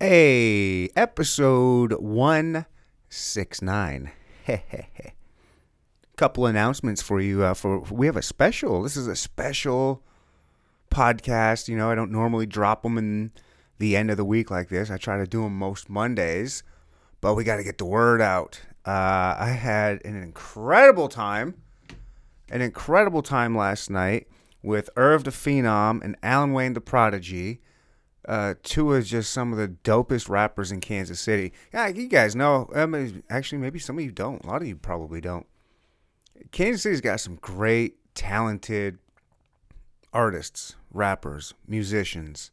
Hey, episode 169. Couple announcements for you. Uh, for we have a special. This is a special podcast. You know, I don't normally drop them in the end of the week like this. I try to do them most Mondays, but we got to get the word out. Uh, I had an incredible time, an incredible time last night with Irv the Phenom and Alan Wayne the Prodigy. Uh, two is just some of the dopest rappers in Kansas City. Yeah, you guys know. Um, actually, maybe some of you don't. A lot of you probably don't. Kansas City's got some great, talented artists, rappers, musicians.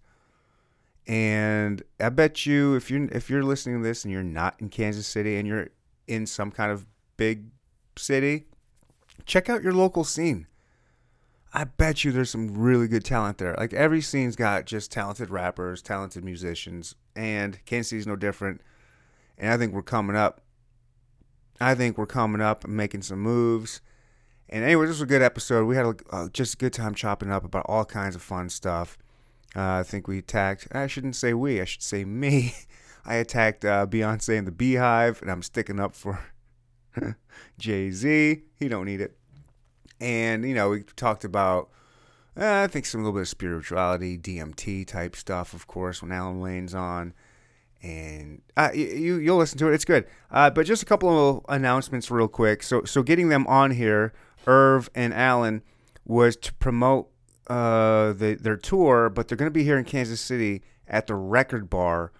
And I bet you if you're if you're listening to this and you're not in Kansas City and you're in some kind of big city, check out your local scene. I bet you there's some really good talent there. Like every scene's got just talented rappers, talented musicians, and Kansas City's no different. And I think we're coming up. I think we're coming up and making some moves. And anyway, this was a good episode. We had a, uh, just a good time chopping up about all kinds of fun stuff. Uh, I think we attacked. I shouldn't say we. I should say me. I attacked uh, Beyonce and the Beyhive, and I'm sticking up for Jay Z. He don't need it. And you know, we talked about. Uh, I think some little bit of spirituality, DMT type stuff, of course, when Alan Wayne's on, and uh, you you'll listen to it. It's good. Uh, but just a couple of announcements, real quick. So so getting them on here, Irv and Alan, was to promote uh, the, their tour, but they're going to be here in Kansas City at the Record Bar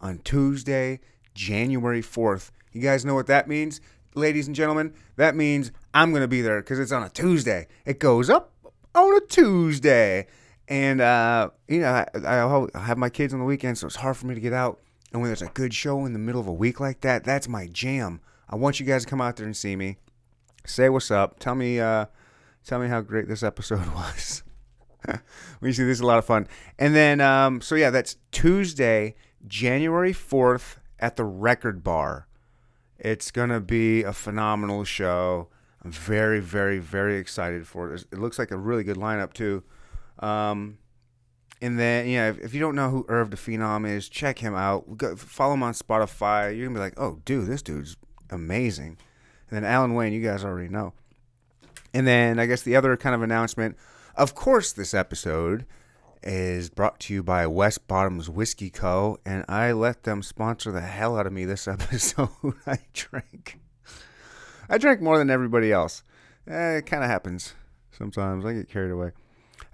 on Tuesday, January 4th. You guys know what that means, ladies and gentlemen? That means I'm going to be there because it's on a Tuesday. It goes up on a Tuesday. And, uh, you know, I, I have my kids on the weekend, so it's hard for me to get out. And when there's a good show in the middle of a week like that, that's my jam. I want you guys to come out there and see me. Say what's up. Tell me, uh, tell me how great this episode was. we see this is a lot of fun. And then, um, so yeah, that's Tuesday, January 4th at the Record Bar. It's going to be a phenomenal show. I'm very, very, very excited for it. It looks like a really good lineup, too. Um, and then, yeah, if, if, you don't know who Irv the Phenom is, check him out. Go, follow him on Spotify. You're to be like, oh, dude, this dude's amazing. And then Alan Wayne, you guys already know. And then I guess the other kind of announcement of course, this episode is brought to you by West Bottoms Whiskey Co. And I let them sponsor the hell out of me this episode. I drank. I drank more than everybody else. Eh, it kind of happens sometimes. I get carried away.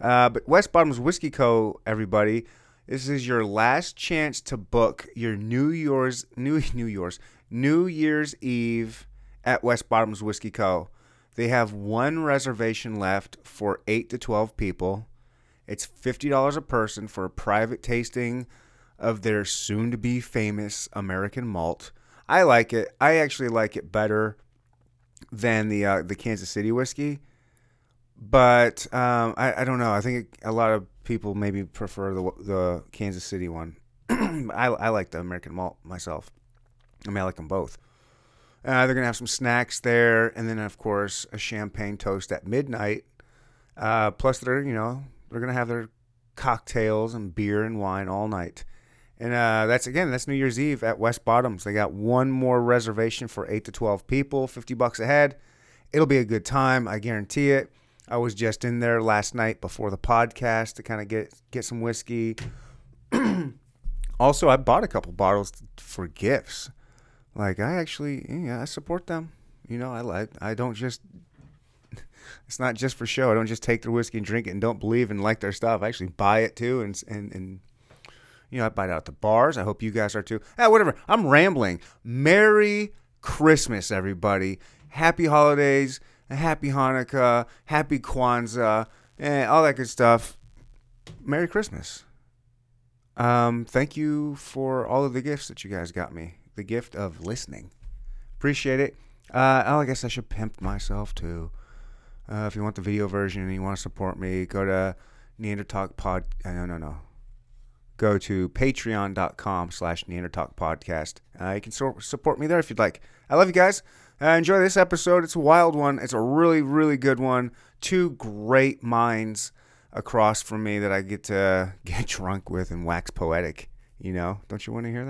Uh, but West Bottoms Whiskey Co. Everybody, this is your last chance to book your New Year's New New Year's New Year's Eve at West Bottoms Whiskey Co. They have one reservation left for 8 to 12 people. It's $50 a person for a private tasting of their soon to be famous American malt. I like it. I actually like it better than the uh, the Kansas City whiskey. But um, I, I don't know. I think a lot of people maybe prefer the the Kansas City one. I, I like the American malt myself. I mean, I like them both. Uh, they're gonna have some snacks there, and then of course a champagne toast at midnight. Uh, plus, they're you know they're gonna have their cocktails and beer and wine all night. And uh, that's again, that's New Year's Eve at West Bottoms. They got one more reservation for eight to twelve people, fifty bucks a head. It'll be a good time, I guarantee it. I was just in there last night before the podcast to kind of get get some whiskey. also, I bought a couple bottles for gifts. Like I actually, yeah, I support them. You know, I like. I don't just. It's not just for show. I don't just take their whiskey and drink it and don't believe and like their stuff. I actually buy it too, and and and you know, I bite it out the bars. I hope you guys are too. Ah, whatever. I'm rambling. Merry Christmas, everybody. Happy holidays. Happy Hanukkah. Happy Kwanzaa. And all that good stuff. Merry Christmas. Um, thank you for all of the gifts that you guys got me the gift of listening. Appreciate it. Uh, oh, I guess I should pimp myself too. Uh, if you want the video version and you want to support me, go to Neanderthal Pod. Uh, no, no, no. Go to patreon.com slash Neanderthal Podcast. Uh, you can so- support me there if you'd like. I love you guys. Uh, enjoy this episode. It's a wild one. It's a really, really good one. Two great minds across from me that I get to get drunk with and wax poetic You know, don't you want to hear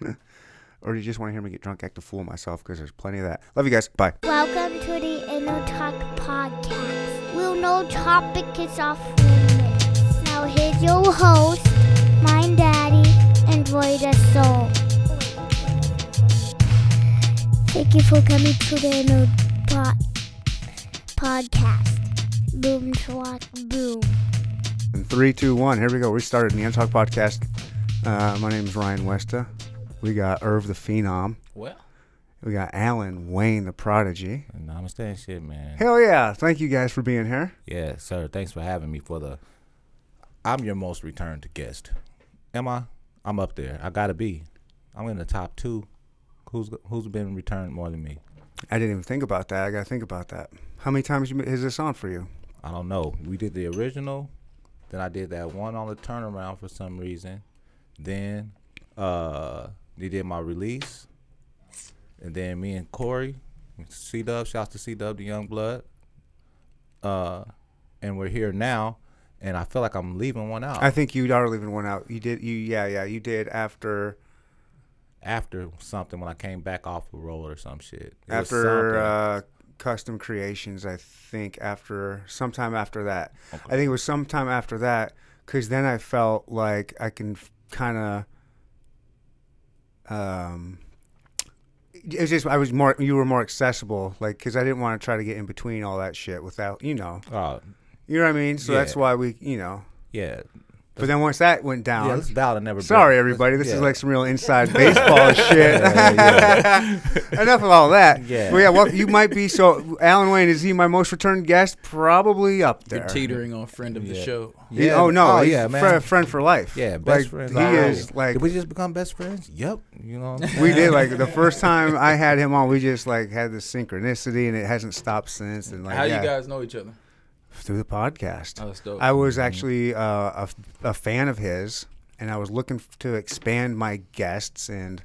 that? or do you just want to hear me get drunk, act a fool myself? Because there's plenty of that. Love you guys. Bye. Welcome to the Inno Talk podcast. We'll no topic is off limits. Now here's your host, my daddy, and Roy the Soul. Thank you for coming to the Inno po- podcast. Boom, swat, boom. In three, two, one. Here we go. We started the Untalk podcast. Uh, my name is Ryan Westa. We got Irv the Phenom. Well, We got Alan Wayne the Prodigy. namaste and shit, man. Hell yeah! Thank you guys for being here. Yeah, sir. Thanks for having me for the. I'm your most returned guest. Am I? I'm up there. I gotta be. I'm in the top two. Who's who's been returned more than me? I didn't even think about that. I gotta think about that. How many times you- is this on for you? I don't know. We did the original, then I did that one on the turnaround for some reason. Then uh they did my release. And then me and Corey, C Dub, shouts to C Dub, the young blood. Uh and we're here now and I feel like I'm leaving one out I think you are leaving one out. You did. You yeah yeah. You did after after something when I came back off the road or some shit. It after uh, custom creations. I think after sometime after that. Okay. I think it was sometime after that because then I felt like I can kind of. Um, it was just I was more you were more accessible like because I didn't want to try to get in between all that shit without you know uh, you know what I mean so that's why we you know yeah. but then once that went down Yeah, this battle never been- Sorry, everybody. This yeah. is like some real inside baseball shit. Yeah, Enough of all that. Yeah. Well, yeah. Well, you might be. So, Alan Wayne is he my most returned guest? Probably up there. You're teetering on friend of the Yeah. show. He- oh no. Oh, he's yeah, a man. fri- friend for life. Yeah, best like, friends. He already. is like Did we just become best friends? Yep. You know. What I'm we did like the first time I had him on. We just like had this synchronicity, and it hasn't stopped since. And like How yeah, you guys know each other? Through the podcast. Oh, that's dope. I was actually uh, a, a fan of his, and I was looking f- to expand my guests, and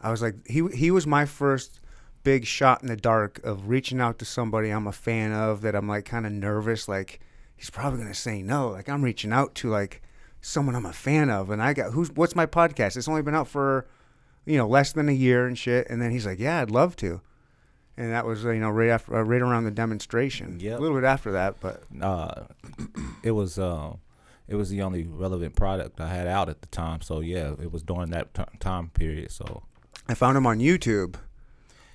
I was like, he he was my first big shot in the dark of reaching out to somebody I'm a fan of that I'm like kind of nervous, like he's probably gonna say no. Like I'm reaching out to like someone I'm a fan of, and I got who's what's my podcast? It's only been out for you know less than a year and shit, and then he's like, yeah, I'd love to. And that was, uh, you know, right after, uh, right around the demonstration. Yep. A little bit after that, but uh, it was um, it was the only relevant product I had out at the time. So yeah, it was during that t- time period. So I found him on YouTube.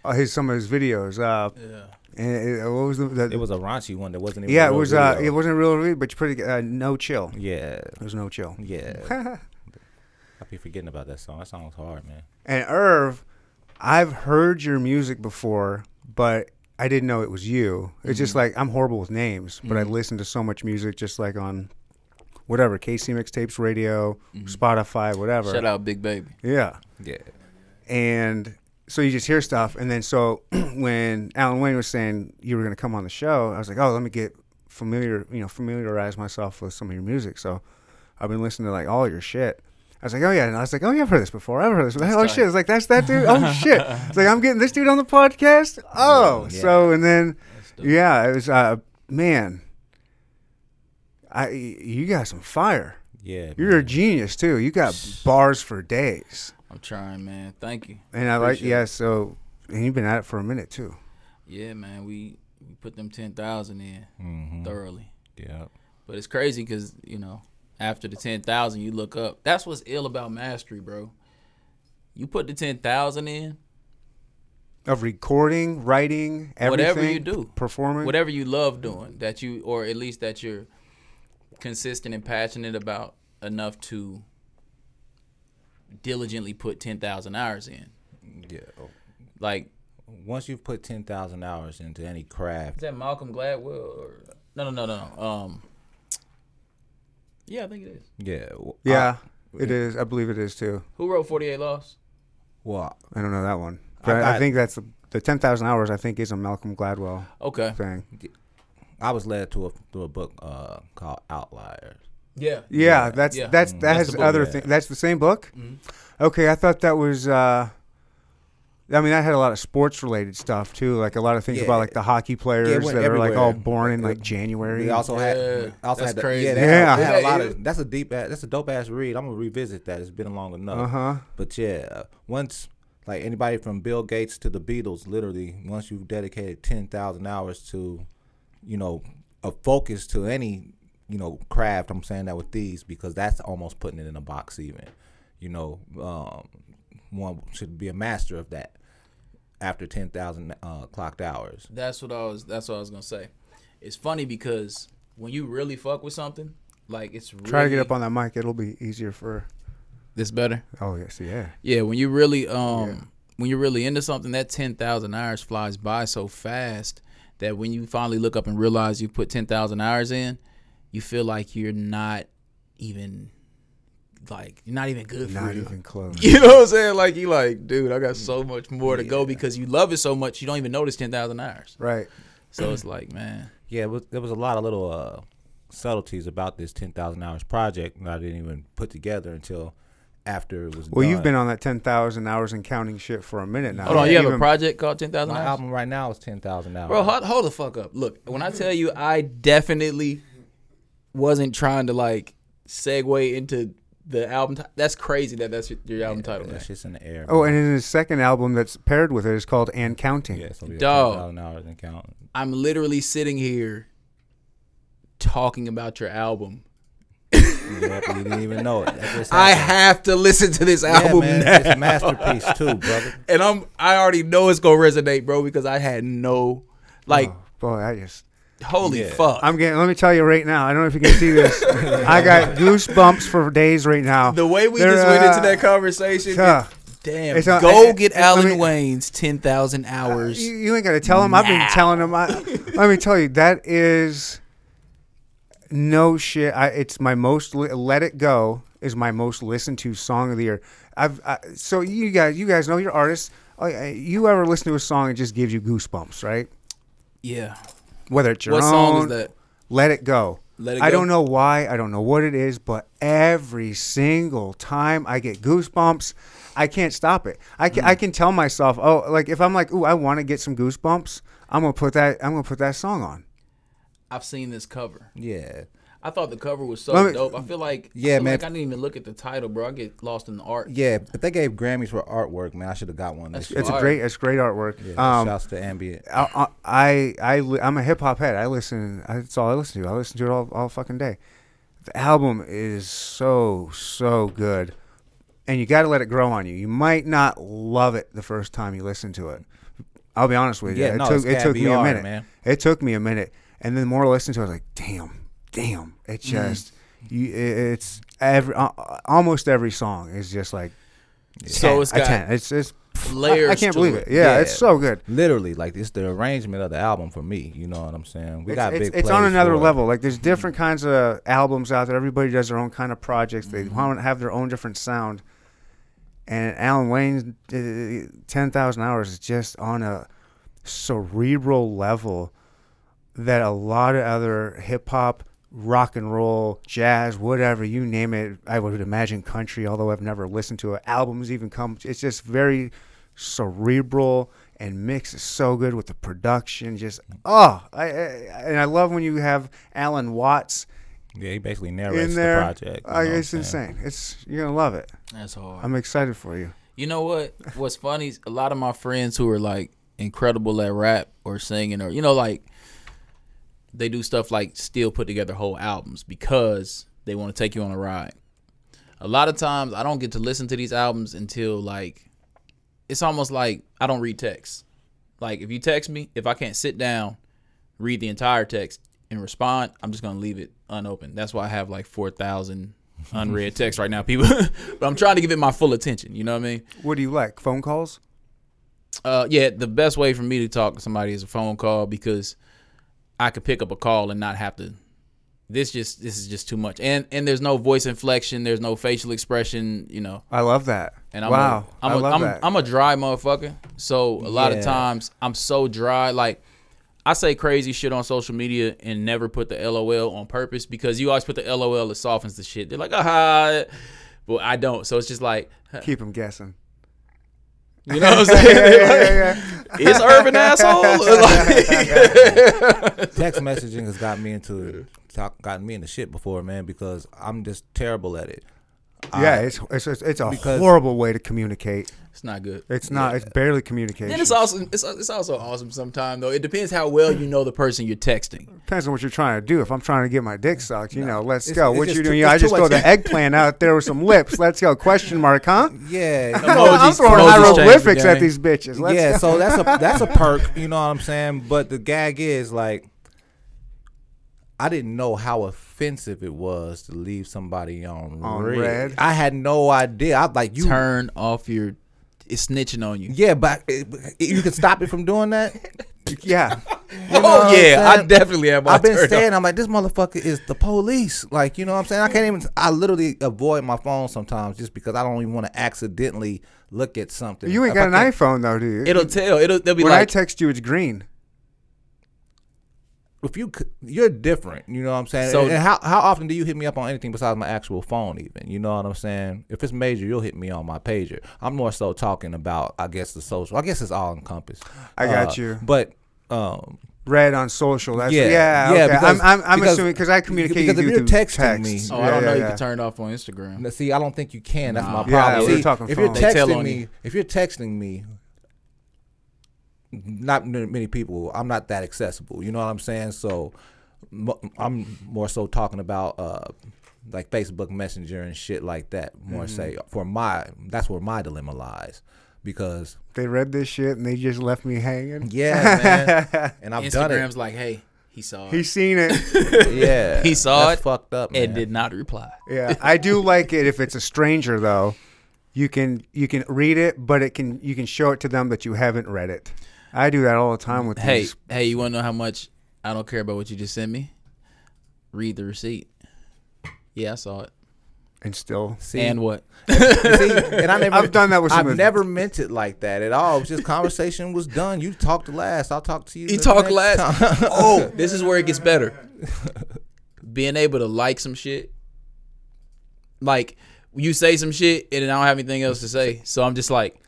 Uh, his some of his videos. Uh, yeah. and it, what was the? the it was a raunchy one that wasn't even. yeah, it was. Uh, video. it wasn't a real video, but you pretty uh, no chill. Yeah, It was no chill. yeah. I'll be forgetting about that song. That song was hard, man. And Irv, I've heard your music before, but I didn't know it was you. It's just Mm-hmm. like I'm horrible with names, but I Mhm. listen to so much music, just like on whatever KC mixtapes, radio, Mhm. Spotify, whatever. Shout out Big Baby. Yeah. Yeah, and so you just hear stuff and then so when alan wayne was saying you were going to come on the show i was like oh let me get familiar you know familiarize myself with some of your music so i've been listening to like all your shit I was like, oh yeah, and I was like, oh yeah, I've heard this before. I've heard this. That's oh shit! It's like that's that dude. Oh shit! It's like I'm getting this dude on the podcast. Oh, Yeah. so and then yeah, it was uh man. I you got some fire. yeah. You're a genius too. You got bars for days. I'm trying, man. Thank you. And I like yeah, so and you've been at it for a minute too. Yeah, man. We we put them ten thousand in Mhm. thoroughly, Yeah, but it's crazy because you know after the ten thousand, you look up. That's what's ill about mastery, bro. You put the ten thousand in, Of recording, writing, everything, Whatever you do. performing. whatever you love doing, that you or at least that you're consistent and passionate about enough to diligently put ten thousand hours in. yeah. Like Once you've put ten thousand hours into any craft, Is that Malcolm Gladwell or no no no no no um Yeah, I think it is. yeah, w- yeah, I- it is. I believe it is too. Who wrote Forty Eight Laws? Well, I don't know that one, I but I, got- think that's the, the ten thousand hours. I think is a Malcolm Gladwell Okay. thing. I was led to a to a book uh, called Outliers. Yeah. Yeah, that's Yeah. that's Mm, that that's has the book, other yeah. thing. That's the same book. Mhm. Okay, I thought that was. uh I mean, that had a lot of sports related stuff too, like a lot of things Yeah. about like the hockey players went that are like all born in like January. They also had, Yeah, also that's had the. Yeah, they Yeah. Had, they had a lot of. That's a deep. ass- That's a dope ass read. I'm gonna revisit that. It's been long enough. Uh huh. But yeah, uh, once like anybody from Bill Gates to the Beatles, literally, once you've dedicated ten thousand hours to, you know, a focus to any, you know, craft. I'm saying that with these because that's almost putting it in a box. Even, you know, um, one should be a master of that after ten thousand uh, clocked hours. That's what I was. That's what I was gonna say. It's funny because when you really fuck with something, like it's really, Try to get up on that mic. It'll be easier for. this better. Oh yes, yeah. Yeah, when you really um when you're really into something, that ten thousand hours flies by so fast that when you finally look up and realize you put ten thousand hours in, you feel like you're not even like you're not even good for Not you. even close. You know what I'm saying? Like you like, dude, I got so much more to go because you love it so much you don't even notice ten thousand hours. Right. So it's like, man, Yeah, it was, there was a lot of little uh, subtleties about this ten thousand hours project that I didn't even put together until after it was. Well, you've been on that ten thousand hours and counting shit for a minute now. hold on, you have a project called ten thousand My album right now is ten thousand hours. Bro, hold, hold the fuck up. Look, when I tell you, I definitely wasn't trying to like segue into the album. T- that's crazy that that's your, your album title. That man. shit's in the air. Oh, man. and in his second album that's paired with it is called "And Counting." yeah, so we got Dog. ten thousand hours and counting. I'm literally sitting here talking about your album. Yep, you didn't even know it. I have to listen to this album. Yeah, album man, now. it's a masterpiece too, brother. and I'm I already know it's gonna resonate, bro, because I had no like Oh, boy, I just. Holy Yeah. fuck. I'm getting. Let me tell you right now. I don't know if you can see this. I got goosebumps for days right now. the way we There, just went into uh, that conversation, uh, damn. it's a- go I- get I- Alan let me- Wayne's ten thousand hours. You, you ain't got to tell him. I've been telling him. I, let me tell you, that is no shit. I, it's my most. Li- Let it go is my most listened to song of the year. I've I, so you guys, you guys know your artists. Oh, uh, You ever listen to a song and just gives you goosebumps, right? yeah. Whether it's your What own. song is that? Let it go. Let It I Go? don't know why. I don't know what it is, but every single time I get goosebumps, I can't stop it. I can, I Mm. can tell myself, oh, like if I'm like, ooh, I want to get some goosebumps, I'm gonna put that. I'm gonna put that song on. I've seen this cover. Yeah, I thought the cover was so Let me- dope. I feel like Yeah, I feel man. Like I didn't even look at the title, bro. I get lost in the art. yeah. If they gave Grammys for artwork, man, I should have got one. That's year. It's a great, it's great artwork. Yeah, um, shouts to Ambient. I, I, I, I'm a hip hop head. I listen. That's all I listen to. I listen to it all, all fucking day. The album is so, so good, and you got to let it grow on you. You might not love it the first time you listen to it. I'll be honest with you. Yeah, it no, took it's it took me a minute. man. It took me a minute, and then the more I listened to it, I was like, damn, damn. It Mm. just, you, it, it's every uh, almost every song is just like. So 10, it's a got 10. It's it's layers I, I can't to believe it. it. Yeah, Yeah. it's so good. Literally, like it's the arrangement of the album for me. You know what I'm saying? We it's, got it's, big. it's on another for it. level. Like there's different kinds of albums out there. Everybody does their own kind of projects. They Mm-hmm. want to have their own different sound. And Alan Wayne's uh, ten thousand hours is just on a cerebral level that a lot of other hip hop, rock and roll, jazz, whatever you name it. I would imagine country, although I've never listened to it. Albums even come. It's just very cerebral and mixes so good with the production. Just oh, I, I and I love when you have Alan Watts Yeah, he basically narrates in there. the project. you know what it's saying? insane. It's you're gonna love it. That's hard. I'm excited for you. You know what? What's funny? is A lot of my friends who are like incredible at rap or singing or you know like they do stuff like still put together whole albums because they want to take you on a ride. A lot of times I don't get to listen to these albums until like it's almost like I don't read text. Like if you text me, if I can't sit down, read the entire text and respond, I'm just gonna leave it unopened. That's why I have like four thousand unread texts right now, people. but I'm trying to give it my full attention. You know what I mean? What do you like? Phone calls? Uh, yeah, the best way for me to talk to somebody is a phone call because I could pick up a call and not have to. This just this is just too much, and and there's no voice inflection, there's no facial expression, you know. I love that. And I'm wow, a, I'm I a, love I'm, that. I'm a dry motherfucker, so a lot of times I'm so dry. Like I say crazy shit on social media and never put the LOL on purpose because you always put the LOL that softens the shit. They're like, ah, aha, but I don't. So it's just like Keep them guessing. You know what I'm saying? It's urban asshole. Like- Text messaging has got me into talk, gotten me into shit before, man, because I'm just terrible at it. Yeah, it's it's it's, it's a because- horrible way to communicate. it's not good. It's not. It's barely communication. And it's also it's, it's also awesome sometimes though. It depends how well you know the person you're texting. Depends on what you're trying to do. If I'm trying to get my dick sucked, you know, let's It's- go. it's what just you too- doing? it's I just too throw much- the eggplant out there with some lips. Let's go. Question mark, huh? Yeah, I'm throwing- I'm Emojis- throwing emojis change the hieroglyphics at game. these bitches. Let's yeah. go. So that's a that's a perk. You know what I'm saying? But the gag is like, I didn't know how offensive it was to leave somebody on, On red. red? I had no idea. I was like, you. Turn off your it's snitching on you. Yeah, but it, it- you can stop it from doing that. yeah. You oh, know oh what I'm yeah, I definitely have. I've been saying. I'm like, this motherfucker is the police. Like, you know what I'm saying? I can't even, I literally avoid my phone sometimes just because I don't even want to accidentally look at something. You ain't If got I an iPhone though, do you? It'll tell. It'll they'll be when I text you, it's green. If you you're different. You know what I'm saying? So- and how, how often do you hit me up on anything besides my actual phone even? You know what I'm saying? If it's major, you'll hit me on my pager. I'm more so talking about, I guess, the social. I guess it's all encompassed. I got Uh, you. But, um, Red on social. That's Yeah, yeah. yeah, okay. because- I'm I'm, I'm because- assuming because I communicate because with if you you're through texting me- text. Oh, I don't know. yeah, You yeah. can turn it off on Instagram. Now, See, I don't think you can. That's Nah. my Yeah, problem. we're See, talking if you're phone. They tell texting me, you. if you're texting me, not many people. I'm not that accessible. You know what I'm saying? So, I'm more so talking about uh, like Facebook Messenger and shit like that. More Mm-hmm. say for my that's where my dilemma lies because They read this shit and they just left me hanging. yeah, man, and I've done it. Instagram's like, hey, he saw it He's seen it. Yeah, He saw that's it Fucked up, man. and did not reply. Yeah, I do like it if it's a stranger though. You can you can read it, but it can you can show it to them that you haven't read it. I do that all the time with Hey, these. hey, you want to know how much I don't care about what you just sent me? Read the receipt. Yeah, I saw it. And still, See, And what? see, and I never, I've done that with some I've of- never meant it like that at all. It was just conversation was done. You talked last. I'll talk to you. You the talk next last. time. oh, this is where it gets better. Being able to like some shit. Like you say some shit and then I don't have anything else to say, so I'm just like,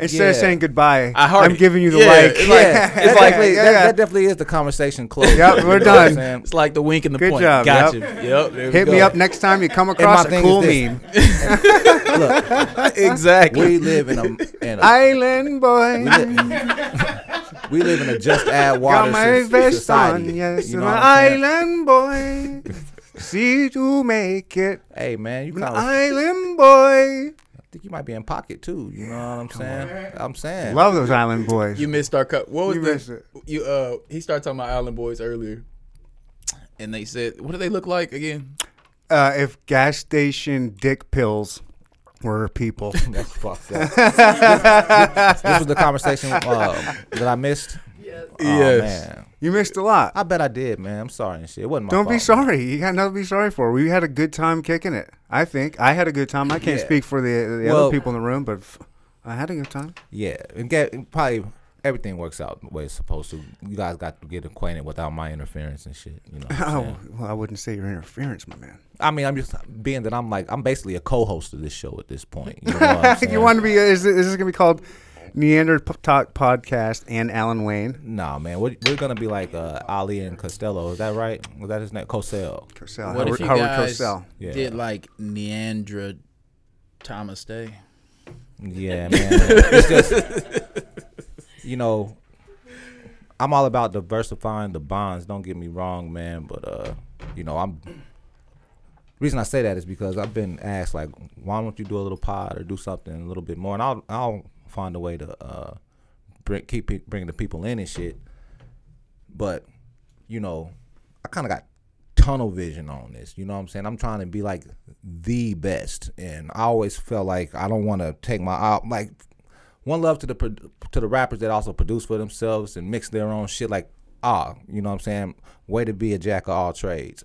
instead of saying goodbye, I'm giving you the Yeah, like. it's yeah, like- that, it's like- definitely, yeah, that, yeah. that definitely is the conversation closed. Yep, we're know what I'm done. it's like the wink and the Good point. job, Got yep. Yep. we Hit me up next time you come across a cool meme. exactly. We live in a, in a Island boy. we live in a just add water Got my vest society. on, yes, you know island boy. See to make it, Hey man, you an island boy. Think you might be in pocket too. You know what I'm saying? I'm saying. Love those island boys. You missed our cut. What was You the missed it. you uh he started talking about Island Boys earlier. And they said, what do they look like again? Uh, if gas station dick pills were people, That's fucked up. this, this was the conversation uh, that I missed. Oh, Yes. man. you missed a lot. I bet I did, man. I'm sorry and shit. It wasn't my Don't be fault. sorry. You got nothing to be sorry for. We had a good time kicking it. I think I had a good time. I can't Yeah. speak for the the Well- other people in the room, but I had a good time. Yeah, and get probably everything works out the way it's supposed to. You guys got to get acquainted without my interference and shit. You know. What I'm Oh, saying? well, I wouldn't say your interference, my man. I mean, I'm just being that I'm like I'm basically a co-host of this show at this point. You know what I'm you want to be? Is, this- is this gonna be called Neander Talk Podcast and Alan Wayne? Nah, man, we're, we're gonna be like uh, Ali and Costello. Is that right? Was that his name? Cosell. Cosell, what Howard, if you Howard guys Cosell. Yeah. did like Neandra Thomas Day? Yeah, man. it's just you know, I'm all about diversifying the bonds. Don't get me wrong, man, but uh, you know, I'm. Reason I say that is because I've been asked like, why don't you do a little pod or do something a little bit more, and I'll I'll find a way to uh, bring keep bringing the people in and shit. But you know, I kind of got tunnel vision on this. You know what I'm saying? I'm trying to be like the best, and I always felt like I don't want to take my out like one love to the to the rappers that also produce for themselves and mix their own shit. Like ah, you know what I'm saying? Way to be a jack of all trades.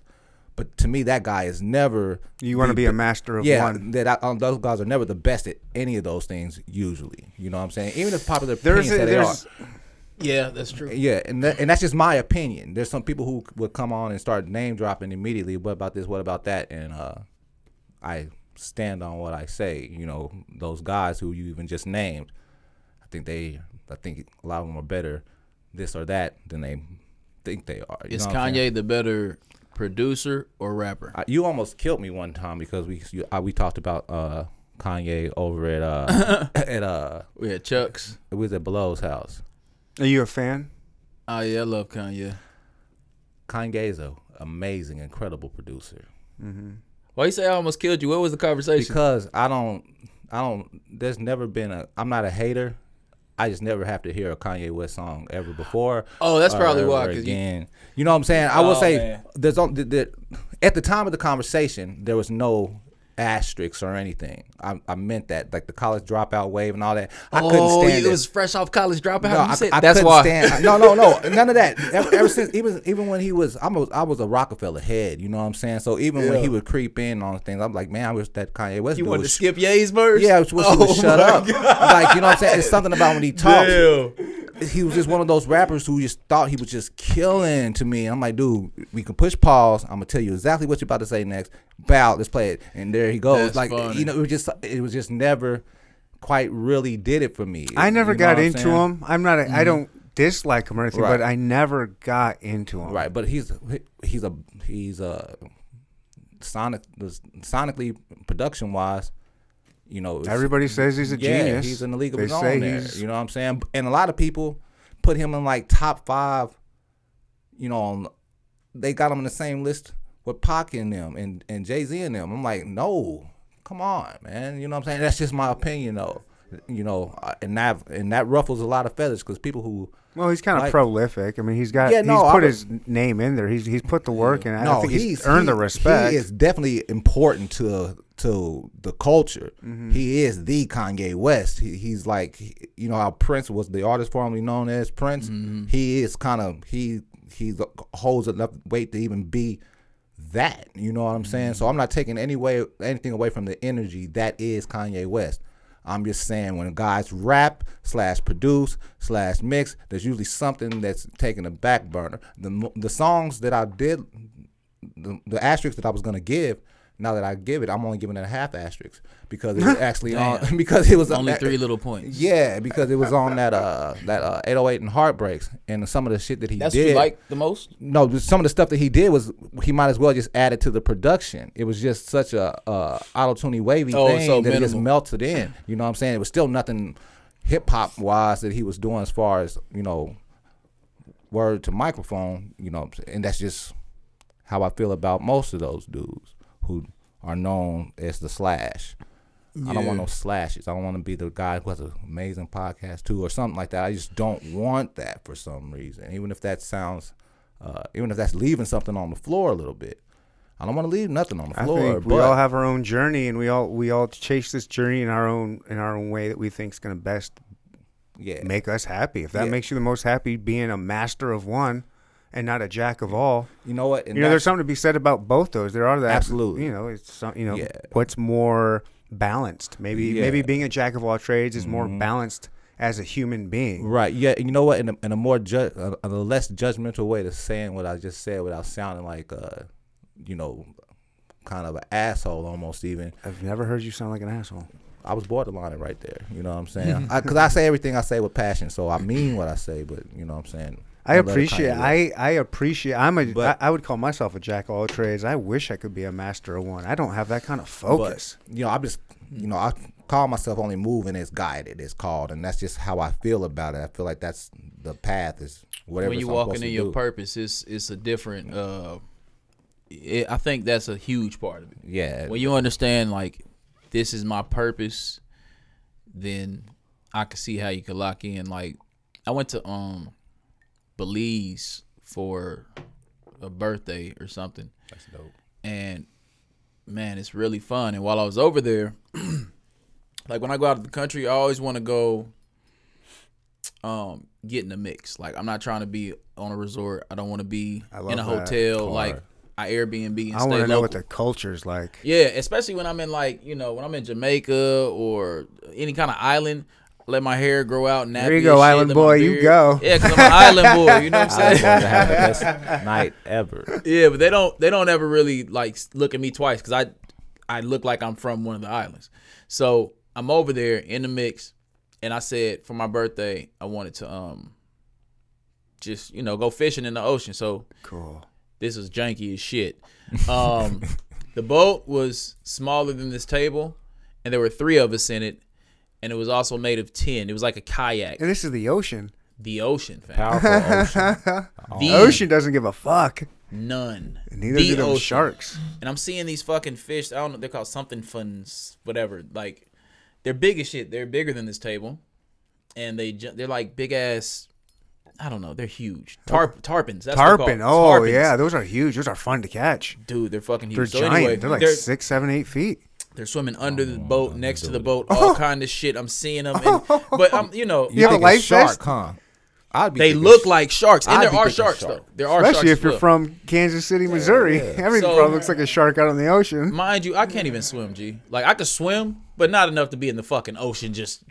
But to me, that guy is never. You want to be a master of Yeah, one. that I, um, those guys are never the best at any of those things. Usually, you know what I'm saying. Even if popular There's opinions a, that they are, there's Yeah, that's true. yeah, and that, and that's just my opinion. There's some people who would come on and start name dropping immediately. What about this? What about that? And uh, I stand on what I say. You know, those guys who you even just named, I think they, I think a lot of them are better, this or that than they think they are. You Is know what I'm saying? Kanye the better producer or rapper? I, you almost killed me one time because we you, I, we talked about uh, Kanye over at uh at uh We had Chuck's. it was at Below's house. Are you a fan? Oh yeah, I love Kanye. Kanye's a amazing, incredible producer. Why you say I almost killed you? What was the conversation? Because I don't, I don't. There's never been a. I'm not a hater. I just never have to hear a Kanye West song ever before. Oh, that's probably why, 'cause you- Again, you, know what I'm saying. I will Oh, say man. there's the, the, at the time of the conversation there was no asterisks or anything. I, I meant that like the college dropout wave and all that. I couldn't oh, stand it was fresh off college dropout. No, You I, said- I that's couldn't why. stand. No, no, no, none of that. Ever, ever since, even even when he was, I'm a, I was a Rockefeller head. You know what I'm saying? So even when he would creep in on things, I'm like, man, I wish that Kanye West. You wanted to skip Ye's verse? Yeah, I wish he would Oh shut my up. Like you know what I'm saying? It's something about when he talks. Damn. He was just one of those rappers who just thought he was just killing to me. I'm like, dude, we can push pause. I'm gonna tell you exactly what you're about to say next. Bow, let's play it, and there he goes. That's like funny. you know, it was just it was just never quite really did it for me. I never You know got what I'm into saying? him. I'm not. I mm-hmm. don't dislike him or anything, Right. but I never got into him. Right, but he's he's a he's a sonic sonically production wise, you know. Everybody says he's a yeah, genius. he's in the league of They his own there. You know what I'm saying? And a lot of people put him in like top five. You know, on, they got him in the same list with Pac in them and and Jay Z in them. I'm like, no, come on, man. You know what I'm saying? That's just my opinion, though. You know, uh, and that and that ruffles a lot of feathers because people who Well, he's kind of Like- prolific. I mean, he's got. Yeah, no, he's put was- his name in there. He's he's put the work in. I no, think he's, he's earned he- the respect. He is definitely important to to the culture. Mm-hmm. He is the Kanye West. He, he's like you know how Prince was the artist formerly known as Prince. Mm-hmm. He is kind of he he holds enough weight to even be that. You know what I'm saying? Mm-hmm. So I'm not taking any way anything away from the energy that is Kanye West. I'm just saying when guys rap slash produce slash mix, there's usually something that's taking a back burner. The the songs that I did, the, the asterisk that I was gonna give, now that I give it, I'm only giving it a half asterisk because it was actually on because it was Only uh, three little points. Yeah, because it was on that uh that uh 808 and Heartbreaks and some of the shit that he That's did. what you like the most? No, some of the stuff that he did was he might as well just add it to the production. It was just such a uh, auto tuney wavy Oh, thing so that it just melted in. You know what I'm saying? It was still nothing hip hop wise that he was doing as far as you know word to microphone. You know, and that's just how I feel about most of those dudes who are known as the slash. I don't want no slashes. I don't want to be the guy who has an amazing podcast too, or something like that. I just don't want that for some reason. Even if that sounds, uh, even if that's leaving something on the floor a little bit, I don't want to leave nothing on the I floor. think we but all have our own journey, and we all we all chase this journey in our own in our own way that we think is going to best yeah, make us happy. If that Yeah. makes you the most happy, being a master of one and not a jack of all. you know what? And you know, there's something to be said about both those. There are that Absolutely. You know, it's some, you know Yeah. what's more balanced. Maybe Yeah. maybe being a jack of all trades is more Mhm. balanced as a human being. Right. Yeah. You know what? In a, in a more ju- a, a less judgmental way to saying what I just said without sounding like, a, you know, kind of an asshole almost. Even I've never heard you sound like an asshole. I was borderline right there. You know what I'm saying? Because I, say everything I say with passion, so I mean what I say. But you know what I'm saying? I Don't let it appreciate. I I appreciate. I'm a. But- I, I would call myself a jack of all trades. I wish I could be a master of one. I don't have that kind of focus. But, you know, I just, you know, I call myself only moving as guided. It's called, and that's just how I feel about it. I feel like that's the path is whatever. when you I'm walking in your do. purpose, it's it's a different. Uh, it, I think that's a huge part of it. Yeah. When you understand like this is my purpose, then I can see how you could lock in. Like I went to um Belize for a birthday or something, That's dope. and man, it's really fun. And while I was over there, like when I go out of the country, I always want to go um get in the mix. Like I'm not trying to be on a resort. I don't want to be in a hotel Hard. like I Airbnb and I want to know what the culture's like. Yeah, especially when I'm in like you know when I'm in Jamaica or any kind of island. Let my hair grow out. There you go, and shit, island boy, you go. Yeah, because I'm an island boy. You know what I'm I was saying? going to have the best night ever. Yeah, but they don't they don't ever really like look at me twice because I I look like I'm from one of the islands. So I'm over there in the mix, and I said for my birthday I wanted to um just you know go fishing in the ocean. So Cool. this was janky as shit. Um, the boat was smaller than this table, and there were three of us in it, and it was also made of tin. It was like a kayak. And this is the ocean. The ocean, fam. Powerful ocean. The Ocean doesn't give a fuck. None. Neither the do them ocean. sharks. And I'm seeing these fucking fish. I don't know. They're called something funs, whatever. Like they're big as shit. They're bigger than this table, and they ju- they're like big ass. I don't know. They're huge. Oh. Tarp tarpons. That's Tarpon. called. Oh Tarpons. yeah, those are huge. Those are fun to catch. dude, they're fucking huge. They're so giant. anyway, they're like they're, six, seven, eight feet. They're swimming under Oh, the boat, next to the boat, all kind of shit. I'm seeing them, and, but I'm you know You have a think life it's shark, vest? huh? I'd be they look sh- like sharks, and I'd there are sharks shark. though. There are Especially sharks if you're as from Kansas City, Missouri. Everything So- probably looks like a shark out in the ocean. Mind you, I can't even swim, G. Like I could swim, but not enough to be in the fucking ocean just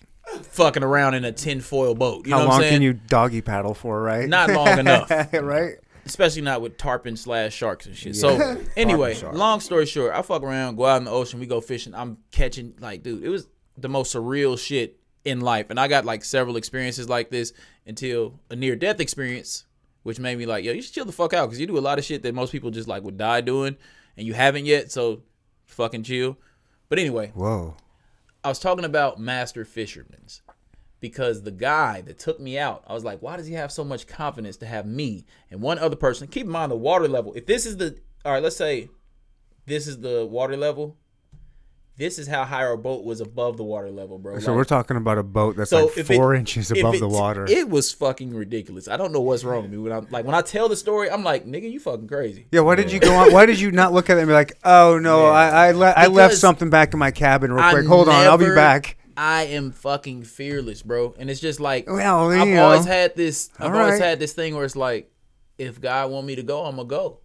fucking around in a tinfoil boat. You How know what long I'm saying? can you doggy paddle for, right? Not long enough. right? Especially not with tarpon slash sharks and shit. So anyway, long story short, I fuck around, go out in the ocean, we go fishing. I'm catching like, dude, it was the most surreal shit in life. And I got like several experiences like this until a near death experience, which made me like, yo, you should chill the fuck out because you do a lot of shit that most people just like would die doing, and you haven't yet. So fucking chill. But anyway, Whoa. I was talking about master fishermen's because the guy that took me out, I was like, why does he have so much confidence to have me and one other person? Keep in mind the water level. If this is the all right, let's say this is the water level. This is how high our boat was above the water level, bro. So Like, we're talking about a boat that's so like if it- four inches above it- the water. It was fucking ridiculous. I don't know what's wrong with me when I'm like when I tell the story, I'm like, nigga, you fucking crazy. yeah, why did you go on? Why did you not look at it and be like, oh no, I I, le- I left something back in my cabin real I quick. Hold on, I'll be back. I am fucking fearless, bro. And it's just like Well, I've you always had this. I've All always right. had this thing where it's like, if God want me to go, I'm gonna go.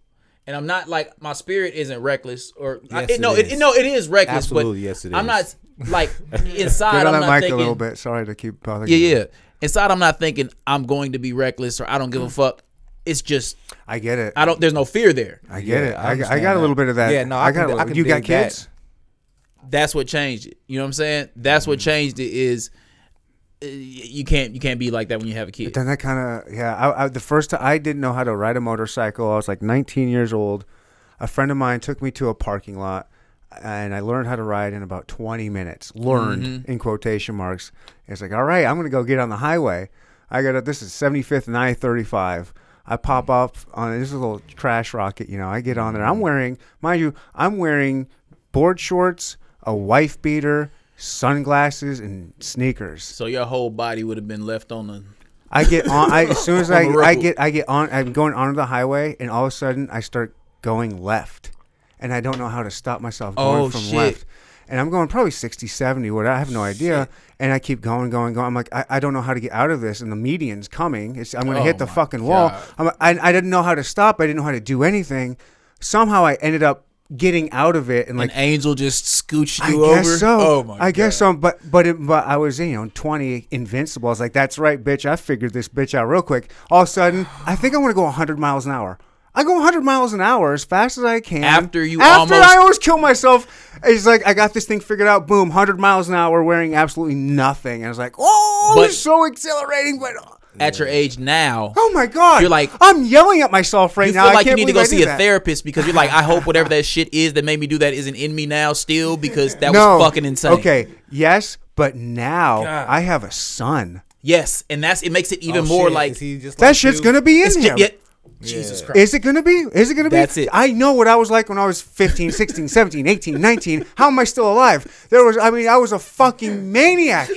And I'm not like my spirit isn't reckless or I, Yes, it, no, it it, is. no, it is reckless. Absolutely, but yes, it I'm not like inside. Get on I'm that not mic thinking. a little bit. Sorry to keep bothering Yeah, you. yeah. Inside, I'm not thinking I'm going to be reckless or I don't give a fuck. It's just I get it. I don't. There's no fear there. I get Yeah, it. I I, I understand got a little bit of that. Yeah, no, I got. can- a I can you got dig that. That's what changed it. You know what I'm saying? That's what changed it. Is uh, you can't you can't be like that when you have a kid. Then that kind of yeah. I, I, the first time I didn't know how to ride a motorcycle. I was like 19 years old. A friend of mine took me to a parking lot, and I learned how to ride in about 20 minutes. Learned Mm-hmm. in quotation marks. It's like, all right, I'm gonna go get on the highway. I got this is 75th and I-35. I pop up on this is a little trash rocket. You know, I get on there. I'm wearing, mind you, I'm wearing board shorts, a wife beater, sunglasses, and sneakers. So your whole body would have been left on the. I get on. I, as soon as I, I get I get on. I'm going onto the highway, and all of a sudden I start going left, and I don't know how to stop myself going Oh, from shit. left. And I'm going probably 60, 70, what I have no idea. And I keep going, going, going. I'm like, I, I don't know how to get out of this. And the median's coming. It's, I'm going to Oh, hit the fucking wall. I'm, I, I didn't know how to stop. I didn't know how to do anything. Somehow I ended up getting out of it and like An angel just scooched you over. I guess over. so. Oh my I guess so. But but it, but I was you know 20 invincible. I was like, that's right, bitch. I figured this bitch out real quick. All of a sudden, I think I want to go 100 miles an hour. I go 100 miles an hour as fast as I can. After you after almost- I almost kill myself. It's like I got this thing figured out. Boom, 100 miles an hour, wearing absolutely nothing. And I was like, oh, But- it's so exhilarating. But At your age now, oh my god, You're like- I'm yelling at myself right you now. feel I like you can't need to go I see a that. therapist because you're like, I hope whatever that shit is that made me do that isn't in me now still because that no, was fucking insane. Okay, yes, but now God. I have a son. Yes, and that's it makes it even Oh, more shit. like Is he just That like shit's you? gonna be in it's him. ju- yeah, Jesus Christ. Is it going to be? Is it going to be? That's it. I know what I was like when I was 15, 16, 17, 18, 19. How am I still alive? There was, I mean, I was a fucking maniac.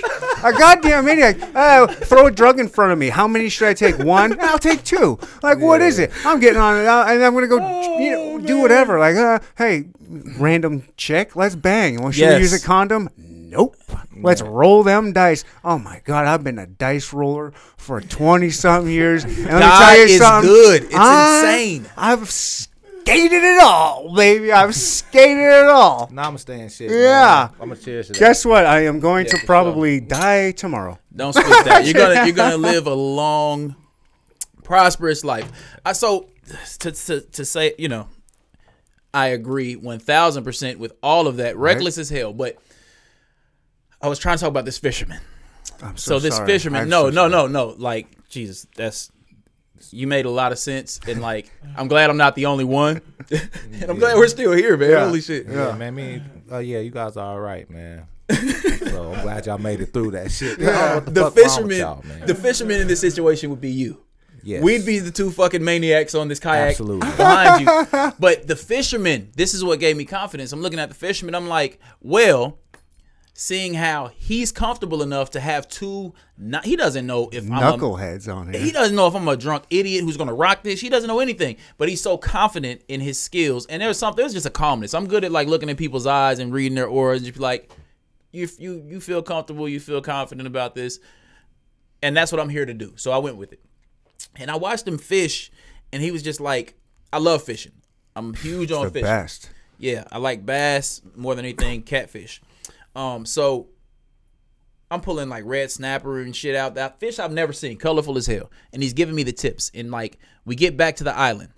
A goddamn maniac. Uh, throw a drug in front of me. How many should I take? One? I'll take two. Like, what is it? I'm getting on it, uh, and I'm going to go, you know, do whatever. Like, uh, hey, random chick, let's bang. Well, should we use a condom? Nope. Let's roll them dice. Oh my god, I've been a dice roller for twenty something years. And let me tell you is something. good. It's I- insane. I've skated it all, baby. I've skated it all. Namaste and shit. Yeah. I'm gonna cheers to that. Guess what? I am going to for probably die tomorrow. Don't switch that. You're gonna you're gonna live a long, prosperous life. I so to to, to say you know, I agree one thousand percent with all of that. Reckless as hell, but I was trying to talk about this fisherman. I'm So, so, this sorry. fisherman, I'm no, so no, sorry. no, no. Like Jesus, that's you made a lot of sense, and like I'm glad I'm not the only one, and I'm glad we're still here, man. Yeah. Holy shit. Yeah, man. Me, uh, yeah, you guys are all right, man. so I'm glad y'all made it through that shit. Yeah. What the, The fuck wrong with fisherman, the fisherman in this situation would be you. yes. We'd be the two fucking maniacs on this kayak Absolutely. behind you. But the fisherman, this is what gave me confidence. I'm looking at the fisherman. I'm like, well, seeing how he's comfortable enough to have two. Not, he doesn't know if I'm a, Knuckleheads on he doesn't know if I'm a drunk idiot who's gonna rock this. He doesn't know anything, but he's so confident in his skills. And there's something. There's just a calmness. I'm good at like looking in people's eyes and reading their aura And just be like, you you you feel comfortable. You feel confident about this, and that's what I'm here to do. So I went with it, and I watched him fish, and he was just like, I love fishing. I'm huge on The fishing. best. Yeah, I like bass more than anything, catfish. Um, so I'm pulling like red snapper and shit out. That fish I've never seen, colorful as hell. And he's giving me the tips. And like we get back to the island.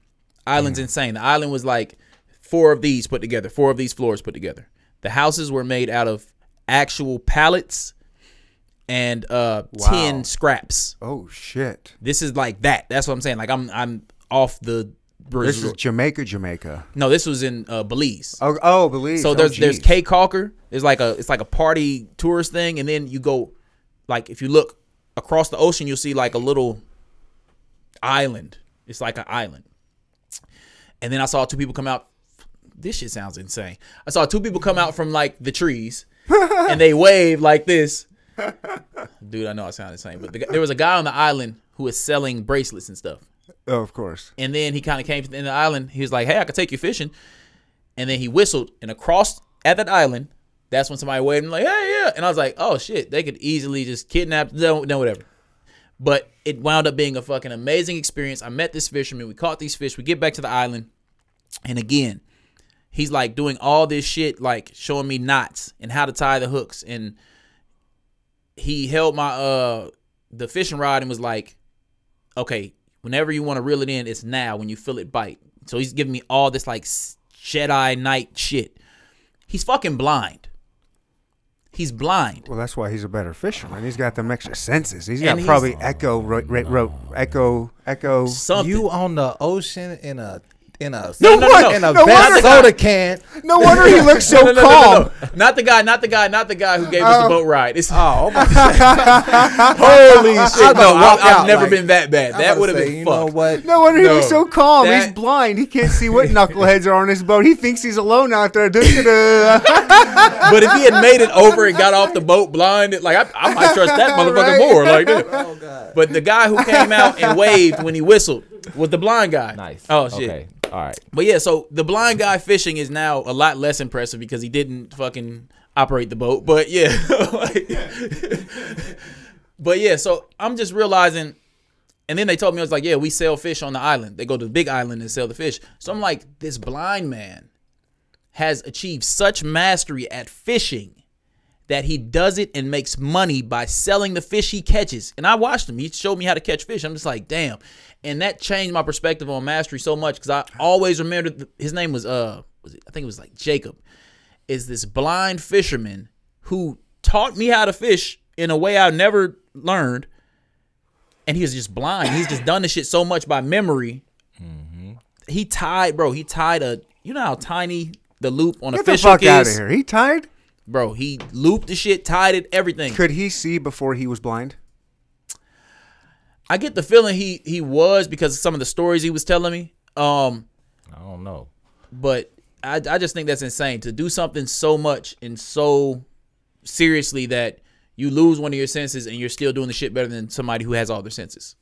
Island's insane. The island was like four of these put together, four of these floors put together. The houses were made out of actual pallets and uh Wow. tin scraps. Oh shit. This is like that. That's what I'm saying. Like I'm I'm off the This is Jamaica, Jamaica. no, this was in uh, Belize. Oh, oh, Belize. So Oh, there's there's geez. Caulker. There's like a it's like a party tourist thing, and then you go like if you look across the ocean, you'll see like a little island. It's like an island. And then I saw two people come out. This shit sounds insane. I saw two people come out from like the trees, and they wave like this. Dude, I know I sound insane, but the, there was a guy on the island who was selling bracelets and stuff. Oh, of course. And then he kind of came to the end of the island. He was like, "Hey, I could take you fishing." And then he whistled, and across at that island, that's when somebody waved and like, "Hey, yeah!" And I was like, "Oh shit, they could easily just kidnap, no, no, whatever." But it wound up being a fucking amazing experience. I met this fisherman. We caught these fish. We get back to the island, and again, he's like doing all this shit, like showing me knots and how to tie the hooks. And he held my uh the fishing rod and was like, "Okay, whenever you want to reel it in, it's now when you feel it bite." So he's giving me all this like Jedi Knight shit. He's fucking blind. He's blind. Well, that's why he's a better fisherman. He's got them extra senses. He's got And he's- probably echo, ro- ro- ro- echo, echo. Something. You on the ocean in a in a No, no, no, no. in a No bad wonder- soda can. No wonder he looks so No, no, no, no, calm. no, no. Not the guy, not the guy, not the guy who gave us the oh. boat ride. It's Oh, oh my holy shit. No, I, I've out never like- been that bad. That would have been You fucked. know what? No wonder he looks so calm. he's blind. He can't see what knuckleheads are on his boat. He thinks he's alone out there. But if he had made it over and got off the boat blind, like I, I might trust that motherfucker Right. more. Like that. Oh God. But the guy who came out and waved when he whistled was the blind guy. Nice. Oh shit. Okay. All right. But yeah, so the blind guy fishing is now a lot less impressive because he didn't fucking operate the boat. But yeah, like- but yeah, so I'm just realizing. And then they told me I was like, yeah, we sell fish on the island. They go to the big island and sell the fish. So I'm like, this blind man has achieved such mastery at fishing that he does it and makes money by selling the fish he catches. And I watched him. He showed me how to catch fish. I'm just like, damn. And that changed my perspective on mastery so much because I always remembered his name was uh was it, I think it was like Jacob. Is this blind fisherman who taught me how to fish in a way I never learned. And he was just blind. He's just done this shit so much by memory. He tied, bro. He tied a. You know how tiny the loop on a Get the fish fuck hook out of is, here. He tied? Bro. He looped the shit, tied it, everything. Could he see before he was blind? I get the feeling he he was because of some of the stories he was telling me. Um, I don't know. but I I just think that's insane to do something so much and so seriously that you lose one of your senses and you're still doing the shit better than somebody who has all their senses.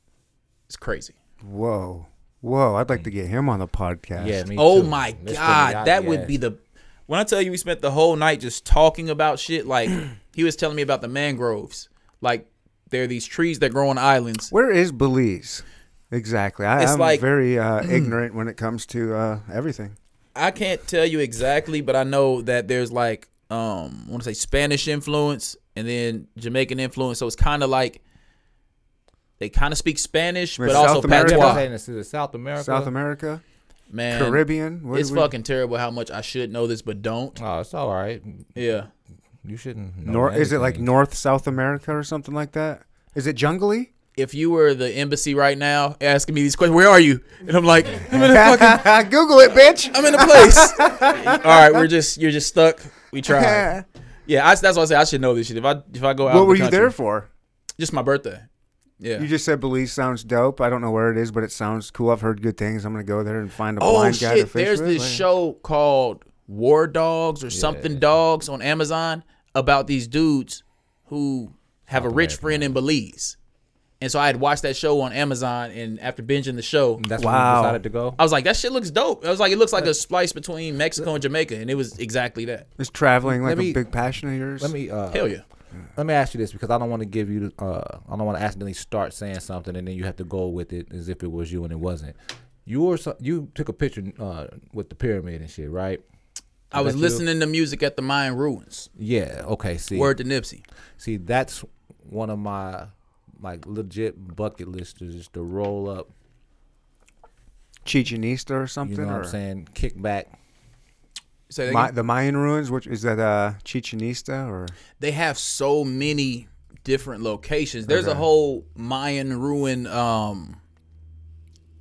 It's crazy. Whoa. Whoa. I'd like to get him on the podcast. Yeah. Me Oh too. my Mr. god, Miyagi that would ass. be the. When I tell you we spent the whole night just talking about shit, like he was telling me about the mangroves, like there are these trees that grow on islands. Where is Belize? Exactly. I, I'm like- very uh, ignorant when it comes to uh, everything. I can't tell you exactly, but I know that there's like um I want to say Spanish influence and then Jamaican influence, so it's kind of like they kind of speak Spanish, With but also South America? patois. Saying this South America. South America, Man, Caribbean. What it's do we- fucking terrible how much I should know this but don't. Oh, it's all right. Yeah, You shouldn't. Know Nor is it like. North South America or something like that? Is it jungly? If you were the embassy right now asking me these questions, where are you? And I'm like, I'm in a fucking, Google it, bitch. I'm in a place. All right, we're just, you're just stuck. We tried. Yeah, I, that's why I say I should know this shit. If I, if I go out, what were the you there for? Just my birthday. Yeah. You just said Belize sounds dope. I don't know where it is, but it sounds cool. I've heard good things. I'm gonna go there and find a Oh blind guy to shit! fish There's with. this Like- show called War Dogs or something Dogs on Amazon about these dudes who have a rich American friend in Belize. And so I had watched that show on Amazon, and after binging the show, That's Wow. wow. you decided to go. I was like, "That shit looks dope." I was like, "It looks like a splice between Mexico and Jamaica," and it was exactly that. Is traveling like me- a big passion of yours? Let me. Uh, Hell yeah! Let me ask you this because I don't want to give you. Uh, I don't want to accidentally start saying something and then you have to go with it as if it was you and it wasn't. You were you took a picture uh, with the pyramid and shit, right? I was that you? listening to music at the Mayan ruins. Yeah. Okay. See. Word to Nipsey. See, that's one of my like legit bucket listers is to roll up. Chichinista or something. You something? know what or I'm saying? Kick back. Say that Ma- the Mayan ruins, which is that uh Chichinista or they have so many different locations. There's a whole Mayan ruin. Um,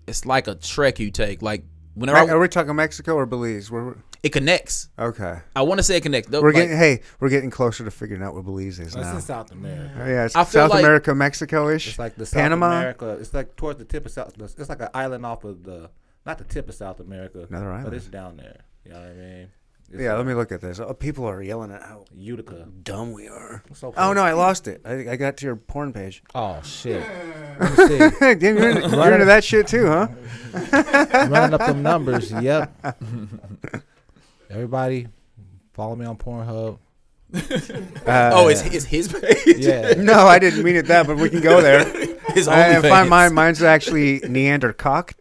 it's like a trek you take. Like whenever I- are we talking Mexico or Belize? We're, it connects. okay. I want to say it connects. Though, We're like, getting hey, we're getting closer to figuring out what Belize is That's now. in South America. Oh, yeah, it's I South like- America, Mexico ish. It's like the South Panama. America. It's like towards the tip of South. It's like an island off of the, not the tip of South America, Another island. but it's down there. You know what I mean? It's Yeah, let me look at this. Oh, people are yelling at how Utica. dumb we are. So Oh no, I lost it. I, I got to your porn page. Oh shit! Let me see. Damn, you're, into, you're into that shit too, huh? Running up them numbers. Yep. Everybody, follow me on Pornhub. Uh, oh, it's, it's his page. Yeah. no, I didn't mean it that, but we can go there. his I OnlyFans. find mine. Mine's actually Neandercock.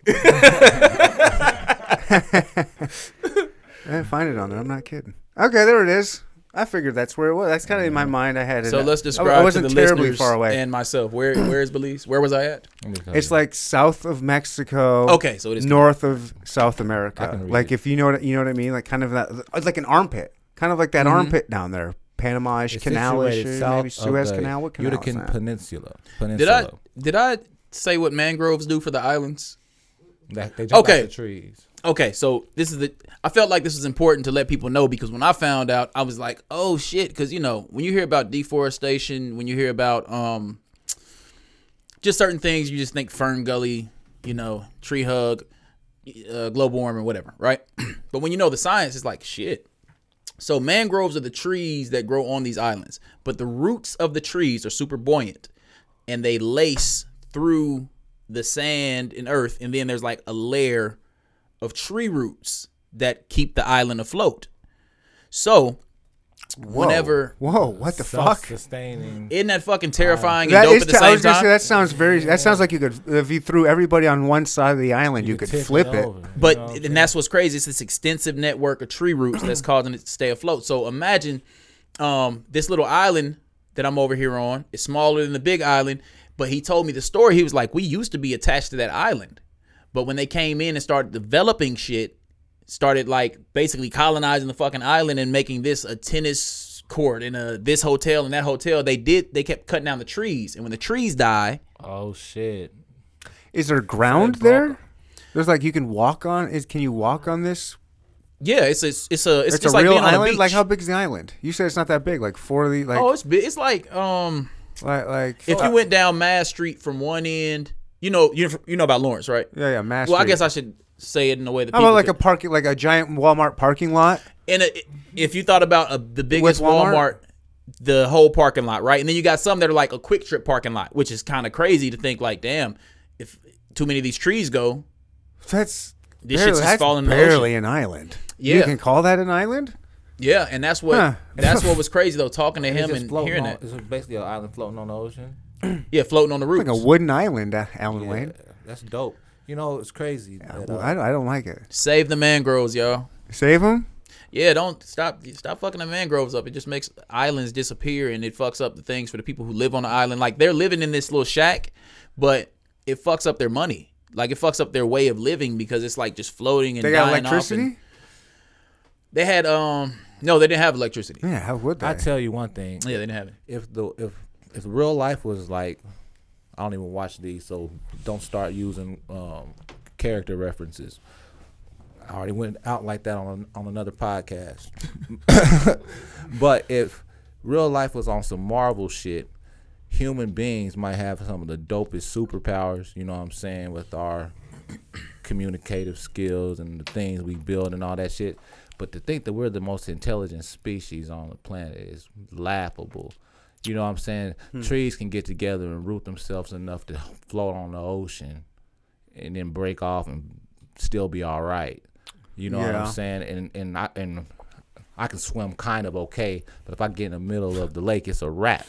I didn't find it on there. I'm not kidding. Okay, there it is. I figured that's where it was. That's kind of in my mind. I had it. So let's describe I wasn't to the terribly listeners far away. and myself. Where where is Belize? Where was I at? Let me tell It's you. like south of Mexico. Okay, so it is north of South America. Like it. if you know what you know what I mean, like kind of that, it's like an armpit, kind of like that Mhm. armpit down there, Panama-ish, It's Canal-ish, maybe south of Suez the Canal. What canal is Utica that? Peninsula. Did I did I say what mangroves do for the islands? That, they jump Okay. out the trees. Okay, so this is the. I felt like this was important to let people know because when I found out, I was like, "Oh shit!" Because you know, when you hear about deforestation, when you hear about um, just certain things, you just think FernGully, you know, tree hug, uh, global warming, whatever, right? but when you know the science, it's like shit. So mangroves are the trees that grow on these islands, but the roots of the trees are super buoyant, and they lace through the sand and earth, and then there's like a layer of tree roots that keep the island afloat. So, Whoa. whenever Whoa, what the fuck? Self-sustaining. isn't that fucking terrifying and That dope is. at the T- I same was time? say that sounds very. That sounds like you could if you threw everybody on one side of the island, you, could tip flip it. over, you But know what and that's what's crazy. It's this extensive network of tree roots that's causing it to stay afloat. So imagine um, this little island that I'm over here on is smaller than the big island. But he told me the story. He was like, we used to be attached to that island, but when they came in and started developing shit, started like basically colonizing the fucking island and making this a tennis court and a this hotel and that hotel. They did. They kept cutting down the trees, and when the trees die, Oh shit! Is there ground there? There's like you can walk on. Is can you walk on this? yeah, it's it's it's a it's, It's, just a like real being on a island. beach. Like how big is the island? You said it's not that big. Like forty. Like oh, it's big. It's like um. like like. If you went down Mass Street from one end, you know you you know about Lawrence, right? yeah, yeah, Mass Well, I Street. guess I should say it in a way that How people about like a parking, like a giant Walmart parking lot? and a, if you thought about a, the biggest Walmart? Walmart, the whole parking lot, right? And then you got some that are like a QuikTrip parking lot, which is kind of crazy to think like, damn, if too many of these trees go, That's This barely, shit's just that's falling in the barely an island. you Yeah. can call that an island. yeah, and that's what Huh. that's what was crazy though, talking to him and hearing on, that, It's basically an island floating on the ocean. yeah, floating on the roof. Like a wooden island, uh, Alan Yeah, Wayne. that's dope. You know, it's crazy. that, uh, I, don't- I don't like it. Save the mangroves, y'all. Save them. Yeah, don't stop stop fucking the mangroves up. It just makes islands disappear and it fucks up the things for the people who live on the island. Like they're living in this little shack, but it fucks up their money. Like it fucks up their way of living because it's like just floating and They got dying off and- electricity. They had um No, they didn't have electricity. Yeah, how would they? I tell you one thing. Yeah, they didn't have it. if the if if real life was like I don't even watch these, so don't start using um, character references. I already went out like that on on another podcast. but if real life was on some Marvel shit, human beings might have some of the dopest superpowers. You know what I'm saying with our communicative skills and the things we build and all that shit. But to think that we're the most intelligent species on the planet is laughable. You know what I'm saying? Hmm. Trees can get together and root themselves enough to float on the ocean and then break off and still be all right. You know what I'm saying? And and I and I can swim kind of okay, but if I get in the middle of the lake, it's a wrap.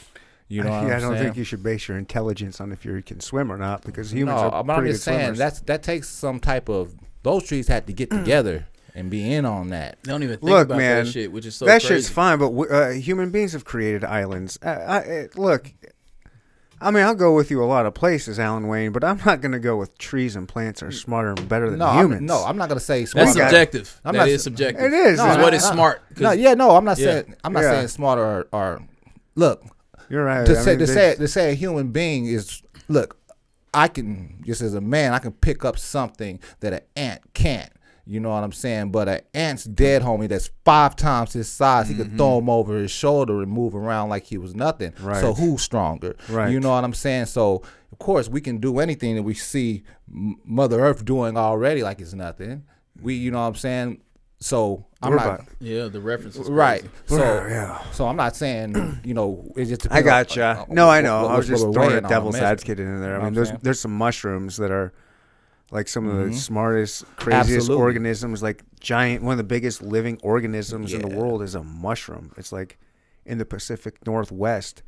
You know what yeah, I don't saying? think you should base your intelligence on if you can swim or not because humans no, are but I'm pretty just saying swimmers. that's that takes some type of those trees had to get together and be in on that. They don't even think Look, about man, that shit, which is so that crazy. shit's fine, but uh, human beings have created islands. I, I, look, I mean, I'll go with you a lot of places, Alan Wayne, but I'm not going to go with trees and plants are smarter and better than No, humans. I'm, no, I'm not gonna say That's smart. We got- subjective. I'm That not is s- subjective. It is. No, That's no, what is smart. No, yeah, no, I'm not Yeah. saying I'm not Yeah. saying smart or, or look You're right. to I say mean, to say to say a human being is look. I can just as a man, I can pick up something that an ant can't. You know what I'm saying? But an ant's dead homie that's five times his size, he could mm-hmm. throw him over his shoulder and move around like he was nothing. Right. So who's stronger? Right. You know what I'm saying? So of course we can do anything that we see Mother Earth doing already like it's nothing. We, you know what I'm saying? So I'm We're not about- yeah, the reference is right. crazy. So yeah. so I'm not saying you know it's just. I depends got on- you. on- No, I what- know. what- I was just throwing a devil's advocate in there. I mean, what I'm there's saying? there's some mushrooms that are like some of the mm-hmm. smartest, craziest Absolutely. organisms. Like giant, one of the biggest living organisms in the Yeah. world is a mushroom. It's like in the Pacific Northwest.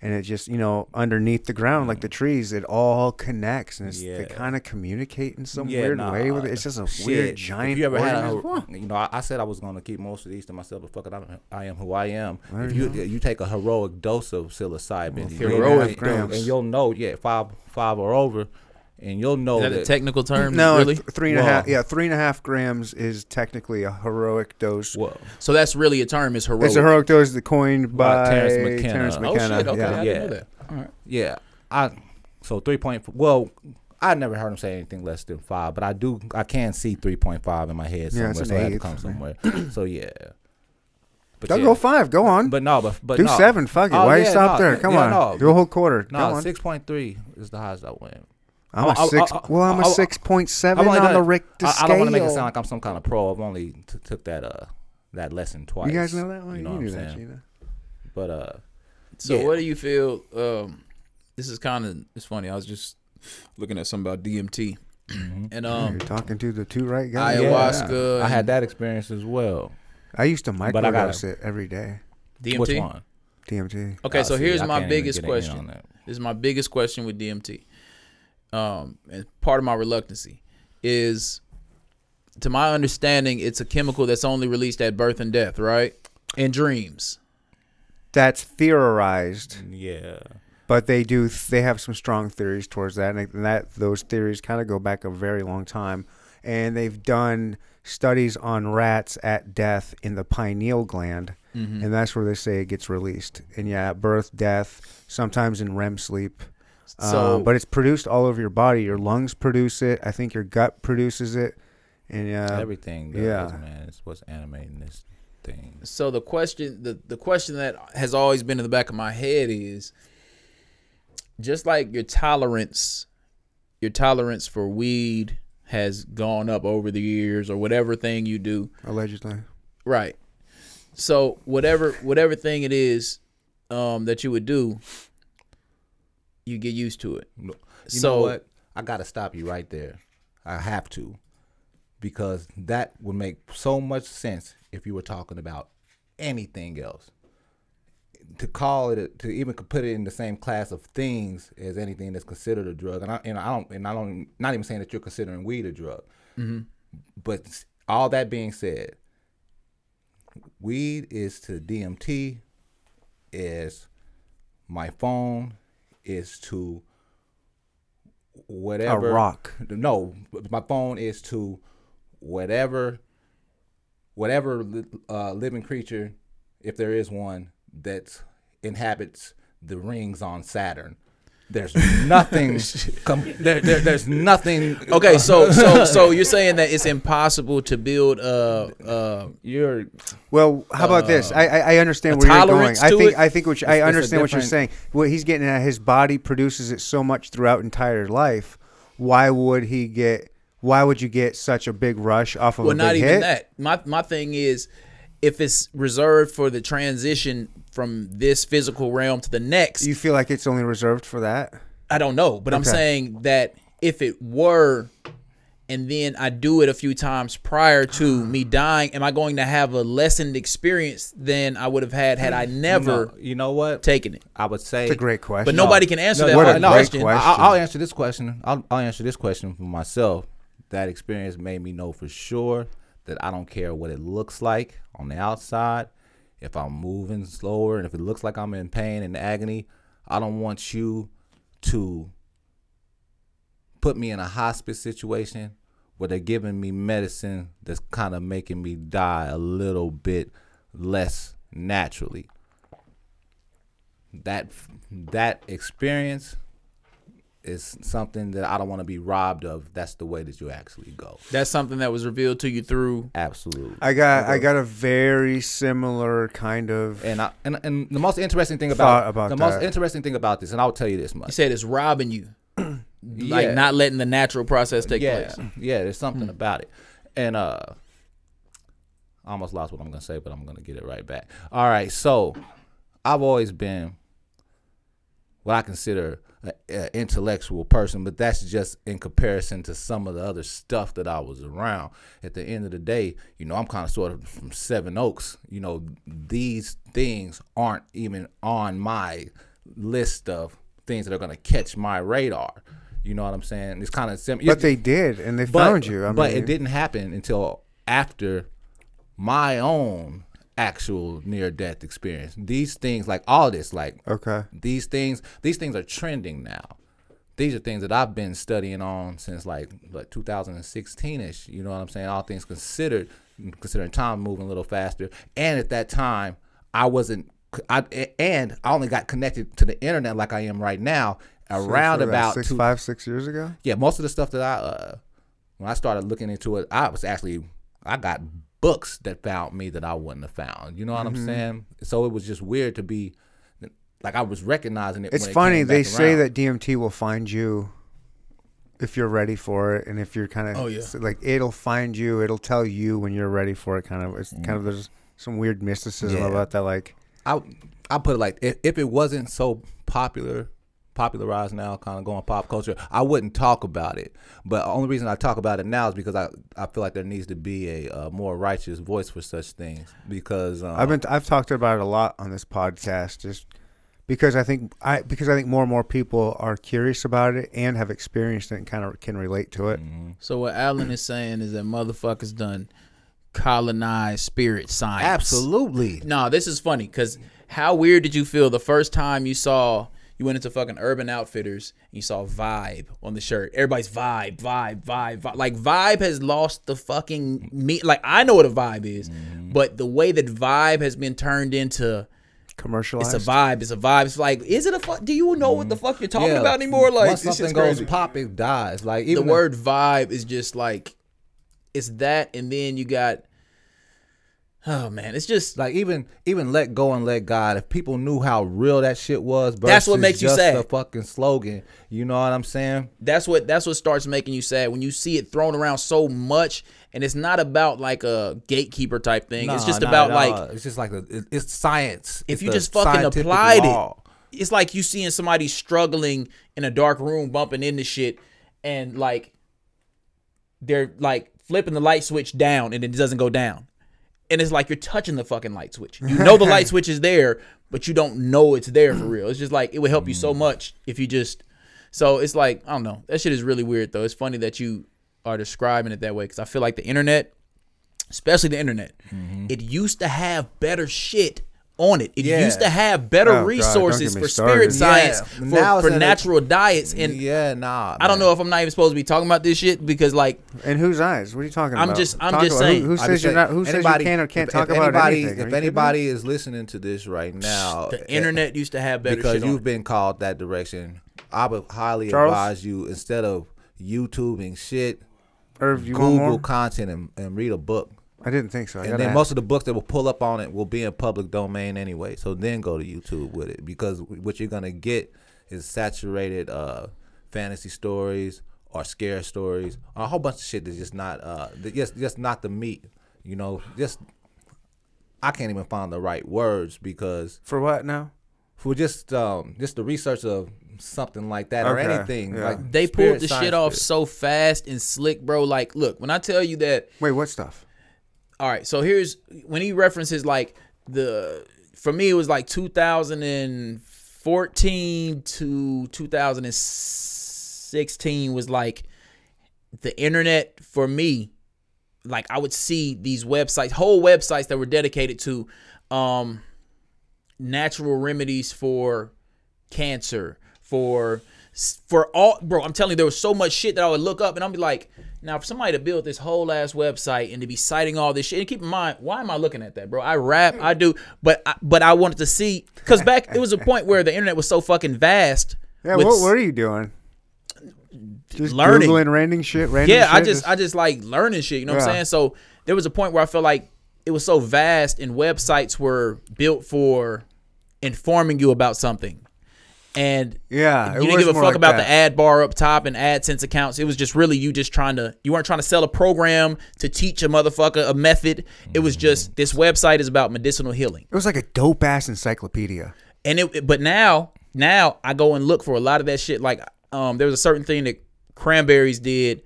And it just, you know, underneath the ground, like the trees, it all connects, and it's, they Yeah. kind of communicate in some Yeah, weird nah, way with it. It's just a shit. weird If giant you ever had a, you know, I, I said I was gonna keep most of these to myself, but fuck it, I'm, I am who I am. If you you take a heroic dose of psilocybin, heroic dose. and you'll know, yeah, five five or over, and you'll know Is that that. a technical term? No, really. th- three and a half. Well- Yeah, three and a half grams is technically a heroic dose. well, So that's really a term. Is heroic. It's a heroic dose that coined by By Terence McKenna. Terence Oh, Oh shit. Okay, I didn't know that. All right. yeah, I so three point. Well, I never heard him say anything less than five, but I do. I can see three point five in my head Yeah, somewhere, it's so an it had to come somewhere. so yeah. But Don't yeah. go five. Go on. But no, but but Do no. seven. Fuck it. Oh, Why you stop no, there? Come yeah, on. no. Do a whole quarter. Go No, on. six point three is the highest I went. I'm a I- I- six. I- well, I'm a I- I- six point seven I'm only on the gonna- Richter I, scale. I don't want to make it sound like I'm some kind of pro. I've only t- took that uh that lesson twice. you guys know that one. You You, know what I'm that, saying? Gina. But uh, So Yeah. what do you feel? Um, this is kind of it's funny. I was just looking at something about DMT, and You're um, talking to the two right guys. Ayahuasca I had that experience as well. I used to But I gotta- microdose it every day. DMT. Which one? DMT. Okay, Ah, so see, here's my biggest question. This is my biggest question with DMT. Um, and part of my reluctancy is, to my understanding, it's a chemical that's only released at birth and death, right? In dreams. That's theorized, Yeah. but they do. They have some strong theories towards that, and that those theories kind of go back a very long time. And they've done studies on rats at death in the pineal gland, Mm-hmm. and that's where they say it gets released. And yeah, at birth, death, sometimes in REM sleep. So, um, but it's produced all over your body. Your lungs produce it. I think your gut produces it, and uh, Everything does, yeah. man. It's what's animating this thing. so the question, the the question that has always been in the back of my head is, just like your tolerance, your tolerance for weed has gone up over the years, or whatever thing you do, allegedly. Right. So whatever whatever thing it is um, that you would do, you get used to it. You so know what? I gotta stop you right there. I have to, because that would make so much sense if you were talking about anything else. To call it, a, to even put it in the same class of things as anything that's considered a drug, and I, and I don't, and I don't, not even saying that you're considering weed a drug, mm-hmm. but all that being said, weed is to DMT, is my phone, is to whatever A rock. No, my phone is to whatever whatever uh, living creature, if there is one, that inhabits the rings on Saturn. There's nothing. com- there, there, there's nothing. Okay, so so so you're saying that it's impossible to build uh uh You're Well, how about this? I I, I understand a where you're going. tolerance I to think it? I think what you, I It's- it's a understand what you're different- saying. What he's getting at, his body produces it so much throughout entire life. Why would he get? Why would you get such a big rush off of well a not big even hit? that. My my thing is if it's reserved for the transition from this physical realm to the next, You feel like it's only reserved for that? I don't know, but I'm saying that if it were, and then I do it a few times prior to me dying, am I going to have a lessened experience than I would have had had I never no, you know what? taken it? I would say It's a great question. But nobody can answer No, that what a hard great question. question. I- I'll answer this question. I'll, I'll answer this question for myself. That experience made me know for sure that I don't care what it looks like on the outside. If I'm moving slower and if it looks like I'm in pain and agony, I don't want you to put me in a hospice situation where they're giving me medicine that's kind of making me die a little bit less naturally. That that experience is something that I don't want to be robbed of. That's the way that you actually go. That's something that was revealed to you through. Absolutely. I got I got a very similar kind of. And I, and and the most interesting thing about, about the most interesting thing about this, and I'll tell you this much. You said it's robbing you, like Yeah. not letting the natural process take yeah, place. yeah. There's something about it, and uh, I almost lost what I'm gonna say, but I'm gonna get it right back. All right, so I've always been what I consider an intellectual person, but that's just in comparison to some of the other stuff that I was around. At the end of the day, you know, I'm kind of sort of from Seven Oaks. You know, these things aren't even on my list of things that are going to catch my radar. You know what I'm saying? It's kind of sim- but they did, and they but, found you. I but mean, it didn't happen until after my own actual near death experience. These things, like all this, like Okay. these things, these things are trending now. These are things that I've been studying on since like like 2016 ish. You know what I'm saying? All things considered, considering time moving a little faster, and at that time, I wasn't. I and I only got connected to the internet like I am right now around So, about six, two, five, six years ago. yeah, most of the stuff that I uh when I started looking into it, I was actually I got books that found me that I wouldn't have found. You know what Mm-hmm. I'm saying? So it was just weird to be like I was recognizing it. It's when it funny. came They say that DMT will find you if you're ready for it, and if you're kind of Oh, yeah. like it'll find you. It'll tell you when you're ready for it. Kind of. It's kind of there's some weird mysticism. Yeah. about that. Like I I put it like if, if it wasn't so popular popularized now kind of going pop culture i wouldn't talk about it but the only reason i talk about it now is because i i feel like there needs to be a, uh more righteous voice for such things because um, I've been I've talked about it a lot on this podcast, just because I think I because I think more and more people are curious about it and have experienced it and kind of can relate to it. Mm-hmm. So what Alan is saying is that motherfuckers done colonized spirit science. absolutely No, this is funny because how weird did you feel the first time you saw you went into fucking Urban Outfitters and you saw Vibe on the shirt? Everybody's Vibe, Vibe, Vibe, Vibe. Like Vibe has lost the fucking me. Like I know what a Vibe is, Mm-hmm. but the way that Vibe has been turned into Commercialized. it's a vibe. It's a vibe. It's like, is it a fuck? Do you know what the fuck you're talking Yeah. about anymore? Like, once something goes pop, it dies. Like the word vibe is just like it's that and then you got oh man it's just like even even let go and let God. If people knew how real that shit was, That's what makes you sad. The fucking slogan. You know what I'm saying? that's what that's what starts making you sad when you see it thrown around so much and it's not about like a gatekeeper type thing it's just about like it's just like a, it- it's science. if It's you just fucking applied law. it it's like you seeing somebody struggling in a dark room bumping into shit and like they're like flipping the light switch down and it doesn't go down and it's like you're touching the fucking light switch. You know the light switch is there but you don't know it's there for real. It's just like it would help you so much if you just so it's like i don't know. That shit is really weird though. It's funny that you are describing it that way because i feel like the internet especially the internet Mm-hmm. it used to have better shit on it. It Yeah. used to have better Oh, resources me for spirit science, Yeah. For, for in a- natural diets, and yeah, nah. I don't know if I'm not even supposed to be talking about this shit because like In whose eyes? What are you talking about? I'm just- I'm Talk just about- saying. Who, who says you're not? Who says you anybody- can or can't if- talk if about anybody, anything? If anybody is listening to this right now, the eh, internet used to have better because you've been called that direction, I would highly Charles? advise you instead of YouTubing shit, or if you want Google content and, and read a book. I didn't think so. I And then ask. most of the books that will pull up on it will be in public domain anyway. So then go to YouTube with it because what you're gonna get is saturated uh, fantasy stories or scare stories or a whole bunch of shit that's just not uh that just just not the meat. You know, just I can't even find the right words because for what now? for just um just the research of something like that or anything yeah. like They pulled the shit off shit. so fast and slick, bro. Like, look, when I tell you that Wait, what stuff? All right so here's when he references like the for me it was like 2014 to 2016 was like the internet for me like i would see these websites whole websites that were dedicated to um natural remedies for cancer for for all bro i'm telling you there was so much shit that i would look up and i'll be like now for somebody to build this whole ass website and to be citing all this shit and keep in mind why am i looking at that bro i rap i do but I, but i wanted to see because back it was a point where the internet was so fucking vast Yeah, with what, are you doing? Just learning. googling random shit. Random yeah i shit? just i just like learning shit you know what i'm saying so there was a point where i felt like it was so vast and websites were built for informing you about something and yeah. you didn't give a fuck about the ad bar up top and AdSense accounts. It was just really you just trying to you weren't trying to sell a program to teach a motherfucker a method. It was just this website is about medicinal healing. It was like a dope ass encyclopedia. And it but now now I go and look for a lot of that shit like um there was a certain thing that cranberries did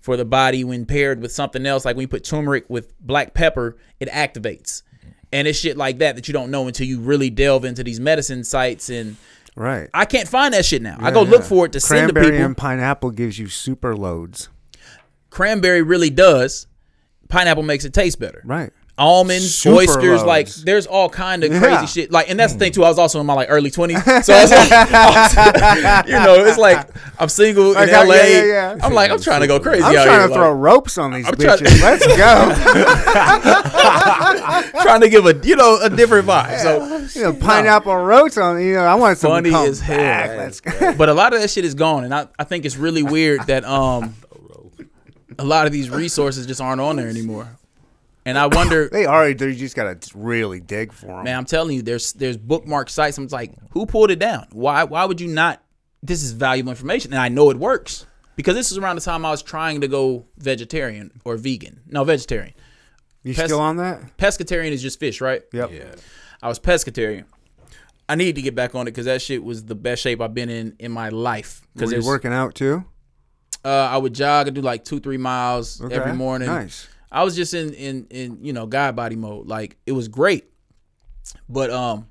for the body when paired with something else like when you put turmeric with black pepper it activates. And it's shit like that that you don't know until you really delve into these medicine sites and Right. I can't find that shit now. I Yeah, go look for it to send to Cranberry people. and pineapple gives you super loads. cranberry really does. Pineapple makes it taste better. Right. Almonds, Super oysters, like there's all kind of Yeah. crazy shit. Like, and that's the thing too. I was also in my like early twenties, so I was like, you know, it's like I'm single Like, in LA. yeah, yeah. I'm like, I'm trying to go crazy I'm out trying here, to throw like, ropes on these I'm bitches. Let's go. trying to give a you know a different vibe. So, You know, pineapple ropes on. You know, I want some Funny as hell. back. Let's go. but a lot of that shit is gone, and I, I think it's really weird that um a lot of these resources just aren't on there anymore. And I wonder, They are. They just gotta really dig for them. Man, I'm telling you, there's there's bookmark sites. I'm like, who pulled it down? Why why would you not? This is valuable information, and I know it works because this is around the time I was trying to go vegetarian or vegan. No, vegetarian. You pes- still on that? Pescatarian is just fish, right? Yep. Yeah. I was pescatarian. I need to get back on it because that shit was the best shape I've been in in my life. Because you working out too? uh, I would jog and do like two three miles every morning. Nice. I was just in in in you know guy body mode. Like it was great, but um,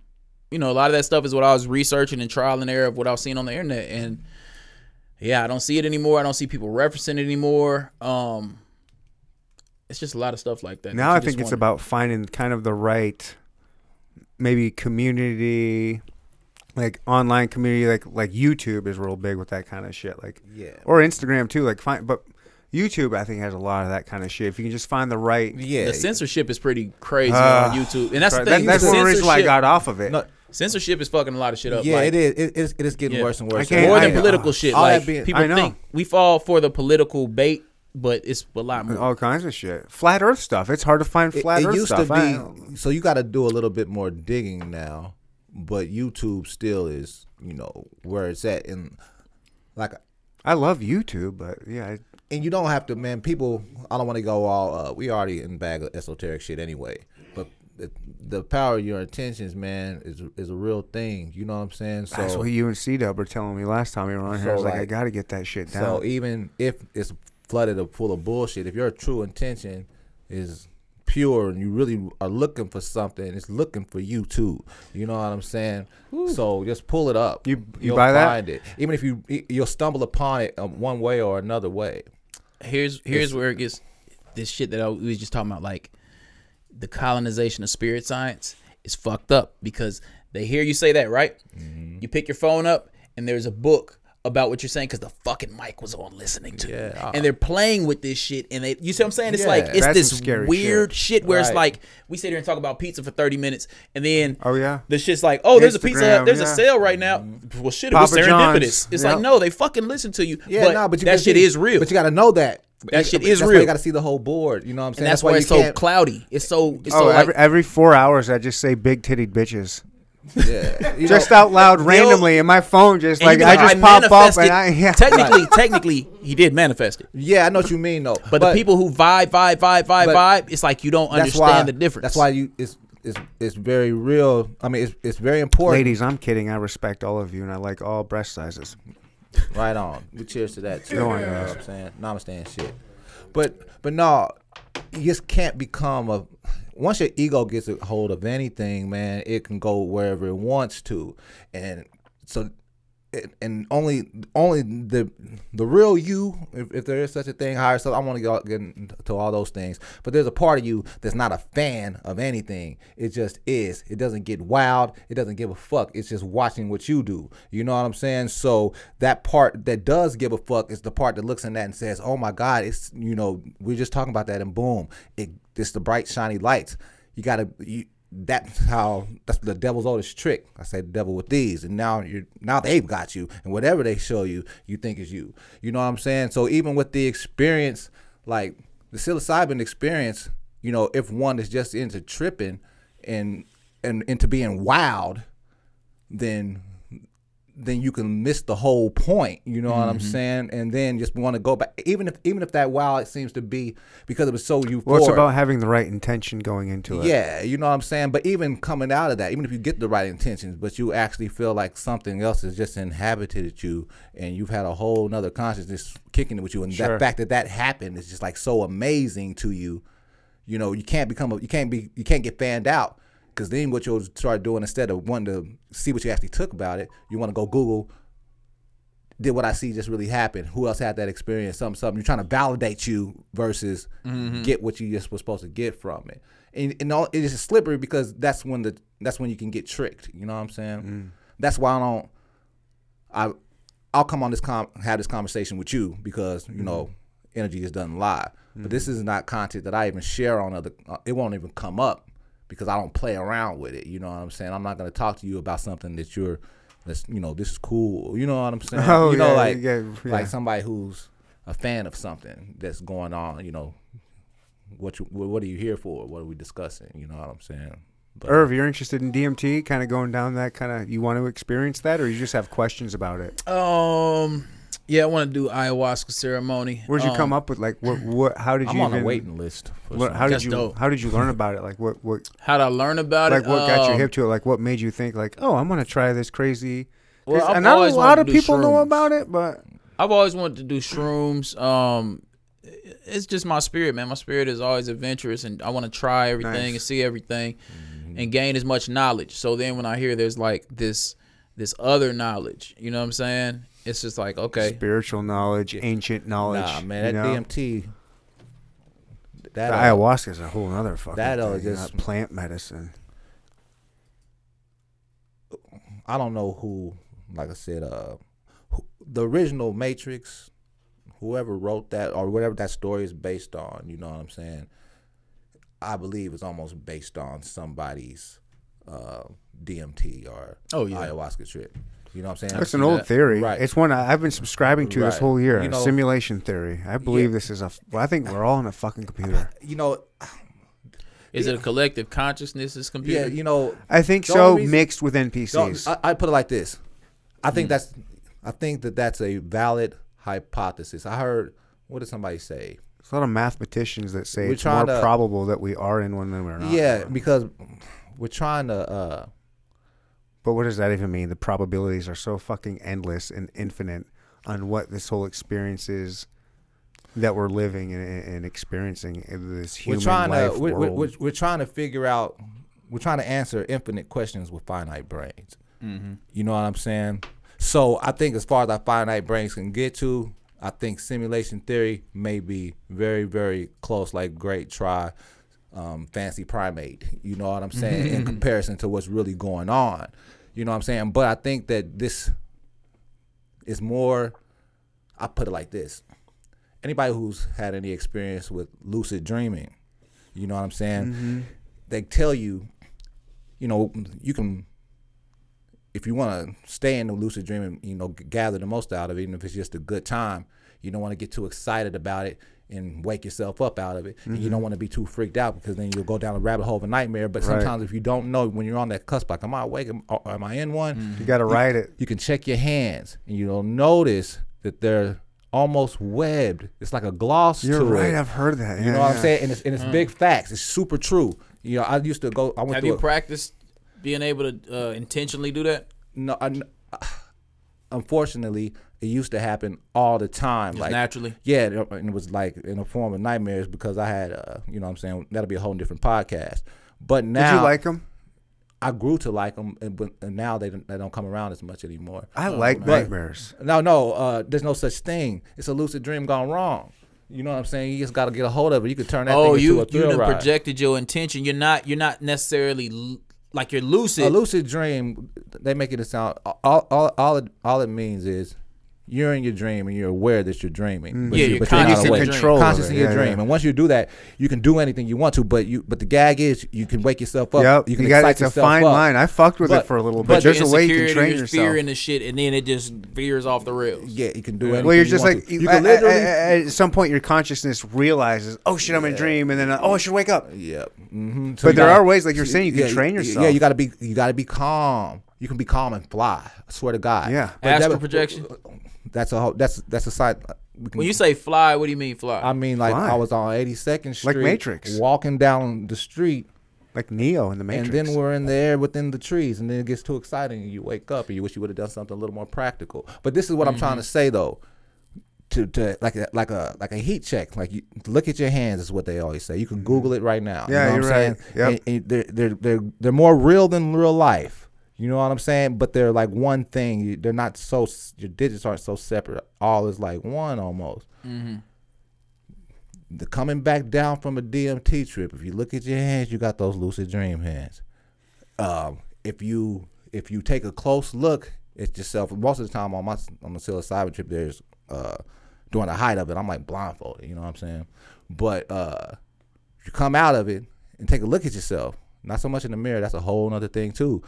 you know a lot of that stuff is what I was researching and trial and error of what I was seeing on the internet, and yeah, I don't see it anymore. I don't see people referencing it anymore. Um, it's just a lot of stuff like that. that Now you I think it's about finding kind of the right, maybe community, like online community, like like YouTube is real big with that kind of shit. Like Yeah. or Instagram too. Like find, but YouTube I think has a lot of that kind of shit. If you can just find the right. Yeah. the censorship is pretty crazy Ah, on YouTube, and that's the That- thing. that's the one reason why I censorship- got off of it. No, Censorship is fucking a lot of shit up. yeah, like, it is. It, it is. It is getting Yeah. worse and worse. can't- more I than know. political shit. All like that being- people I know. think we fall for the political bait, but it's a lot more. All kinds of shit. Flat Earth stuff. It's hard to find flat it Earth used stuff. to be. So you got to do a little bit more digging now, but YouTube still is. You know where it's at, and like I love YouTube, but yeah, I, and you don't have to, man. People, I don't want to go all. Uh, we already in bag of esoteric shit anyway. But the, the power of your intentions, man, is is a real thing. You know what I'm saying? So, that's what you and C Dub were telling me last time we were on here. I was like, I got to get that shit down. so even if it's flooded or full of bullshit, if your true intention is pure and you really are looking for something, it's looking for you too. You know what I'm saying? So just pull it up. You- you You'll buy that? find it. Even if you you'll stumble upon it um, one way or another way. Here's here's where it gets this shit that I, we was just talking about, like the colonization of spirit science. is fucked up because they hear you say that, right? Mm-hmm. You pick your phone up and there's a book about what you're saying because the fucking mic was on listening to you. Yeah. And they're playing with this shit and they you see what I'm saying? It's Yeah. like it's this weird shit, where it's like we sit here and talk about pizza for 30 minutes and then Oh yeah. the shit's like, oh, there's a pizza, Instagram, there's a sale right now. Well, shit, it was serendipitous. John's, It's yep. like, no, they fucking listen to you. Yeah, but nah, but you that shit see- is real. But you got to know that. That shit is that's Why real. you got to see the whole board. You know what I'm saying? and that's, why you it's so cloudy. It's so, it's Oh, so like, every, every four hours I just say big titted bitches. Yeah, Just know, out loud randomly, and my phone just like I can- just pop up and I yeah. technically, technically, he did manifest it. Yeah, I know what you mean though. But, the people who vibe, vibe, vibe, vibe, but vibe, it's like you don't understand why, the difference. That's why you it's it's it's very real. I mean, it's it's very important. Ladies, I'm kidding. I respect all of you, and I like all breast sizes. Right on. We cheers to that too. Go on, you know what I'm saying? Namaste and shit. But but no, you just can't become a once your ego gets a hold of anything, man, it can go wherever it wants to. And so and only only the the real you, if, if there is such a thing, higher self. I want to get, into all those things, but there's a part of you that's not a fan of anything. It just is. It doesn't get wild. It doesn't give a fuck. It's just watching what you do. You know what I'm saying? So that part that does give a fuck is the part that looks in that and says, "Oh my God, it's you know we're just talking about that, and boom, it it's the bright shiny lights. You gotta you." that's how that's the devil's oldest trick. I say the devil with these, and now you're now they've got you, and whatever they show you, you think is you. You know what I'm saying? So even with the experience, like the psilocybin experience, you know, if one is just into tripping and and into being wild, then then you can miss the whole point. You know what I'm mm-hmm. saying? And then just want to go back, even if even if that wow it seems to be because it was so euphoric. Well, it's about having the right intention going into it. Yeah, you know what I'm saying? But even coming out of that, even if you get the right intentions, but you actually feel like something else has just inhabited you and you've had a whole nother consciousness kicking it with you. And Sure. that fact that that happened is just like so amazing to you. You know, you can't become a, you can't be, you can't get fanned out. Because then what you'll start doing instead of wanting to see what you actually took about it, you want to go Google, did what I see just really happen? Who else had that experience? Something, something. You're trying to validate you versus mm-hmm. get what you just was supposed to get from it. And, and all, it is slippery because that's when the that's when you can get tricked. You know what I'm saying? Mm. That's why I don't. I I'll come on this com have this conversation with you because you know mm-hmm. energy just doesn't lie. But this mm-hmm. is not content that I even share on other. Uh, it won't even come up because I don't play around with it. You know what I'm saying? I'm not going to talk to you about something that you're. That's you know this is cool. You know what I'm saying? Oh, you know yeah, like yeah, yeah. like somebody who's a fan of something that's going on. You know what you what what are you here for? What are we discussing? You know what I'm saying? But, Irv, you're interested in DMT, kind of going down that kind of. You want to experience that, or you just have questions about it? Um, yeah, I want to do ayahuasca ceremony. Where'd you Um, come up with like what? What? How did I'm you on even? a waiting list. For What, some- how did you? dope. How did you learn about it? Like what? What? How did I learn about Like it? Like what got you Um, hip to it? Like what made you think like, oh, I'm gonna try this crazy? Well, I've and not a lot of to do people know about it, but I've always wanted to do shrooms. Um, it's just my spirit, man. My spirit is always adventurous, and I want to try everything Nice. and see everything, and gain as much knowledge. So then, when I hear there's like this, this other knowledge, you know what I'm saying? It's just like okay, spiritual knowledge, ancient knowledge. Nah, man, that know? DMT. That uh, ayahuasca is a whole other fucking that, uh, thing, you know, just- plant medicine. I don't know who, like I said, uh, who, the original Matrix, whoever wrote that or whatever that story is based on. You know what I'm saying? I believe it's almost based on somebody's uh, DMT or Oh, yeah. ayahuasca trip. You know what I'm saying? That's an old that. theory. Right. It's one I- I've been subscribing to this whole year. You know- simulation theory. I believe this is a. f- Well, I think we're all in a fucking computer. you know, is it a collective consciousness? This computer? yeah, you know, I think so. reason- mixed with NPCs. I, I put it like this. I think that's I think that that's a valid hypothesis. I heard what did somebody say? It's a lot of mathematicians that say We're it's more to- probable that we are in one than we're not. Yeah, because we're trying to uh But what does that even mean? The probabilities are so fucking endless and infinite on what this whole experience is that we're living and, and experiencing in this human we're trying life to we're, we're, world. we're, we're trying to figure out we're trying to answer infinite questions with finite brains. Mm-hmm. You know what I'm saying? So I think as far as our finite brains can get to, I think simulation theory may be very very close. Like great try. Um, fancy primate. You know what I'm saying? in comparison to what's really going on. You know what I'm saying? But I think that this is more. I put it like this: anybody who's had any experience with lucid dreaming, you know what I'm saying? They tell you, you know, you can if you want to stay in the lucid dream and you know g- gather the most out of it, even if it's just a good time, you don't want to get too excited about it and wake yourself up out of it. And you don't mm-hmm. want to be too freaked out because then you'll go down a rabbit hole of a nightmare. But Right. sometimes if you don't know when you're on that cusp, like am I awake? Am, uh, am I in one? Mm-hmm. You got to write it. You can check your hands and you'll notice that they're almost webbed. It's like a gloss You're to right. it. I've heard that. You Yeah, know what yeah. I'm saying? And it's and it's mm. big facts. It's super true. You know, I used to go. I went Have through you a- practiced being able to uh, intentionally do that? no, I, unfortunately, it used to happen all the time. Just like naturally? yeah, it- and it was like in a form of nightmares because I had, uh, you know, what I'm saying that'll be a whole different podcast. But now Did you like them? I grew to like them, and, but, and now they don't, they don't come around as much anymore. I like But- nightmares. No, no, uh, there's no such thing. It's a lucid dream gone wrong. You know what I'm saying? You just got to get a hold of it. You could turn that Oh, thing you into a you thrill done ride. projected your intention. You're not you're not necessarily l- like you're lucid. a lucid dream, they make it sound all all all it, all it means is you're in your dream and you're aware that you're dreaming. But Yeah, you, you're but you're not conscious in awake. Control of conscious in your Yeah, dream. yeah. And once you do that, you can do anything you want to. But you but the gag is you can wake yourself up. Yep. You can got, excite it's a fine up. line. I fucked with But- it for a little bit. but bit. There's a way you can insecurity, train there's fear in the shit, and then it just veers off the rails. Yeah, you can do anything. Well, you're just want like you, you at, can literally. at- at some point your consciousness realizes, oh shit, I'm in a dream, and then uh, oh I should wake up. Yeah. hmm But there are ways, like you're saying, you can train yourself. Yeah, you got to be. You got to be calm. You can be calm and fly. I swear to God. Yeah. But Astral that- projection. That's a whole. That's that's a side. we When you say fly, what do you mean fly? I mean, like Fly. I was on 82nd Street, Like Matrix. walking down the street, Like Neo in the Matrix. and then we're in the air within the trees, and then it gets too exciting, and you wake up, and you wish you would have done something a little more practical. But this is what I'm trying Mm-hmm. to say, though. To, to like a like a like a heat check like you look at your hands is what they always say you can Google it right now Mm-hmm. Yeah, you know you're what I'm right. saying Yep. And- and they're, they're they're they're more real than real life you know what I'm saying but they're like one thing they're not so your digits aren't so separate all is like one almost the coming back down from a DMT trip, if you look at your hands, you got those lucid dream hands. Um, if you if you take a close look at yourself, most of the time on my on the psilocybin trip, there's uh during the height of it, I'm like blindfolded. You know what I'm saying? But uh, you come out of it and take a look at yourself, not so much in the mirror, that's a whole other thing too.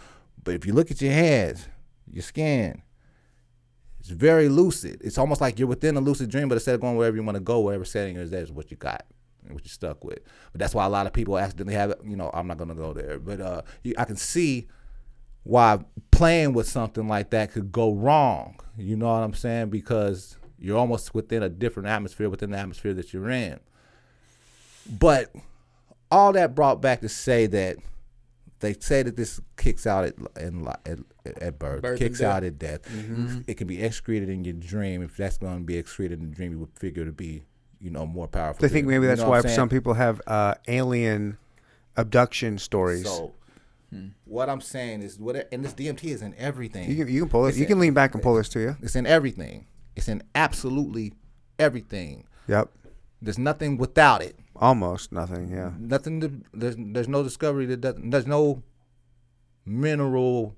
But if you look at your hands, your skin, it's very lucid. It's almost like you're within a lucid dream, but instead of going wherever you want to go, wherever setting is that's what you got and what you're stuck with. But that's why a lot of people accidentally have, it. you know, I'm not gonna go there, but uh, you, I can see why playing with something like that could go wrong. You know what I'm saying? Because you're almost within a different atmosphere within the atmosphere that you're in. But all that brought back to say that they say that this kicks out at in, at, at birth, Birth kicks out at death. It can be excreted in your dream. If that's going to be excreted in the dream, you would figure to be, you know, more powerful. I think than- maybe you that's know why what I'm saying? some people have uh, alien abduction stories. So, what I'm saying is, what and this DMT is in everything. you can you can pull it. You in- can lean back and pull this to you. It's in everything. It's in absolutely everything. Yep. There's nothing without it. Almost nothing. Yeah. Nothing. To, there's there's no discovery that doesn't. There's no mineral.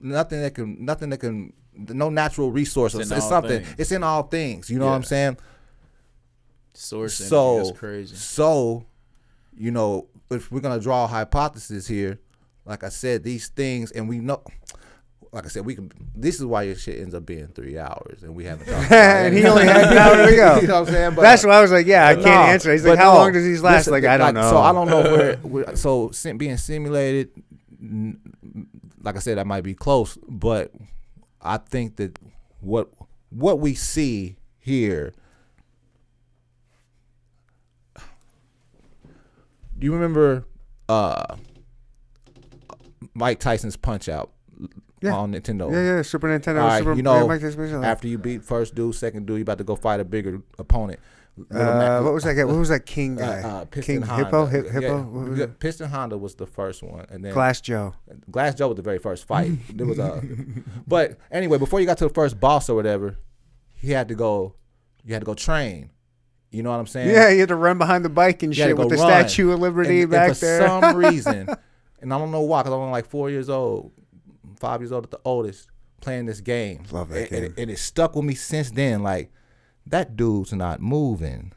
Nothing that can. Nothing that can. No natural resource. It's It's, in it's all something. things. It's in all things. You know what I'm saying? Source so energy. That's crazy. So, you know, if we're gonna draw a hypothesis here, like I said, these things, and we know, like I said, we can. This is why your shit ends up being three hours, and we haven't. talked about and he only had an hour to go. you know what I'm saying? But, That's why I was like, yeah, I can't no, answer. He's like, how no. long does these last? Listen, like, I don't know. So I don't know where. where so sim- being simulated, like I said, that might be close, but I think that what what we see here. Do you remember uh, Mike Tyson's Punch Out Yeah. on Nintendo? Yeah, yeah. Super Nintendo. All right, Super. you know, yeah, Mike Tyson, yeah. after you beat first dude, second dude, you about to go fight a bigger opponent. Uh, what was that guy? What was that King uh, guy? uh, Piston King Honda. Hippo? Hip, Yeah, hippo? Yeah. Piston Honda was the first one, and then Glass Joe. Glass Joe was the very first fight. there was a, but anyway, before you got to the first boss or whatever, he had to go. You had to go train You know what I'm saying? Yeah, you had to run behind the bike and You shit with the run. Statue of Liberty And- and back for there. For some reason, and I don't know why, because I'm only like four years old, five years old at the oldest, playing this game. Love that and, and game. it, and it stuck with me since then. Like that dude's not moving.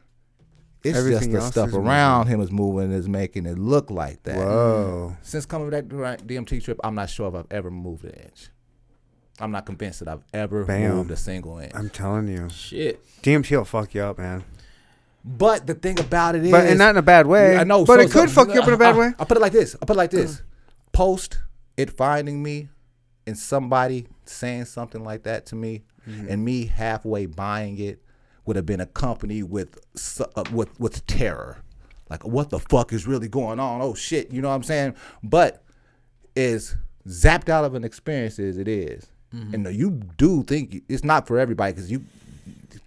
It's Everything just the stuff around him is moving, and is making it look like that. Whoa. Since coming back to that DMT trip, I'm not sure if I've ever moved an inch. I'm not convinced that I've ever Bam. moved a single inch. I'm telling you. Shit. DMT will fuck you up, man. but the thing about it is, But and not in a bad way. I know, But so- it could so- fuck you up in a bad I, way. I put it like this. I put it like this. Post it finding me and somebody saying something like that to me, Mm-hmm. and me halfway buying it would have been accompanied with uh, with with terror, like what the fuck is really going on? Oh shit, you know what I'm saying? But is zapped out of an experience as it is. Mm-hmm. and you do think it's not for everybody because you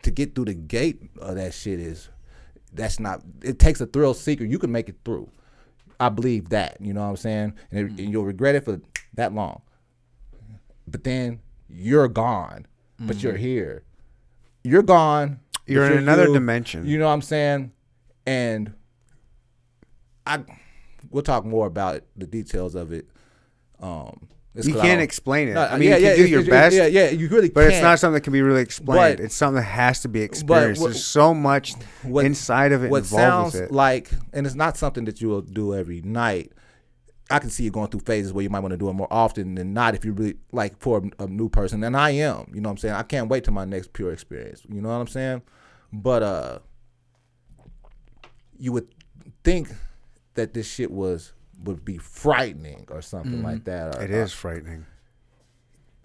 to get through the gate of that shit is that's not it takes a thrill seeker you can make it through i believe that you know what i'm saying and, it- and you'll regret it for that long but then you're gone but you're here you're gone You're in another you. dimension. you know what i'm saying and i we'll talk more about the details of it um it's You can't explain it. No, I mean, yeah, you yeah, can do your best, yeah yeah you really but can't it's not something that can be really explained. But- it's something that has to be experienced. what- There's so much what- inside of it what involved sounds with it. like and it's not something that you will do every night i can see you going through phases where you might want to do it more often than not if you really like for a, a new person and i am you know what i'm saying i can't wait till my next pure experience you know what i'm saying but uh you would think that this shit was would be frightening or something like that or, Mm-hmm. it or is frightening.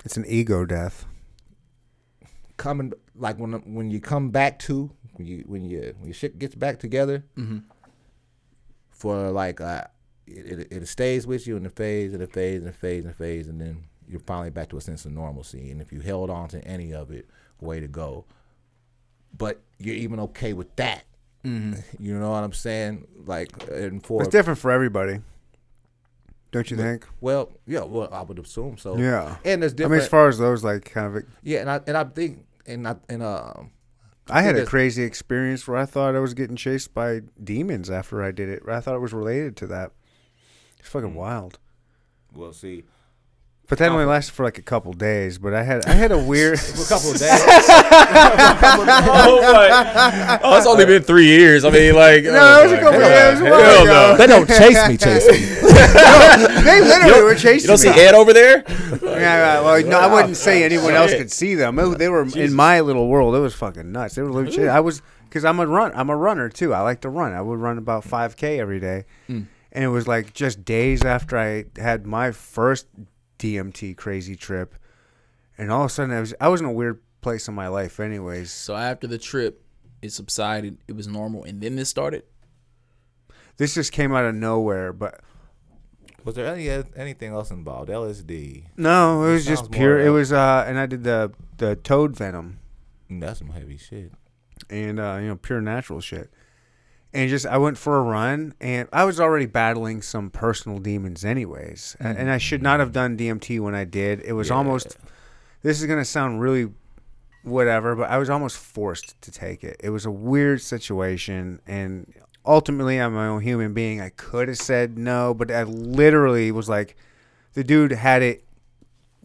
It's an ego death. coming like when when you come back to when you when you when your shit gets back together for like uh it, it, it stays with you and it fades and it fades and it fades and it fades and then you're finally back to a sense of normalcy and if you held on to any of it way to go but you're even okay with that you know what i'm saying like and for It's different for everybody. Don't you think? well yeah well i would assume so Yeah. and there's different. I mean, as far as those, like, kind of. yeah and i and i think and i and um I had a crazy experience where I thought I was getting chased by demons after I did it. I thought it was related to that. It's fucking mm. wild. we'll see But that only lasted for like a couple days. But I had I had a weird. a couple of days oh, my. oh, it's only been three years. I mean, like, No, oh it was a oh couple God. years. What Hell no. they don't chase me, chase me. they literally were chasing me. You don't see me. Ed over there? Yeah, well, no, I wouldn't say anyone else could see them. It- they were in my little world. It was fucking nuts. They were legit. I was because I'm a run. I'm a runner too. I like to run. I would run about 5k every day, hmm. And it was like just days after I had my first DMT crazy trip, and all of a sudden I was I was in a weird place in my life. Anyways, So after the trip, it subsided. It was normal, and then this started. this just came out of nowhere. But Was there any anything else involved? LSD. no, it was just pure. It was uh, and I did the the toad venom. That's some heavy shit. and uh, you know pure natural shit. And just I went for a run, and I was already battling some personal demons, anyways. A- mm. And I should not have done DMT when I did. It was almost. This is gonna sound really, whatever, but I was almost forced to take it. It was a weird situation, and ultimately, I'm my own human being. I could have said no, but I literally was like, the dude had it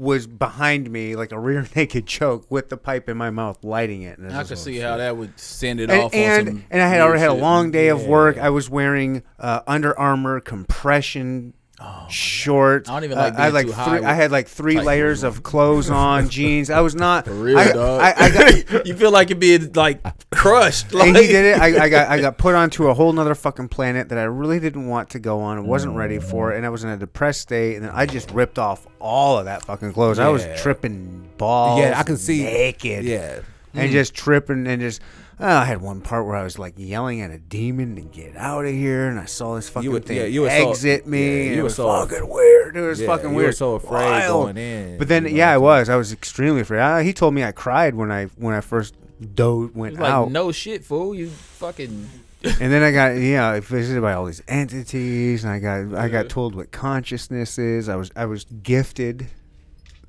was behind me like a rear naked choke with the pipe in my mouth, lighting it. And I could see how that would send it and off. and, and I had already had a long day of work. I was wearing uh, Under Armour compression shorts. Oh, I don't even Uh, like I had like three, high I had like three layers of clothes on, jeans. I was not For real, I, dog. I, I got, you feel like it being like crushed. Like, and he did it. I, I got I got put onto a whole nother fucking planet that I really didn't want to go on. I wasn't ready for it, and I was in a depressed state. And then I just ripped off all of that fucking clothes. I was tripping balls. Yeah, I can see- naked. Yeah. and just tripping and just. Oh, I had one part where I was like yelling at a demon to get out of here, and I saw this fucking were- thing yeah, you were so- exit me. yeah, and you it were was so- fucking weird. It was Yeah, fucking you weird. were so afraid Wild. going in, But then, you know yeah, I I'm was. I was extremely afraid. I, he told me I cried when I when I first dove went It's like out. no shit, fool. You fucking. And then I got yeah visited by all these entities, and I got I got told what consciousness is. I was I was gifted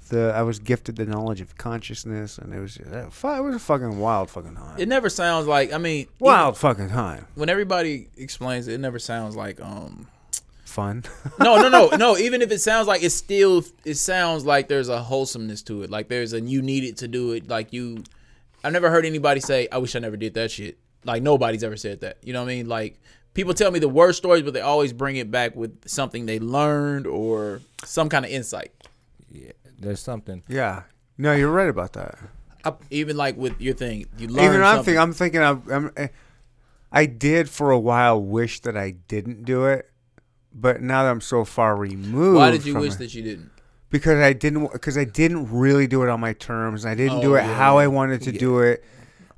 the I was gifted the knowledge of consciousness, and it was uh, it was a fucking wild fucking time. It never sounds like. I mean, wild fucking time. when everybody explains it, it never sounds like. Um, Fun. no, no, no, no. Even if it sounds like it's still, it sounds like there's a wholesomeness to it. Like there's a you needed to do it. Like you, I've never heard anybody say, "I wish I never did that shit." Like nobody's ever said that. You know what I mean? Like people tell me the worst stories, but they always bring it back with something they learned or some kind of insight. Yeah, there's something. yeah. No, you're right about that. Even like with your thing, you learn. Even I'm something. thinking, I'm thinking, I'm, I'm, eh, I did for a while wish that I didn't do it, but now that I'm so far removed, Why did you from wish it- that you didn't? because I didn't because I didn't really do it on my terms. and I didn't do Oh, it yeah, how. I wanted to do it.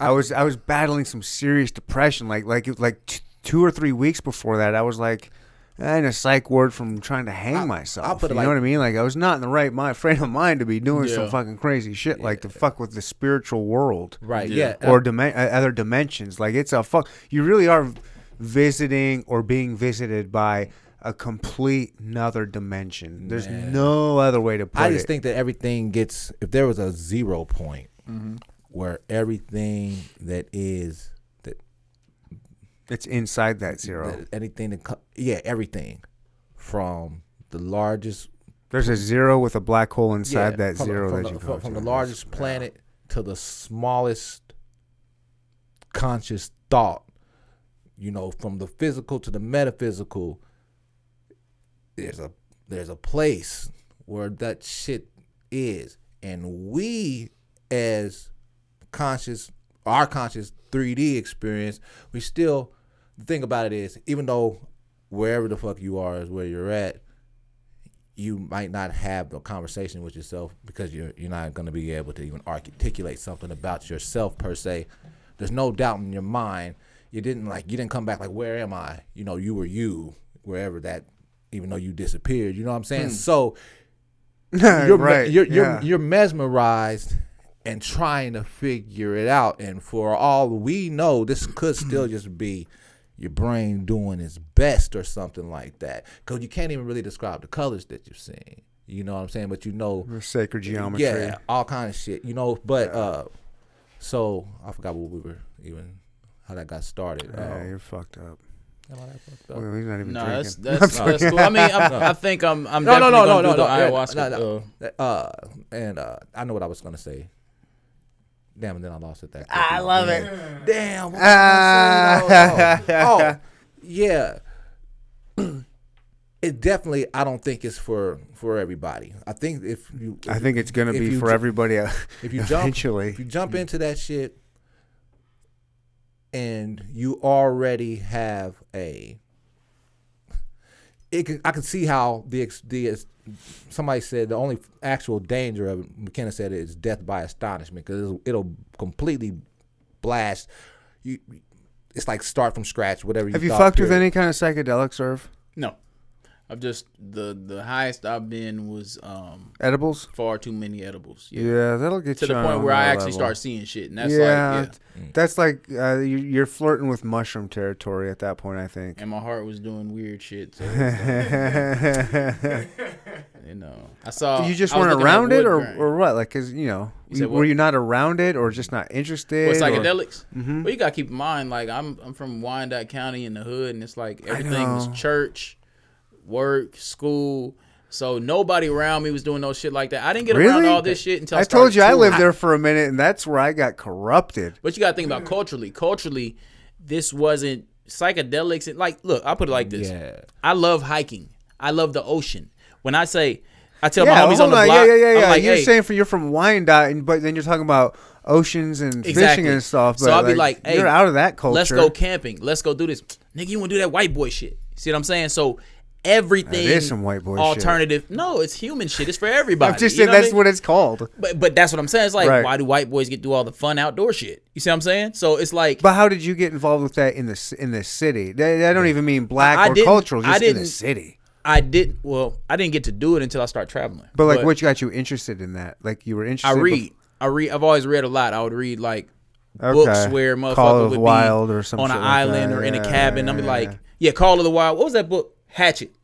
I was I was battling some serious depression. Like like like t- two or three weeks before that, I was like in a psych ward from trying to hang I'll- myself. I'll put it you like- know what I mean? Like I was not in the right mind, frame of mind to be doing some fucking crazy shit like to fuck with the spiritual world Right. Yeah. Yeah. or dimen- uh, other dimensions. Like it's a fuck. You really are visiting or being visited by a complete another dimension. There's Man. no other way to put it. I just it. think that everything gets if there was a zero point Mm-hmm. where everything that is that, it's inside that zero. that anything that co- yeah everything from the largest There's a zero with a black hole inside yeah, that from the- zero from that the, you from, from the largest planet to the smallest conscious thought you know from the physical to the metaphysical there's a there's a place where that shit is and we as conscious our conscious 3d experience we still the thing about it is even though wherever the fuck you are is where you're at you might not have the conversation with yourself because you're you're not going to be able to even articulate something about yourself per se. There's no doubt in your mind. You didn't like you didn't come back like where am I? You know, you were you wherever that even though you disappeared. You know what I'm saying? Hmm. So you're right. you're you're, yeah. you're mesmerized and trying to figure it out. And for all we know, this could still just be your brain doing its best or something like that. Because you can't even really describe the colors that you're seeing. You know what I'm saying? But you know, Or sacred geometry. yeah, all kind of shit. You know, but uh, so I forgot what we were even how that got started. Yeah, Uh, you're fucked up. am I that fucked up? Well, he's not even No, drinking. that's that's, that's cool. I mean, I, I think I'm I'm No, no, definitely no, no, gonna no, do no, the yeah, ayahuasca. no, no. uh, Uh, and uh, I know what I was gonna say. Damn, and then I lost it. That I quickly. love Damn. it. Damn. what was. I saying? oh, oh, yeah. It definitely. I don't think it's for for everybody. I think if you, I think it's gonna be you for ju- everybody uh, if you jump eventually. if you jump into that shit and you already have a it can, I can see how the ex- the somebody said the only actual danger of it, McKenna said is death by astonishment because it'll, it'll completely blast you. It's like start from scratch, whatever. You Have you thought, fucked with any kind of psychedelic Serve? no, I've just the the highest I've been was um Edibles? far too many edibles. Yeah, Yeah. that'll get To you the point where I actually level. start seeing shit, and that's yeah, like yeah. that's like uh, you- you're flirting with mushroom territory at that point. I think. And my heart was doing weird shit. So, you know, I saw. you just I weren't around it, or, grain. or what? Like, cause you know, You said were you not around it, or just not interested? What, or- psychedelics? Mhm. Well, you gotta keep in mind, like I'm I'm from Wyandotte County in the hood, and it's like everything was church, work, school. So nobody around me was doing no shit like that. I didn't get Really? around all this shit until I, I told you I lived there for a minute, and that's where I got corrupted. But you gotta think about culturally. Culturally, this wasn't psychedelics. And like, look, I'll put it like this. Yeah. I love hiking. I love the ocean. When I say, I tell yeah, my homies on the block, yeah, yeah, yeah, I'm yeah. like, you're hey, saying for you're from Wyandotte, and, but then you're talking about oceans and fishing and stuff. But So I'll be like, hey, you're out of that culture. Let's go camping. Let's go do this. Nigga, you want to do that white boy shit. See what I'm saying? So everything That is some white boy shit. alternative. No, it's human shit. It's for everybody. I'm just You saying know what I that's mean? what it's called. But but that's what I'm saying. It's like Right. why do white boys get to do all the fun outdoor shit? You see what I'm saying? So it's like But how did you get involved with that in the in the city? I I don't even mean black I or didn't- cultural, I just in the city. I did well, I didn't get to do it until I started traveling. But like, what got you interested in that? Like, you were interested. I read. I read. I've always read a lot. I would read like Okay. books where motherfucker would be or on an like island that. or in a cabin. yeah, I'm yeah, like, yeah. yeah, Call of the Wild. What was that book? Hatchet.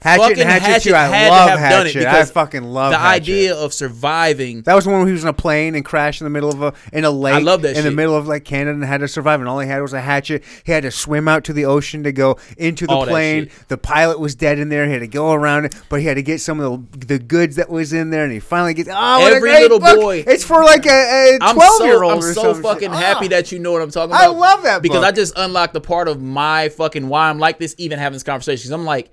Hatchet fucking and Hatchet, Hatchet too. I had love to have done it Hatchet. I because fucking love the Hatchet. idea of surviving. That was the one where he was in a plane and crashed in the middle of a in a lake. I love that in the middle of like Canada and had to survive. And all he had was a hatchet. He had to swim out to the ocean to go into the All plane. The pilot was dead in there. He had to go around it, but he had to get some of the, the goods that was in there. And he finally gets. Oh, what a Every great little book. boy- It's for like a, a twelve so year old. I'm so fucking shit. happy Ah. that you know what I'm talking about. I love that because book. I just unlocked the part of my fucking why I'm like this. Even having this conversation, I'm like,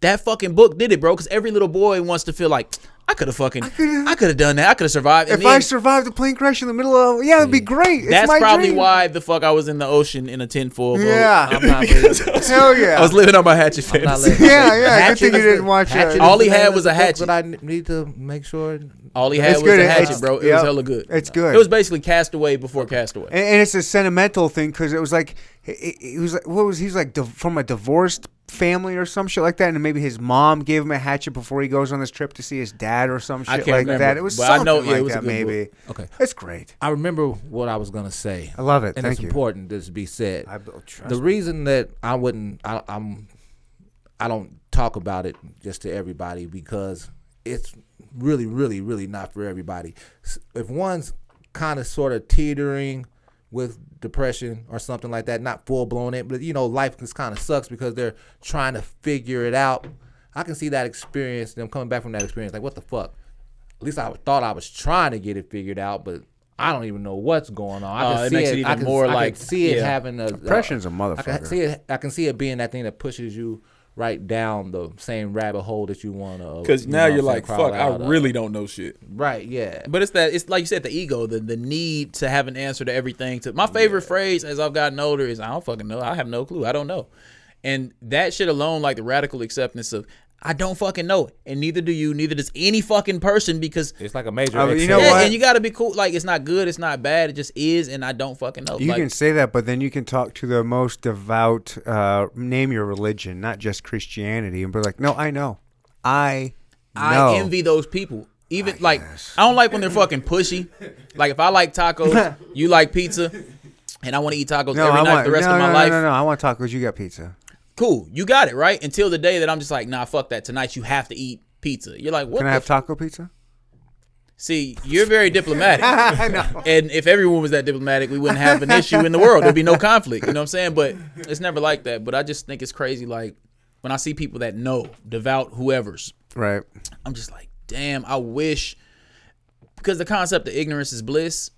that fucking book did it, bro. Because every little boy wants to feel like I could have fucking, I could have done that. I could have survived. And If I survived the plane crash in the middle of, yeah, it'd be great. It's that's my probably dream. why the fuck I was in the ocean in a tinfoil boat. Yeah. I'm not I was- Hell yeah. I was living on my hatchet I'm not fantasy. letting- Yeah, yeah, good Hatchet thing you didn't the- watch, uh, Hatchet All he had was a hatchet. But I need to make sure. All he had It's was good. a It's- hatchet, bro. It yeah. was hella good. It's good. It was basically Castaway before Castaway. and, and it's a sentimental thing because it was like it, it was like what was he was like div- from a divorced family or some shit like that, and maybe his mom gave him a hatchet before he goes on this trip to see his dad or some shit like remember, that. It was but I something know- yeah, it like was that, maybe. Okay. It's great. I remember what I was gonna say. I love it. and Thank it's you. important this to be said. I the reason that I wouldn't, I, I'm, I don't talk about it just to everybody because it's really, really, really not for everybody. If one's kind of sort of teetering with depression or something like that, not full blown it, but you know, life just kind of sucks because they're trying to figure it out. I can see that experience, them coming back from that experience, like what the fuck. At least I thought I was trying to get it figured out, but I don't even know what's going on. I Uh, can it see makes it, it I can, more I can like- see it yeah. having a Depression's a I can motherfucker. I can see it. I can see it being that thing that pushes you right down the same rabbit hole that you want to. Because now you're like, fuck, I really don't know shit. Right. Yeah. But it's that it's like you said, the ego, the the need to have an answer to everything. To my favorite phrase as I've gotten older is I don't fucking know. I have no clue. I don't know. And that shit alone, like the radical acceptance of I don't fucking know, and neither do you, neither does any fucking person because It's like a major. Oh, you know yeah, what? and you gotta be cool. Like it's not good, it's not bad, it just is, and I don't fucking know. You like, can say that, but then you can talk to the most devout, uh, name your religion, not just Christianity, and be like, no, I know. I know. I envy those people. Even like I don't like when they're fucking pushy. Like if I like tacos, you like pizza, and I want to eat tacos No, every I night want, for the rest no, of my no, life. No, no, no. I want tacos. You got pizza. Cool, you got it right. Until the day that I'm just like, nah, fuck that. Tonight you have to eat pizza. You're like, what? Can I have taco pizza? See, you're very diplomatic. I know. And if everyone was that diplomatic, we wouldn't have an issue in the world. There'd be no conflict. You know what I'm saying? But it's never like that. But I just think it's crazy. Like when I see people that know, devout whoever's, Right. I'm just like, damn, I wish because the concept of ignorance is bliss.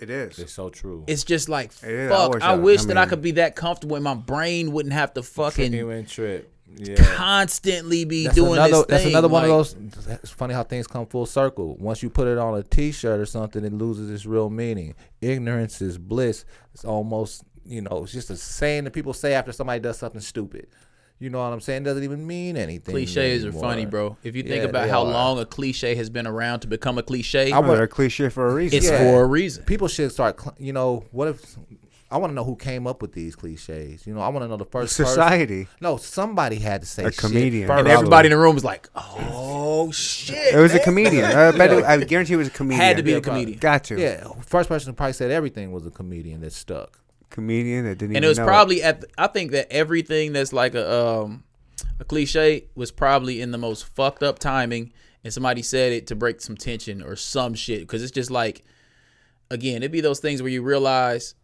It is. It's so true. It's just like is. I fuck. wish I I- wish I that I could be that comfortable and my brain wouldn't have to fucking Genuine trip. Yeah. constantly be That's doing another. this That's thing. another one like- of those. It's funny how things come full circle. Once you put it on a T-shirt or something, it loses its real meaning. Ignorance is bliss. It's almost you know, it's just a saying that people say after somebody does something stupid. You know what I'm saying? Doesn't even mean anything. Cliches are funny, bro. If you think Yeah, about how are. long a cliche has been around to become a cliche, I Well, a cliche for a reason. it's Yeah. for a reason. people should start. You know, what if? I want to know who came up with these cliches. You know, I want to know the first person. Society. No, somebody had to say A shit comedian. first. And everybody in the room was like, "Oh shit!" It was a comedian. I bet. It, I guarantee it was a comedian. Had to be Yeah, a comedian. Got to. Yeah, first person who probably said everything was a comedian that stuck. Comedian that didn't. Even know. And even it was know probably at. The, I think that everything that's like a um a cliche was probably in the most fucked up timing, and somebody said it to break some tension or some shit. Because it's just like, again, it'd be those things where you realize.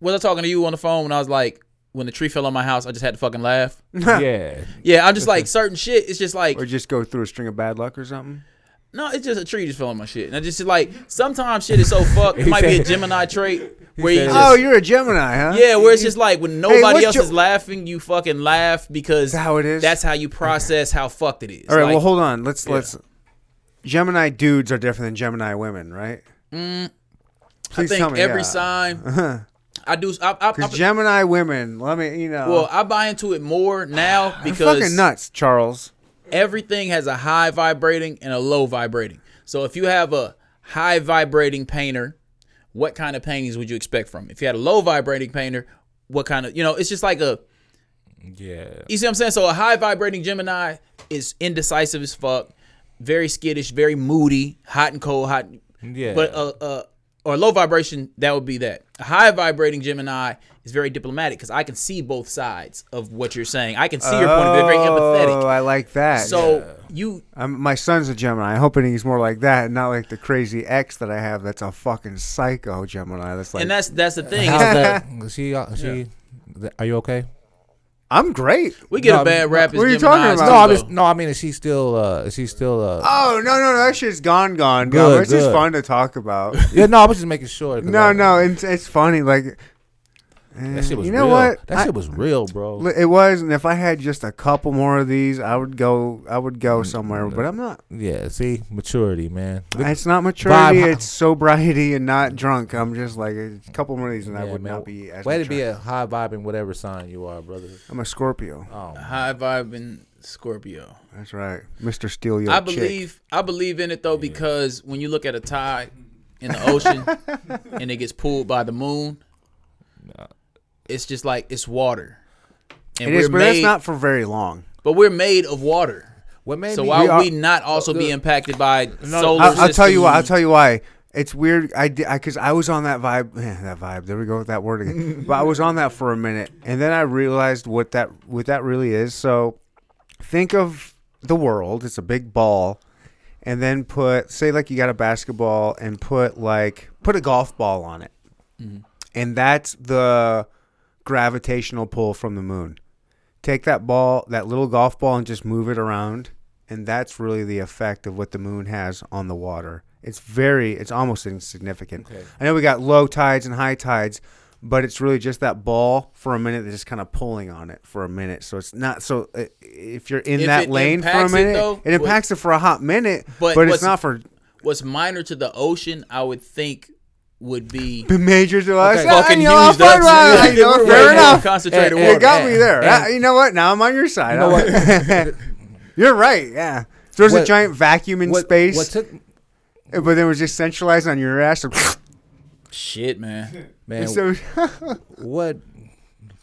Was I talking to you on the phone when I was like, when the tree fell on my house, I just had to fucking laugh. yeah, Yeah, I'm just like certain shit. It's just like Or just go through a string of bad luck or something. No, it's just a tree just fell on my shit. And I just like sometimes shit is so fucked. It might be a Gemini trait where you said- just Oh, you're a Gemini, huh? yeah, where it's just like when nobody what's else your- is laughing, you fucking laugh because That's how it is? That's how you process how fucked it is. All right. Like, well, hold on. Let's Yeah. let's. Gemini dudes are different than Gemini women, right? Mm, I Please think tell me, every yeah. sign uh-huh. I do. I, I, I, Because Gemini women, let me, you know. well, I buy into it more now They're because fucking nuts, Charles. everything has a high vibrating and a low vibrating. So if you have a high vibrating painter, what kind of paintings would you expect from? If you had a low vibrating painter, what kind of you know? It's just like a yeah. you see what I'm saying. So a high vibrating Gemini is indecisive as fuck, very skittish, very moody, hot and cold, hot. Yeah. But uh, uh, a a, or low vibration, that would be that. A high vibrating Gemini is very diplomatic because I can see both sides of what you're saying. I can see your point of view. Very empathetic. Oh. I like that. So you Um, my son's a Gemini. I'm hoping he's more like that, and not like the crazy ex that I have. That's a fucking psycho Gemini. That's like and that's that's the thing. How's that that? Is she? uh, she? th- Are you okay? I'm great. we get No, a bad rap. what are you talking about? No, I'm just no. I mean, is she still? Uh, is she still? Uh, Oh no, no, no! That shit's gone, gone, gone. Good, But it's just fun to talk about. yeah, no. I was just making sure. no, I- no, it's it's funny. Like That shit was you know real. what? That I- shit was real, bro. It was, and if I had just a couple more of these, I would go. I would go mm, somewhere, but I'm not. Yeah, see, maturity, man. It's not maturity. Vibe- It's sobriety and not drunk. I'm just like a couple more of these, and I would man. not be as. Way to be a high vibing whatever sign you are, brother. I'm a Scorpio. Oh, high vibing Scorpio. That's right, Mr. Steel. Your I chick. believe I believe in it though because when you look at a tide in the ocean and it gets pulled by the moon, it's just like it's water. And It is, we're but made, that's not for very long. but we're made of water. what made So me? why We would are- we not also be impacted by solar I'll, I'll tell you why. I'll tell you why. It's weird. I I because I, was on that vibe. That vibe. There we go with that word again. but I was on that for a minute, and then I realized what that what that really is. So think of the world. It's a big ball, and then put say like you got a basketball and put like put a golf ball on it, mm-hmm. and that's the gravitational pull from the moon. Take that ball, that little golf ball, and just move it around, and that's really the effect of what the moon has on the water. It's very, it's almost insignificant. I know we got low tides and high tides, but it's really just that ball for a minute that's just kind of pulling on it for a minute. So it's not so uh, if you're in If that it lane for a impacts it, minute, though, it impacts it for a hot minute, but but, it's what's- not for What's minor to the ocean, I would think, would be major to us. Okay. Yeah, fucking you know, huge. fine, right, you know, fair more enough. Concentrated And- You water. got me there. And- you know what? Now I'm on your side. know? You're right. Yeah. So there's a giant vacuum in what, space, What took but then it was just centralized on your ass. Shit, man. man? so what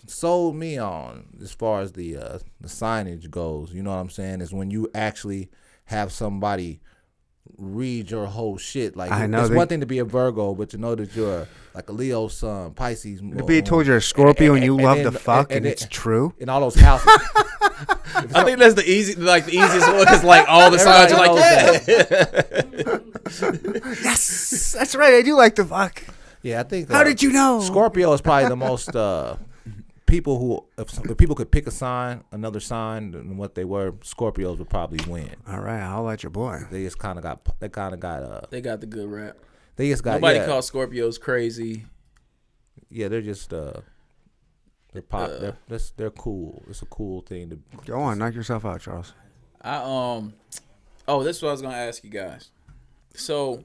sold me on as far as the uh, the signage goes, you know what I'm saying, is when you actually have somebody read your whole shit. Like I know, it's they- one thing to be a Virgo, but to know that you're like a Leo sun, Pisces. to be told you're a Scorpio and, you and- love and to then- fuck, and and, then- it's true. in all those houses. I think that's the easy, like the easiest one, Is like all the signs are like, Everybody yeah. Yes, that's right. I do like the fuck. yeah, I think. How did you know? Scorpio is probably the most uh, people who, if, some- if people could pick a sign, another sign than what they were, Scorpios would probably win. All right, I'll let your boy. They just kind of got, they kind of got, uh, They got the good rap. they just got. Nobody yeah, calls Scorpios crazy. Yeah, they're just, uh, they're pop. they're, they're they're cool. It's a cool thing to. Go on, knock yourself out, Charles. I um, oh, this is what I was gonna ask you guys. So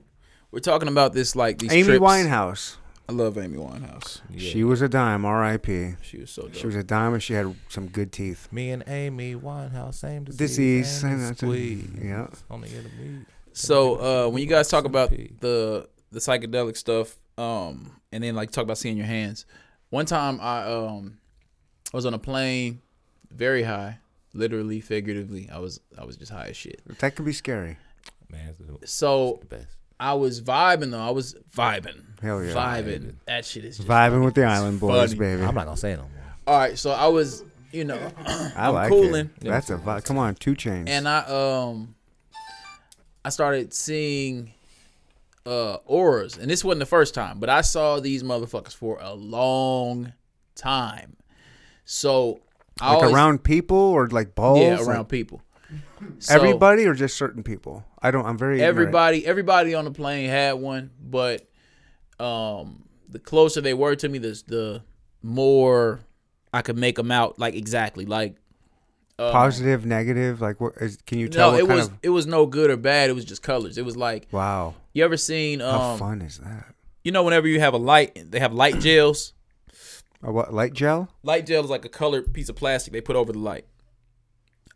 we're talking about this like these Amy trips. Winehouse. I love Amy Winehouse. She was a dime. R.I.P. She was so dope. She was a dime, and she had some good teeth. Me and Amy Winehouse, same disease, Disease, same same that's it. squeeze. Yeah. on the end. So uh, when you guys talk about the the psychedelic stuff, um, and then like talk about seeing your hands. One time I um I was on a plane, very high, literally, figuratively. I was I was just high as shit. That could be scary. Man, it's the- So the best. I was vibing though. I was vibing. Hell yeah. Vibing. That shit is just Vibing with the Island Boys, funny. baby. I'm not gonna say it no more. All right, so I was, you know, I I'm like cooling. it. That's a vibe. Come on, two chains. and I um I started seeing uh auras, and this wasn't the first time, but I saw these motherfuckers for a long time. So I like always, around people or like balls? yeah Like around people. So everybody or just certain people? I don't. I'm very ignorant. everybody everybody on the plane had one, but um the closer they were to me, the the more I could make them out like exactly like. um, Positive, negative. Like what? Is, can you tell? No, it was Of, it was no good or bad. It was just colors. It was like wow. you ever seen How um fun is that? you know whenever you have a light they have light gels. A what? Light gel? Light gel is like a colored piece of plastic they put over the light.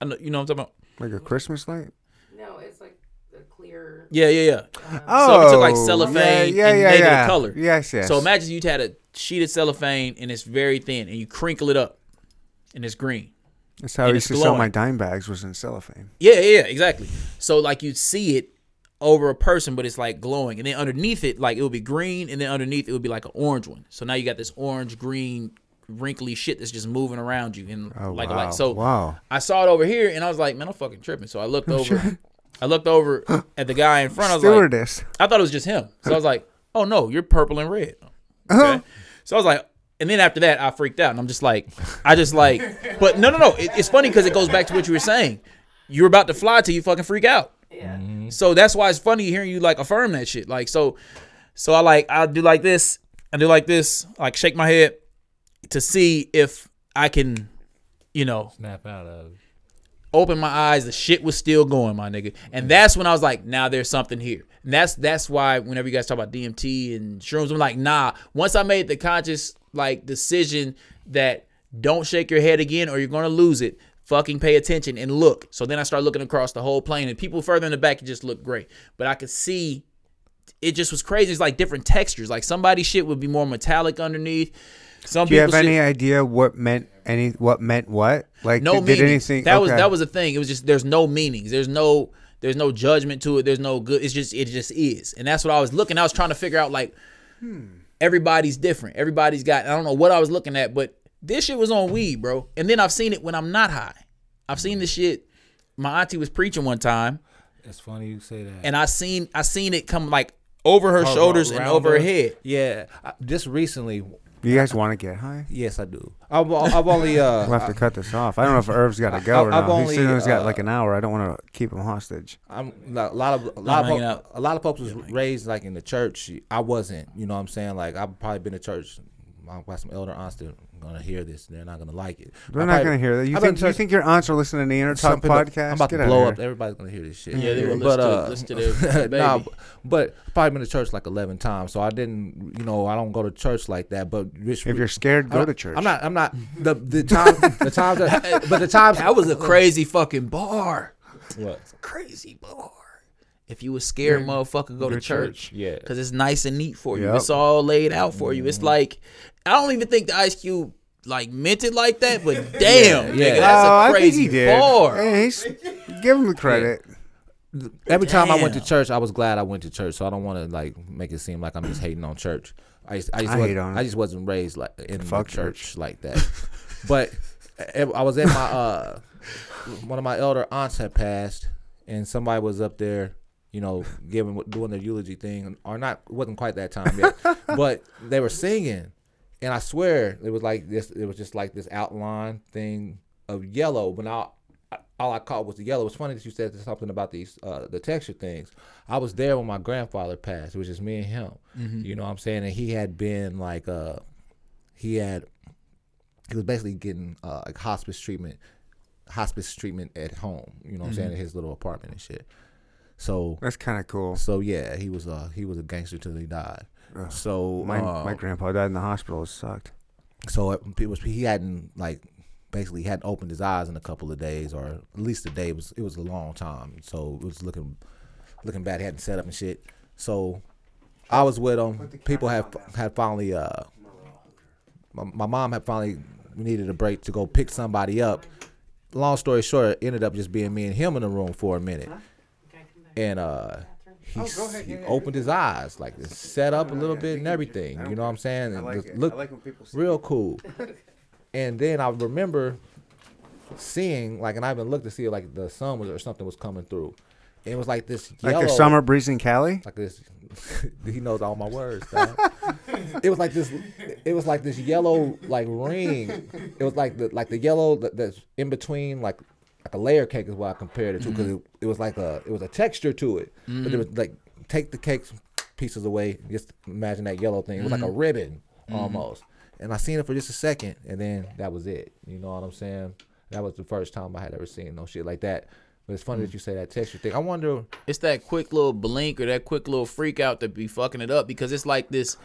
I know you know what I'm talking about. Like a Christmas light? No, it's like the clear. Yeah, yeah, yeah. Uh, oh, So it took like cellophane yeah, yeah, and yeah, made it a yeah. color. Yes, yes. So imagine you had a sheet of cellophane and it's very thin and you crinkle it up and it's green. That's how I and used it's to sell my dime bags was in cellophane. Yeah, yeah, yeah, exactly. So like you'd see it over a person, but it's like glowing, and then underneath it, like it would be green, and then underneath it would be like an orange one. So now you got this orange green wrinkly shit that's just moving around you, and Oh, like wow. like so. Wow. I saw it over here, and I was like, man, I'm fucking tripping. So I looked over. I looked over at the guy in front. I was like, Stewardess. I thought it was just him. So I was like, oh no, you're purple and red. Uh-huh. Okay. So I was like, and then after that, I freaked out. And I'm just like, I just like, but no, no, no. It, it's funny because it goes back to what you were saying. You're about to fly till you fucking freak out. Yeah. So that's why it's funny hearing you like affirm that shit. Like, so, so I like, I do like this. I do like this, like shake my head to see if I can, you know, Snap out of. open my eyes, the shit was still going, my nigga. And that's when I was like, now there's something here. And that's that's why whenever you guys talk about DMT and shrooms, I'm like, nah. Once I made the conscious like decision that don't shake your head again or you're gonna lose it. Fucking pay attention and look. So then I start looking across the whole plane and people further in the back it just looked great. But I could see it just was crazy. It's like different textures. Like somebody's shit would be more metallic underneath. Some Do you have people's any idea what meant any what meant what? Like no did, meaning. did anything that was that was a thing. It was just there's no meanings. There's no there's no judgment to it. There's no good. It's just it just is. And that's what I was looking. I was trying to figure out like hmm. everybody's different. Everybody's got I don't know what I was looking at, but this shit was on weed, bro. And then I've seen it when I'm not high. I've seen this shit. My auntie was preaching one time, It's funny you say that. and I seen I seen it come like over her Ar- shoulders and over her her. head. Yeah, I, just recently. You guys want to get high? Yes, I do. I've, I've only uh, We'll have to cut this off. I don't know if Irv's got to go or I- I've not. only, he said he's got uh, like an hour. I don't want to keep him hostage. I'm a lot of a lot hanging of out. a lot of folks was raised like in the church. I wasn't. You know what I'm saying? Like I've probably been to church. I've got some elder aunts that are gonna hear this. and They're not gonna like it. They're I not probably- going to hear that. You I've think to you think your aunts are listening to the Inner Talk podcast? I'm about Get to blow up. Everybody's gonna hear this shit. Yeah, they will but listen to- uh, listen to their- their nah, baby. but probably been to church like 11 times. So I didn't. You know, I don't go to church like that. But just, If you're scared, go I'm to church. I'm not. I'm not. The the time the times that, but the times That was a crazy fucking bar. What? crazy bar. If you a scared motherfucker, go to to church. Yeah. Cause it's nice and neat for you. Yep. It's all laid out for you. It's like I don't even think the Ice Cube like meant it like that, but damn, yeah. nigga, that's oh, a I think crazy he did. bar. Hey, he's, give him the credit. Every time I went to church, I was glad I went to church. So I don't want to like make it seem like I'm just hating on church. I just, I just, I wasn't, hate on it. I just wasn't raised like in Fuck the church, like that. but eh, I was at my uh, one of my elder aunts had passed, and somebody was up there, you know, giving doing the eulogy thing, or not. It wasn't quite that time yet, but they were singing, and I swear it was like this. It was just like this outline thing of yellow, but now all I caught was the yellow. It's funny that you said something about these uh, the texture things. I was there when my grandfather passed. It was just me and him. You know what I'm saying? And he had been like uh he had he was basically getting uh, like hospice treatment hospice treatment at home. You know what I'm saying? In his little apartment and shit. So That's kind of cool. so yeah, he was uh he was a gangster till he died. So My uh, my grandpa died in the hospital. It sucked. so it, it was he hadn't like basically hadn't opened his eyes in a couple of days or at least a day. It was it was a long time. So it was looking looking bad. He hadn't set up and shit. So I was with him. People had had finally uh my, my mom had finally needed a break to go pick somebody up. Long story short, it ended up just being me and him in the room for a minute. And uh he, s- he opened his eyes, like set up a little bit and everything. You know what I'm saying? And just looked when people real cool. and then I remember seeing like, and I even looked to see like the sun was or something was coming through. And it was like this yellow, Like yellow, a summer breeze in Cali. like this. he knows all my words. dog. it was like this. It was like this yellow like ring. It was like the like the yellow that, that's in between like like a layer cake is what I compared it to because mm-hmm. it, it was like a it was a texture to it. But it was mm. like take the cake pieces away. Just imagine that yellow thing. It was like a mm-hmm. ribbon mm-hmm. almost. And I seen it for just a second, and then that was it. You know what I'm saying? That was the first time I had ever seen no shit like that. But it's funny that mm. you say that texture thing. I wonder. It's that quick little blink or that quick little freak out that be fucking it up because it's like this.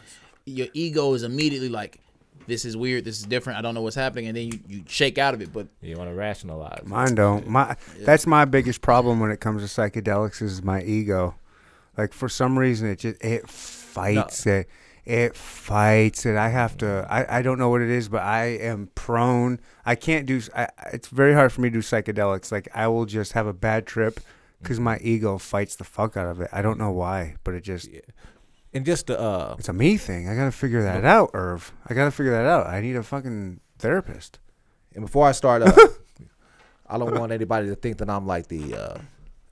Your ego is immediately like, "This is weird. This is different. I don't know what's happening," and then you, you shake out of it. But You want to rationalize. Mine don't. My that's my biggest problem when it comes to psychedelics is my ego. Like for some reason it just it fights it. It fights it. I have to. I, I don't know what it is, but I am prone. I can't do. I, it's very hard for me to do psychedelics. Like I will just have a bad trip, because my ego fights the fuck out of it. I don't know why, but it just Yeah. And just the uh, it's a me thing. I gotta figure that out, Irv. I gotta figure that out. I need a fucking therapist. and before I start, uh, I don't want anybody to think that I'm like the uh,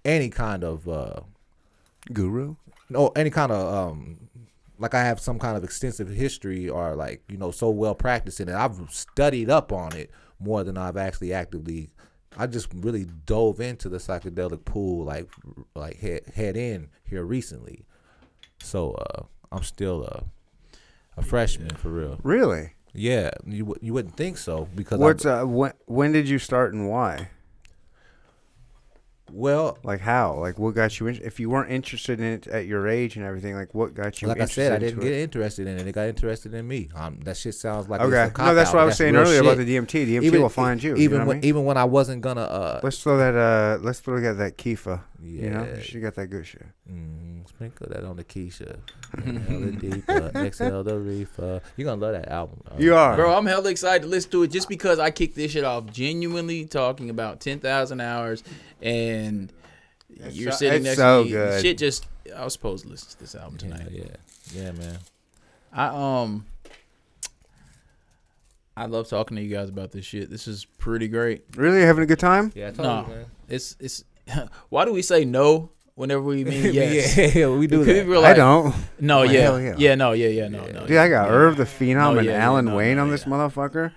any kind of uh, Guru. no any kind of um like I have some kind of extensive history or like you know so well practiced in it. I've studied up on it more than I've actually actively. I just really dove into the psychedelic pool like like head head in here recently. So uh, I'm still a a freshman for real. Really? Yeah, you wou- you wouldn't think so because What's I, uh when when did you start and why? Well Like how? Like what got you in? If you weren't interested in it at your age and everything, like what got you? like I said, I didn't get it? interested in it. It got interested in me. Um, that shit sounds like it's Okay, a no, that's cop-out, what I was that's saying real earlier about the DMT. The DMT will find you. Even you know when I mean? even when I wasn't gonna uh let's throw that. Uh, let's throw that that Kifa. You know, Yeah. she got that good shit. mm, sprinkle that on the Keisha, Inhale it deeper, exhale the reefer. You're gonna love that album. uh, You are. Bro, I'm hella excited to listen to it just because I kicked this shit off genuinely talking about 10,000 hours and you're so- sitting it's next so to me. good. Shit just, I was supposed to listen to this album tonight. yeah, yeah, man. I, um, I love talking to you guys about this shit. This is pretty great. Really having a good time? Yeah, No, you, it's, it's, why do we say no whenever we mean yes? yeah, yeah, we do that. like, I don't. No, Oh, yeah. hell yeah. yeah. no, yeah, yeah, no, no. Dude, I got yeah. Irv the Phenom No, and yeah, yeah, Alan no, Wayne no, on this yeah. motherfucker.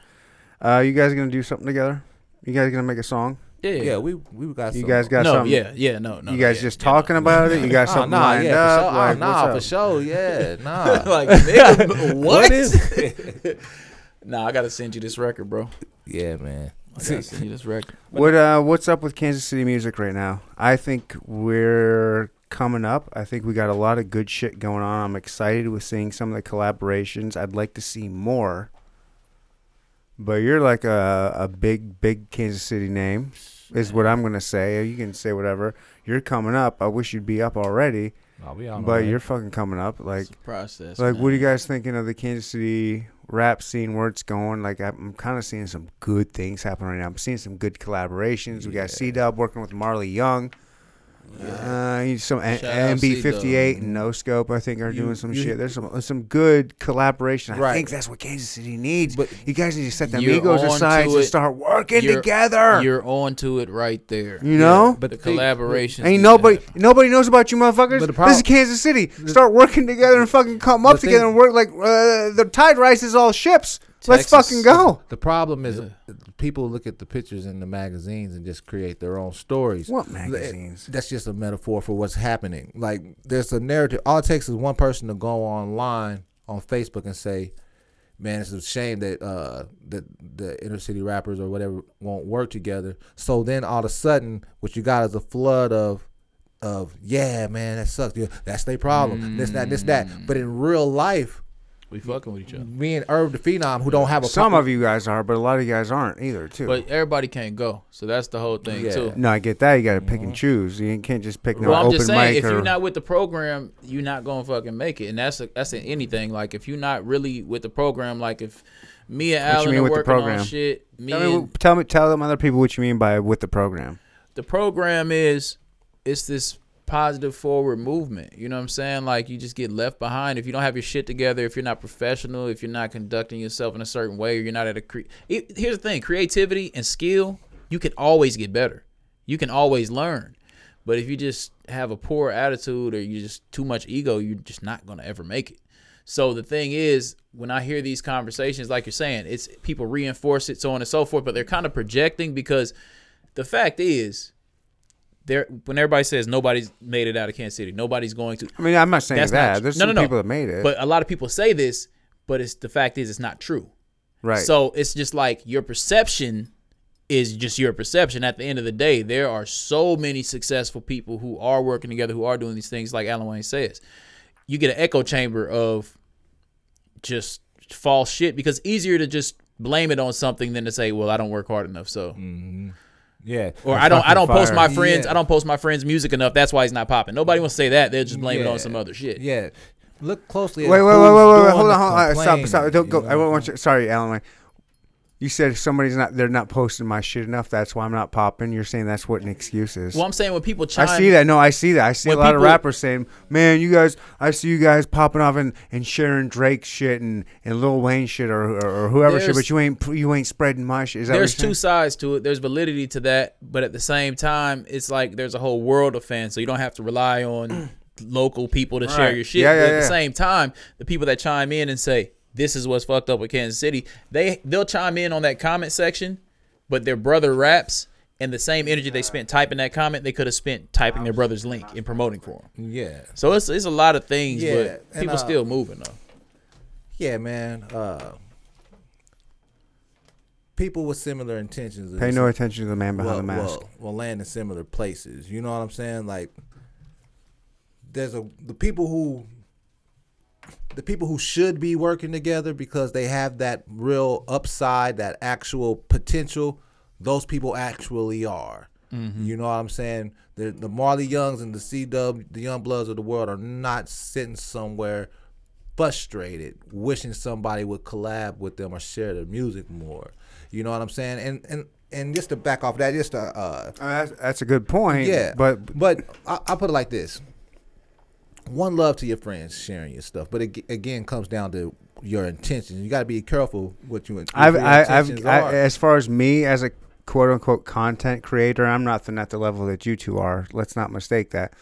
Uh, you guys gonna do something together? You guys gonna make a song? Yeah, Yeah, we we got. You some- guys got no, something? yeah, yeah, no, no. you guys yeah, just yeah, no. talking about it? You got something nah, lined yeah, up? for sure. Like, oh, nah, for sure. Yeah, nah. like, nigga, what? What is nah, I gotta send you this record, bro. yeah, man. I gotta send you this record. What uh, what's up with Kansas City music right now? I think we're coming up. I think we got a lot of good shit going on. I'm excited with seeing some of the collaborations. I'd like to see more. But you're like a a big big Kansas City name, is what I'm gonna say. You can say whatever. You're coming up. I wish you'd be up already, I'll be on. but you're fucking coming up. Like It's a process. like, man. what are you guys thinking of the Kansas City rap scene, where it's going? Like, I'm kind of seeing some good things happen right now. I'm seeing some good collaborations. We got C Dub working with Marley Young. Uh, some MB58 and No Scope, I think, are You- doing some you- shit. There's some some good collaboration. I Right. think that's what Kansas City needs. But- you guys need to set them You're egos aside and start working You're- together. You're on to it right there. you know, but the collaboration. Ain't nobody nobody knows about you motherfuckers. But the this is Kansas City. Start working together and fucking come up together thing- and work like uh, the tide rises all ships. Let's fucking go. The problem is Yeah. people look at the pictures in the magazines and just create their own stories. What magazines? That's just a metaphor for what's happening. Like there's a narrative. All it takes is one person to go online on Facebook and say, "Man, it's a shame that uh, that the inner city rappers or whatever won't work together." So then all of a sudden, what you got is a flood of of yeah, man, that sucks. Yeah, that's their problem. This, that, this, that. But in real life, We fucking with each other. me and Irv the Phenom, who don't have a Some pro- of you guys are, but a lot of you guys aren't either, too. But everybody can't go, so that's the whole thing Yeah. too. no, I get that. You got to pick and mhm. choose. You can't just pick no Well, I'm open just saying, mic if or you're not with the program, you're not gonna fucking make it, and that's a, that's in anything. Like if you're not really with the program, like if me and What you Alan mean are with the working program? on shit, me Tell me, and tell me, tell them other people what you mean by with the program. the program is it's this positive forward movement. You know what I'm saying? Like you just get left behind if you don't have your shit together, if you're not professional, if you're not conducting yourself in a certain way, or you're not at a cre- here's the thing, creativity and skill, you can always get better. You can always learn. But if you just have a poor attitude or you just too much ego, you're just not going to ever make it. So the thing is, when I hear these conversations, like you're saying, it's people reinforce it, so on and so forth, but they're kind of projecting because the fact is, there when everybody says nobody's made it out of Kansas City, nobody's going to. I mean, I'm not saying That's that. not There's no, some no, no. people that made it. But a lot of people say this, but it's the fact is it's not true. right. So it's just like your perception is just your perception. At the end of the day, there are so many successful people who are working together, who are doing these things, like Alan Wayne says. You get an echo chamber of just false shit because easier to just blame it on something than to say, "Well, I don't work hard enough." So, mm-hmm. Yeah, or I don't, I don't post my friends, Yeah. I don't post my friends' music enough. That's why he's not popping. Nobody wants to say that. They'll just blame it on some other shit. Yeah. Look closely. wait, at wait, wait, who's wait, wait, wait. Hold on, hold on. Stop, complaining, stop. Don't go. know I won't want you. Sorry, Alan. You said if somebody's not they're not posting my shit enough. That's why I'm not popping. You're saying that's what an excuse is. Well, I'm saying when people chime, I see that. No, I see that. I see a lot of rappers saying, "Man, you guys, I see you guys popping off and, and sharing Drake shit and, and Lil Wayne shit or, or, or whoever shit, but you ain't you ain't spreading my shit." Is that what there's two sides to it. There's validity to that, but at the same time, it's like there's a whole world of fans, so you don't have to rely on local people to share your shit. Yeah, but yeah, at yeah. the same time, the people that chime in and say this is what's fucked up with Kansas City, they they'll chime in on that comment section, but their brother raps. And the same energy they spent typing that comment, they could have spent typing their brother's link and promoting for him. Yeah. So it's it's a lot of things, Yeah, but and, people uh, still moving though. Yeah, man. Uh, people with similar intentions. Pay no attention to the man behind will, the mask. will, will land in similar places. You know what I'm saying? Like, there's a the people who the people who should be working together because they have that real upside, that actual potential. Those people actually are. You know what I'm saying? The the Marley Youngs and the C Dub, the Young Bloods of the world are not sitting somewhere frustrated, wishing somebody would collab with them or share their music more. You know what I'm saying? And and and just to back off that, just to uh, Uh, that's, that's a good point. yeah, but but I, I'll put it like this: one love to your friends sharing your stuff, but it again comes down to your intentions. You got to be careful what you. what I've, your I, intentions I've, I, as far as me as a quote unquote content creator, I'm nothing at the level that you two are. Let's not mistake that.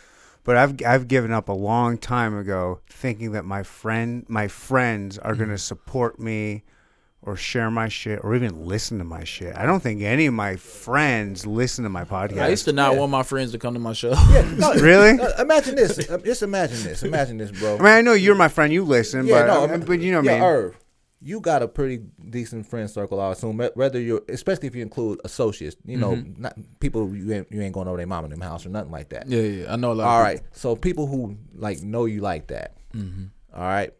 But I've, I've given up a long time ago thinking that my friend, my friends are Mm-hmm. going to support me or share my shit or even listen to my shit. I don't think any of my friends listen to my podcast. I used to not want my friends to come to my show. Yeah, no, Really? uh, imagine this. Uh, Just imagine this. Imagine this, bro. I mean, I know you're my friend. You listen, Yeah, but, no, I I mean, but you know what yeah, I mean. Irv, you got a pretty decent friend circle, I assume. Whether you're, especially if you include associates, you know, Mm-hmm. not people you ain't, you ain't going over their mom and them house or nothing like that. yeah, yeah. I know a lot. All of right. So people who like know you like that. Mm-hmm. all right.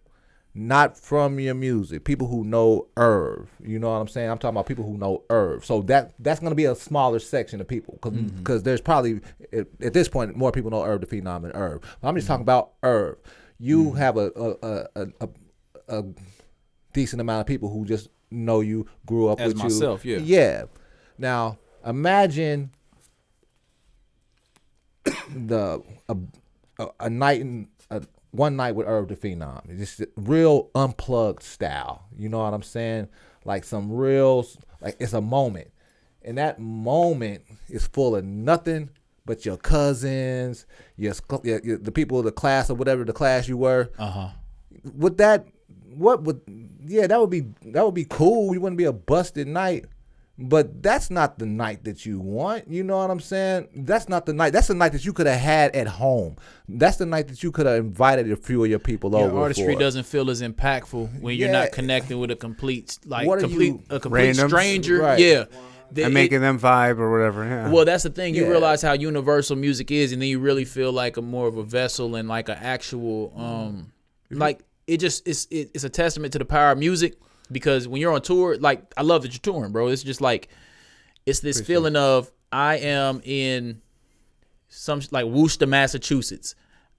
Not from your music. People who know Irv. You know what I'm saying? I'm talking about people who know Irv. So that that's gonna be a smaller section of people because Mm-hmm. there's probably at, at this point more people know Irv the Phenom than Irv. But I'm just Mm-hmm. talking about Irv. You have a a, a, a, a a decent amount of people who just know you, grew up As with myself, you. yeah. Yeah. Now imagine the a, a, a night in a, one night with Irv the Phenom. It's just real unplugged style. You know what I'm saying? Like some real like it's a moment. And that moment is full of nothing but your cousins, your, your, your the people of the class or whatever the class you were. Uh huh. Would that what would yeah, that would be that would be cool. You wouldn't be a busted night. But that's not the night that you want. You know what I'm saying? That's not the night. That's the night that you could have had at home. That's the night that you could have invited a few of your people over. Your over. artistry for. doesn't feel as impactful when you're not connecting with a complete like What complete you- a complete Randoms? stranger. Right. Yeah. The- and it- making them vibe or whatever. Yeah. well, that's the thing. You Yeah. realize how universal music is, and then you really feel like a more of a vessel and like an actual, um, like it just it's it, it's a testament to the power of music. Because when you're on tour, like I love that you're touring, bro. It's just like it's this feeling of I am in some like Worcester, Massachusetts.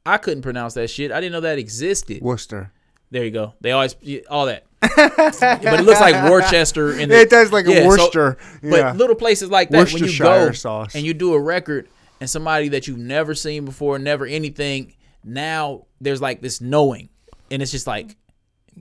I couldn't pronounce that shit. I didn't know that existed. Worcester. There you go. They always all that. but it looks like Worcester in the, It does like a Yeah, so- Worcester. but little places like that when you go sauce. and you do a record and somebody that you've never seen before, never anything, now there's like this knowing. And it's just like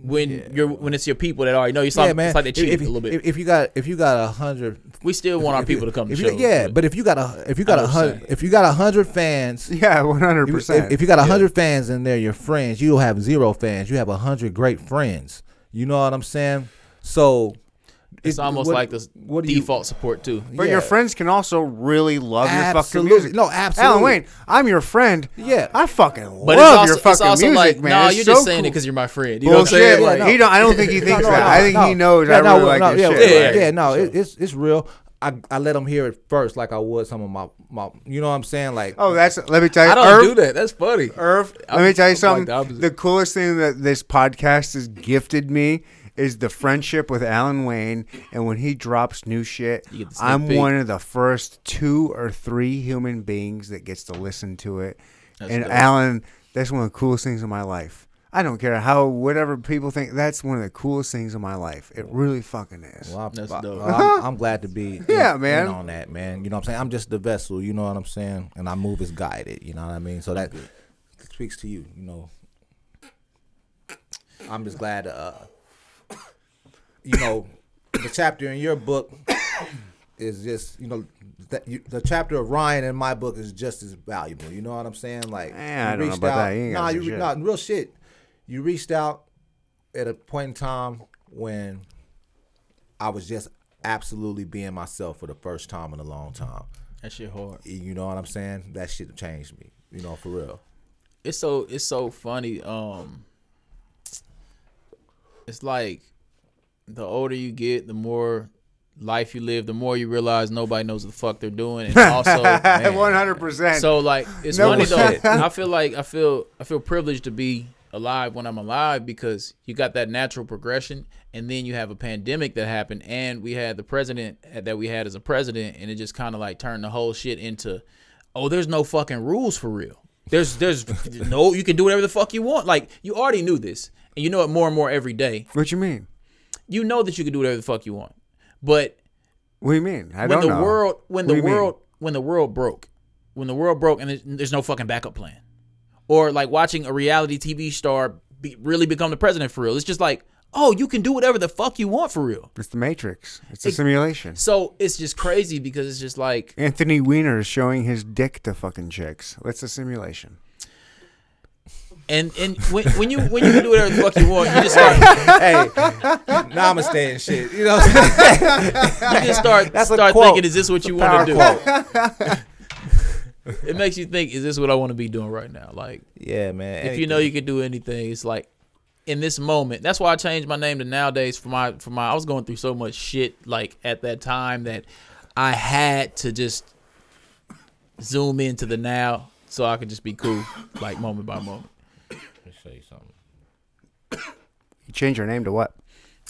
when you're when it's your people that already know you, it's, Yeah, like, man. it's like they cheated if, a little bit. If, if you got if you got a hundred, we still want our if you- people to come to if you- Yeah, but if you got a if you got a hundred if you got a hundred fans, yeah, one hundred percent. if you got a hundred fans and they're your friends, you'll have zero fans. You have a hundred great friends. You know what I'm saying? So it's it- almost what- like the what do you- default support too. But your friends can also really love your fucking music. No, absolutely. Alan Wayne, I'm your friend. Yeah. I fucking But love it's also, your fucking it's also music, like, man. no, It's you're so just saying it because you're my friend. You know what I'm Bullshit. saying? Like, no. he don't, I don't think he thinks No, no, that. no, I think no. he knows Yeah, I no, really like no, his yeah, shit. Yeah, right? yeah, no, it, it's it's real. I, I let them hear it first, like I would some of my, my you know what I'm saying, like Oh, that's. Let me tell you. I don't Irv, do that. That's funny. Irv, let I'm- me tell you I'm like something. the the coolest thing that this podcast has gifted me is the friendship with Alan Wayne. And when he drops new shit, You get the sneak I'm peek. one of the first two or three human beings that gets to listen to it. That's and dope. Alan, that's one of the coolest things in my life. I don't care how whatever people think. That's one of the coolest things in my life. It really fucking is. Well, I'm, That's I- dope. I'm, I'm glad to be Yeah, in man. on that, man. You know what I'm saying? I'm just the vessel, you know what I'm saying? And I move as guided, you know what I mean? So that speaks to you, you know. I'm just glad uh you know, the chapter in your book is just, you know, that you, the chapter of Ryan in my book is just as valuable. You know what I'm saying? Like, I you don't know reached about out- that. You nah, you shit. nah, real shit. You reached out at a point in time when I was just absolutely being myself for the first time in a long time. That shit hard. You know what I'm saying? That shit changed me. You know, for real. It's so it's so funny. Um, it's like the older you get, the more life you live, the more you realize nobody knows what the fuck they're doing, and also. One hundred percent. So like it's No funny though. I feel like I feel I feel privileged to be alive when I'm alive because you got that natural progression and then you have a pandemic that happened and we had the president that we had as a president and it just kind of like turned the whole shit into oh there's no fucking rules for real. There's there's no you can do whatever the fuck you want. Like you already knew this and you know it more and more every day. What you mean? You know that you can do whatever the fuck you want. But What do you mean? I when don't the know. world when What the do you mean? world when the world broke when the world broke and there's, there's no fucking backup plan or like watching a reality tv star be, really become the president for real it's just like oh you can do whatever the fuck you want for real It's the Matrix. It's a It- simulation. so it's just crazy because it's just like Anthony Weiner is showing his dick to fucking chicks. It's a simulation. And and when, when you when you can do whatever the fuck you want you just start hey, namaste and shit. You know what I'm you just start That's start thinking is this what you want to do it makes you think is this what i want to be doing right now like Yeah, man. if you know you can do anything, it's like in this moment. That's why I changed my name to nowadays for my for my I was going through so much shit like at that time that I had to just zoom into the now so I could just be cool like moment by moment. Let me show you something. You change your name to what?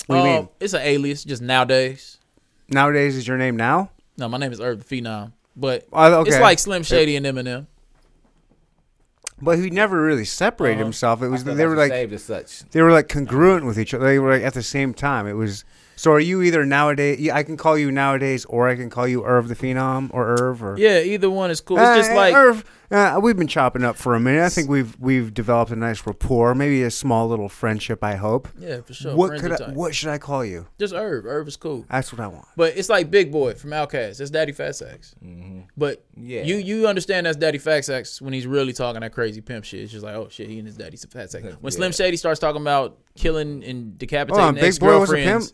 What do you Uh, mean? It's an alias just nowadays. Nowadays is your name now? No, my name is Irv the Phenom. But Oh, okay. it's like Slim Shady and Eminem. But he never really separated Uh-huh. himself. It was they were like saved as such. they were like congruent with each other. They were like at the same time. It was so. Are you either nowadays? I can call you nowadays, or I can call you Irv the Phenom, or Irv, or Yeah, either one is cool. It's just Uh, like Irv. Uh, we've been chopping up for a minute. I think we've we've developed a nice rapport, maybe a small little friendship. I hope. yeah, for sure. what could I, tight. what should I call you? Just Irv. Irv is cool. That's what I want. But it's like Big Boi from Outkast. That's Daddy Fat Sax. But Yeah. you you understand that's Daddy Fat Sax when he's really talking that crazy pimp shit. It's just like, oh shit, he and his daddy's a fat sax. When Slim Shady starts talking about killing and decapitating Hold on, ex Big Boi was a girlfriends,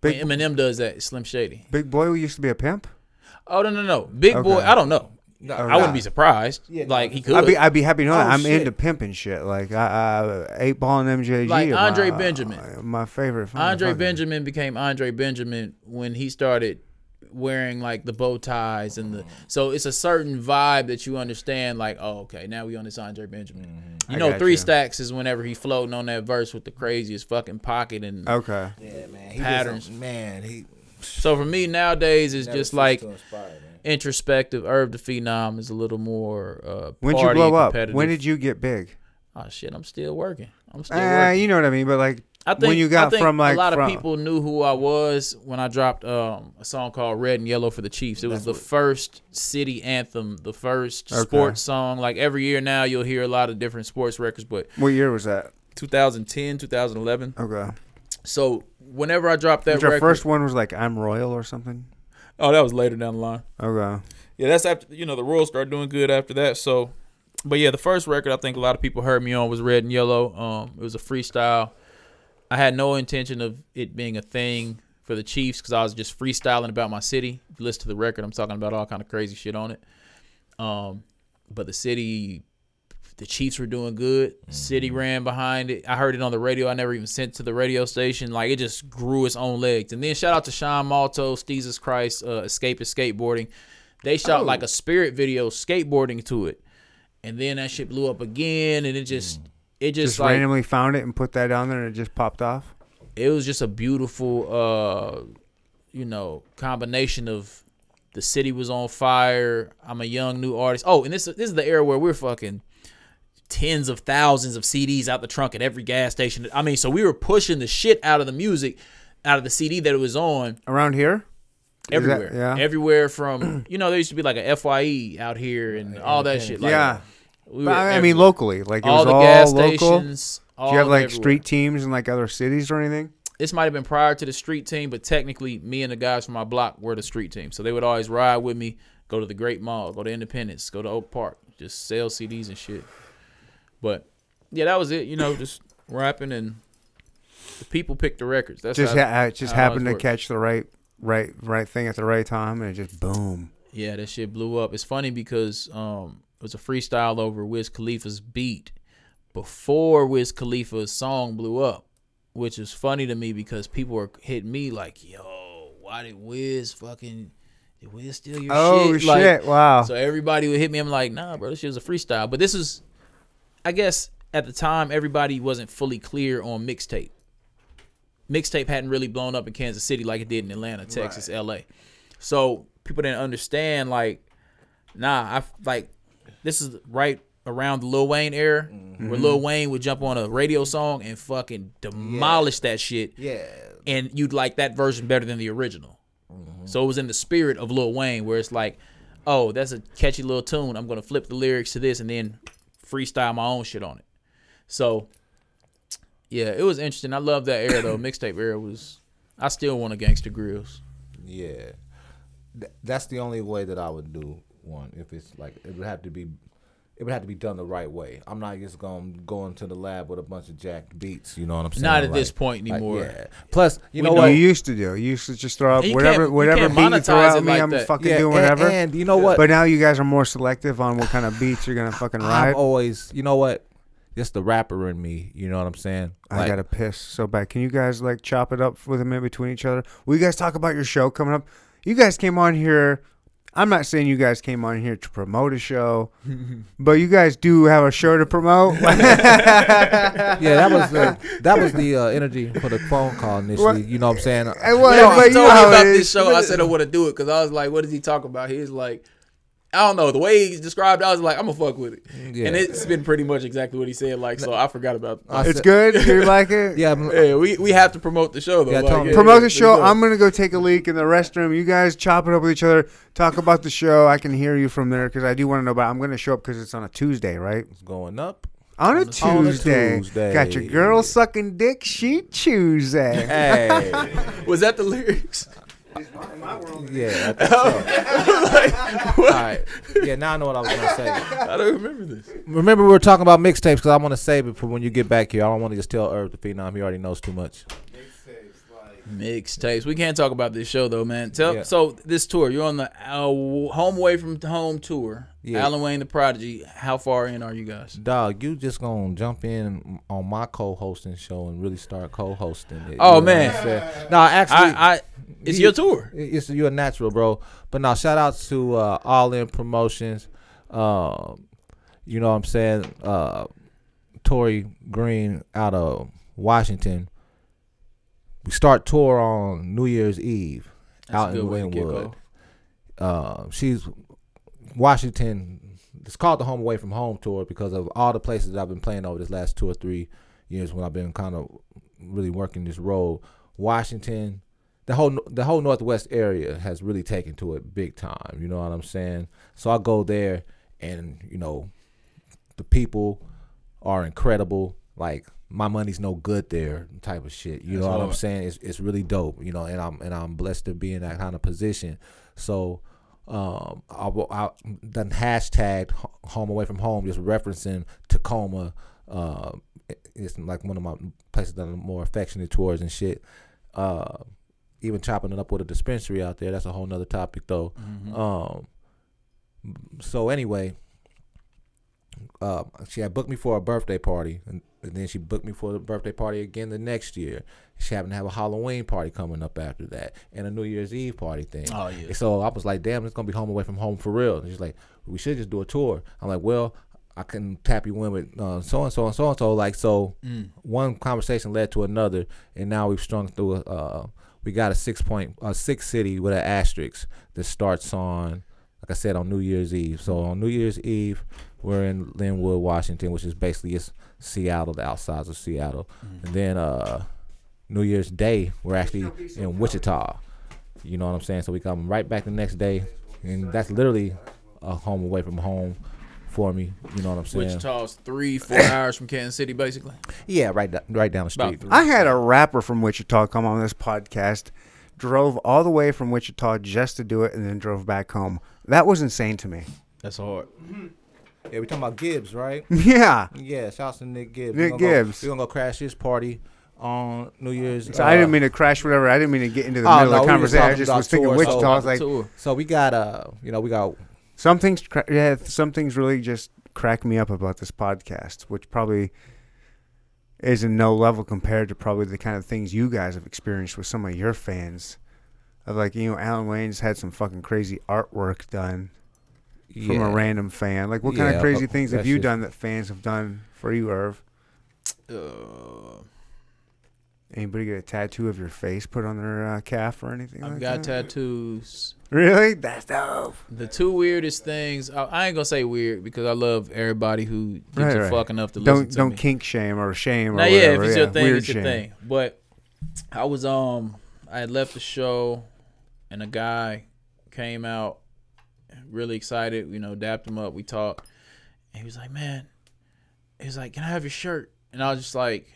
Big Eminem does that, Slim Shady. Big Boi used to be a pimp. Oh no no no, Big Boi. I don't know. No, I wouldn't be surprised. Yeah, like he could. I'd be I'd be happy to know that Oh, I'm shit. into pimping shit like I, uh, eight ball and MJG. Like are Andre my, Benjamin. my favorite. Andre motherfucker. Benjamin became Andre Benjamin when he started wearing like the bow ties and the so it's a certain vibe that you understand like oh okay now we on this Andre Benjamin you I know three you. stacks is whenever he floating on that verse with the craziest fucking pocket and Okay. Yeah, man. He Patterns. Man, he so for me nowadays it's never just like to inspire, man. Introspective Irv the Phenom is a little more uh When did you blow up? competitive. When did you get big? oh shit I'm still working I'm still Uh, working you know what I mean, but like I think when you got I think from like a lot from, of people knew who I was when I dropped um, a song called "Red and Yellow" for the Chiefs. It was the first city anthem, the first Okay. sports song. Like every year now, you'll hear a lot of different sports records, but What year was that? 2010, 2011. Okay. So whenever I dropped that Which our record, first one was like I'm Royal or something. Oh, that was later down the line. Okay. Yeah, that's after you know the Royals started doing good after that. So, but yeah, the first record I think a lot of people heard me on was Red and Yellow. Um, it was a freestyle. I had no intention of it being a thing for the Chiefs because I was just freestyling about my city. If you listen to the record, I'm talking about all kind of crazy shit on it. Um, but the city, the Chiefs were doing good. City ran behind it. I heard it on the radio. I never even sent to the radio station. Like it just grew its own legs. And then shout out to Sean Malto, Jesus Christ, uh, Escape is Skateboarding. They shot like a spirit video skateboarding to it. And then that shit blew up again and it just it just, Just like randomly found it and put that on there and it just popped off. it was just a beautiful uh you know combination of the city was on fire i'm a young new artist oh and this this is the era where we're fucking tens of thousands of CDs out the trunk at every gas station. I mean, so we were pushing the shit out of the music, out of the CD that it was on Around here? that- everywhere. yeah. Everywhere from you know there used to be like a Fye out here and all that shit. Like, yeah. we But I I mean, locally. Like, it all was the all gas local. stations. Do you have like everywhere. street teams in like other cities or anything? this might have been prior to the street team, but technically, me and the guys from my block were the street team. So they would always ride with me, go to the Great Mall, go to Independence, go to Oak Park, just sell CDs and shit. But yeah, that was it. You know, just rapping and the people picked the records. That's Just how, ha- just how happened to catch the right, right, right thing at the right time, and it just boom. yeah, that shit blew up. It's funny because um, it was a freestyle over Wiz Khalifa's beat before Wiz Khalifa's song blew up, which is funny to me because people were hitting me like, "Yo, why did Wiz fucking did Wiz steal your Oh shit?" Oh shit! Like, wow. So everybody would hit me. I'm like, "Nah, bro, this shit was a freestyle." But this is, I guess, at the time, everybody wasn't fully clear on mixtape. Mixtape hadn't really blown up in Kansas City like it did in Atlanta, Texas, L.A. So people didn't understand like nah i like this is right around the lil wayne era mm-hmm. where lil wayne would jump on a radio song and fucking demolish that shit. Yeah. and you'd like that version better than the original. Mm-hmm. So it was in the spirit of lil wayne where it's like oh that's a catchy little tune. I'm gonna flip the lyrics to this and then freestyle my own shit on it. So yeah it was interesting. I love that era though. Mixtape era was i still want a gangster grills. Yeah, Th- that's the only way that I would do one. If it's like it would have to be, it would have to be done the right way. I'm not just gonna go into the lab with a bunch of jacked beats. You know what I'm saying? Not at Like- this point like, anymore. yeah. Plus, you We know know what? you used to do. You used to just throw up whatever, whatever beat you throw monetize at me. like I'm that. fucking Yeah, doing and- whatever. And, you know what? but now you guys are more selective on what kind of beats you're gonna fucking ride. I've ride. always, you know what? Just the rapper in me. You know what I'm saying? I gotta piss so bad. Can you guys like chop it up with a minute between each other? Will you guys talk about your show coming up? You guys came on here. I'm not saying you guys came on here to promote a show, but you guys do have a show to promote. yeah, that was the that was the uh, energy for the phone call initially. What? You know what I'm saying? Hey, well, Yeah, but he you told know me about this show. I said I want to do it because I was like, "What does he talk about?" He's like, "I don't know." The way he described, it, I was like, "I'm gonna fuck with it," Yeah. and it's been pretty much exactly what he said. Like, so I forgot about. I It's said- good. You like it? Yeah, I'm- Yeah, we we have to promote the show though. Yeah, like, yeah, Promote yeah, the show. go. I'm gonna go take a leak in the restroom. You guys chop it up with each other. Talk about the show. I can hear you from there because I do want to know about. I'm gonna show up because it's on a Tuesday, right? it's going up. On a On a Tuesday. Tuesday. Got your girl sucking dick. She Tuesday. Hey, Was that the lyrics? Yeah. I think oh. so. All right. Yeah, now I know what I was gonna say. I don't remember this. Remember, we were talking about mixtapes because I want to save it for when you get back here. I don't want to just tell Irv the Phenom. He already knows too much. Mixtapes. We can't talk about this show though, man. Tell Yeah. so this tour. You're on the uh, home away from home tour. Yeah. Alan Wayne the Prodigy. How far in are you guys? Dog, you just gonna jump in on my co-hosting show and really start co-hosting it. Oh, You know man. what I'm saying? No, actually, I, I it's you- your tour. It's you're a natural, bro. But now, shout out to uh, All In Promotions. Um, you know what I'm saying? Uh, Tory Green out of Washington. We start tour on New Year's Eve That's out in way to kick Lynnwood. Uh, she's Washington. It's called the Home Away from Home tour because of all the places that I've been playing over this last two or three years when I've been kind of really working this role. Washington, the whole the whole Northwest area has really taken to it big time. You know what I'm saying? So I go there, and you know, the people are incredible. Like my money's no good there, type of shit. You That's know what I'm saying? It's it's really dope. You know, and I'm and I'm blessed to be in that kind of position. So. Um, I, I done hashtag home away from home, just referencing Tacoma. Uh, it's like one of my places that I'm more affectionate towards and shit. Uh, even chopping it up with a dispensary out there. That's a whole nother topic though. Mm-hmm. Um. So anyway, uh, she had booked me for a birthday party, and, and then she booked me for the birthday party again the next year. She happened to have a Halloween party coming up after that, and a New Year's Eve party thing. Oh, yeah. So I was like, "Damn, it's gonna be home away from home for real." And she's like, "We should just do a tour." I'm like, "Well." I can tap you in with uh, so and so and so and so. Like so, Mm. one conversation led to another, and now we've strung through. A, uh, we got a six point, a six city with an asterisk that starts on like I said, on New Year's Eve. So on New Year's Eve, we're in Lynnwood, Washington, which is basically it's Seattle, the outsides of Seattle. Mm-hmm. And then uh, New Year's Day, we're actually in Wichita. You know what I'm saying? So we come right back the next day, and that's literally a home away from home for me. You know what I'm saying? Wichita's three, four hours from Kansas City, basically. Yeah, right, da- right down the street. I had a rapper from Wichita come on this podcast, drove all the way from Wichita just to do it, and then drove back home. That was insane to me. That's hard. Yeah, we talking about Gibbs, right? Yeah. Yeah, shout out to Nick Gibbs. Nick we Gibbs. Go, we gonna go crash his party on New Year's. So uh, I didn't mean to crash whatever. I didn't mean to get into the Oh, middle no, of the were conversation. I just was thinking tours, Wichita. so- I was like, Tour. So we got uh, you know, we got some things, cra- yeah, some things really just crack me up about this podcast, which probably is in no level compared to probably the kind of things you guys have experienced with some of your fans. Of like, you know, Alan Wayne's had some fucking crazy artwork done from yeah. a random fan. Like, what kind Yeah, of crazy things have you just- done that fans have done for you, Irv? Uh, Anybody get a tattoo of your face put on their uh, calf or anything? I've like got that? tattoos. Really? That's dope. The two weirdest things. I, I ain't gonna say weird because I love everybody who gives Right, a right. fuck enough to listen Don't to don't me. kink shame or shame or Now, yeah, if whatever. it's your thing, Weird it's your shame. thing. But I was um, I had left the show, and a guy came out, really excited. You know, dapped him up. We talked, and he was like, "Man," he was like, "Can I have your shirt?" And I was just like,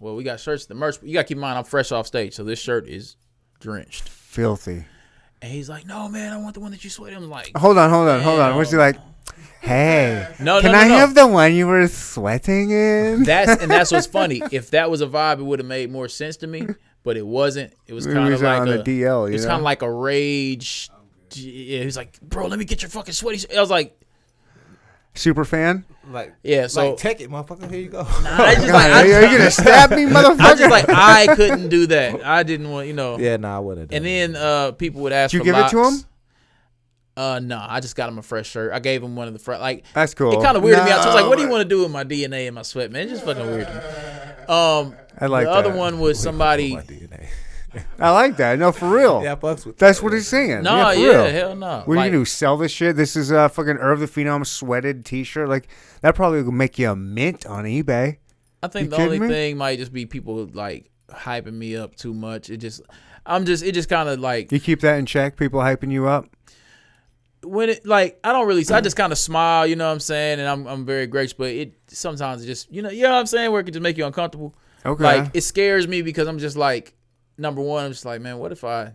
"Well, we got shirts. The merch. You got to keep in mind, I'm fresh off stage, so this shirt is drenched." Filthy. And he's like, "No, man, I want the one that you sweated." I'm like, Hold on, hold on, hold on. Was he like, hey, No, can no, no, I have the one you were sweating in? That's and that's what's funny. If that was a vibe, it would have made more sense to me. But it wasn't. It was kind of like on a, DL, It you was kind of like a rage. Yeah, he was like, "Bro, let me get your fucking sweaty." I was like, Super fan? like "Yeah." So like take it, motherfucker. Here you go. Nah, I just God, like, I, are you gonna stab me, motherfucker? I just like I couldn't do that. I didn't want, you know. yeah, nah, I wouldn't. And then uh, people would ask Did you for give it to him? Uh, no, I just got him a fresh shirt. I gave him one of the fresh. Like That's cool. it kind of weirded me out. So I was like, "What do you want to do with my DNA and my sweat, man?" It's just fucking weird. Um, I like the other one was somebody. My DNA. I like that. No, for real. yeah, I fucks with That's what he's saying. No, yeah, for yeah, real. hell no. What are you gonna do? Sell this shit? This is a fucking Irv the Phenom sweated T-shirt. Like that probably will make you a mint on eBay. I think You the only me? thing might just be people like hyping me up too much. It just, I'm just, it just kind of like You keep that in check. People hyping you up. when it like I don't really, I just kind of smile, you know what I'm saying, and I'm I'm very gracious, but it sometimes it just, you know, you know what I'm saying, where it can just make you uncomfortable. Okay. Like it scares me because I'm just like, number one, I'm just like, man, what if I,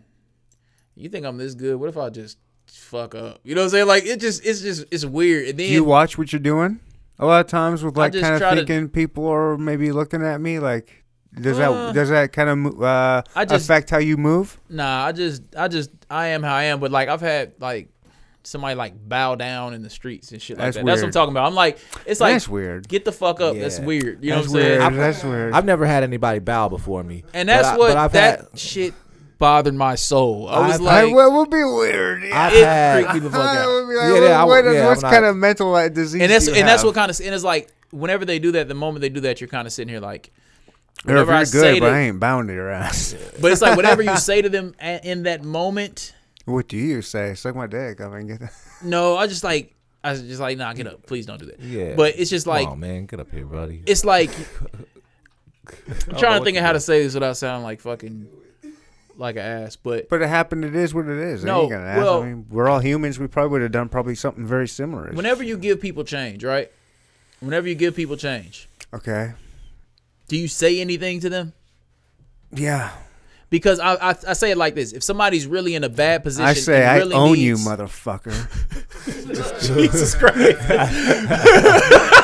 you think I'm this good? What if I just fuck up? You know what I'm saying? Like it just, it's just, it's weird. And Do you watch what you're doing? A lot of times with like just kind try of to- thinking people are maybe looking at me like. Does Uh, that does that kind of uh, I just- affect how you move? Nah, I just, I just, I am how I am. But like, I've had like somebody like bow down in the streets and shit like That's that. That's what I'm talking about. I'm like, it's like, That's weird. get the fuck up. That's weird. You That's know what I'm saying? weird. That's weird. I've never had anybody bow before me, And that's But what I've that had- shit bothered my soul. I was I've- I, like, what would be weird? Yeah. I've it had- freaked me the fuck out. like, Yeah, what, yeah, I what, yeah, what's kind of mental like, disease? And that's do you and that's what kind of and it's like whenever they do that, the moment they do that, you're kind of sitting here like. Or if I you're say good, but that- I ain't bound to your ass. But it's like whatever you say to them a- in that moment. What do you say? Suck my dick. I mean, get that. No, I just like I was just like, nah, get up, please don't do that. Yeah. But it's just like oh man, get up here, buddy. it's like I'm trying to think of how to say this without sounding like fucking like an ass. But But it happened. It is what it is. I No, ain't gonna ask. well- I mean, we're all humans. We probably would have done probably something very similar. whenever you give people change, right? Whenever you give people change, Okay. do you say anything to them? Yeah. Because I, I I say it like this: if somebody's really in a bad position, I say and I really own you, motherfucker. Jesus Christ.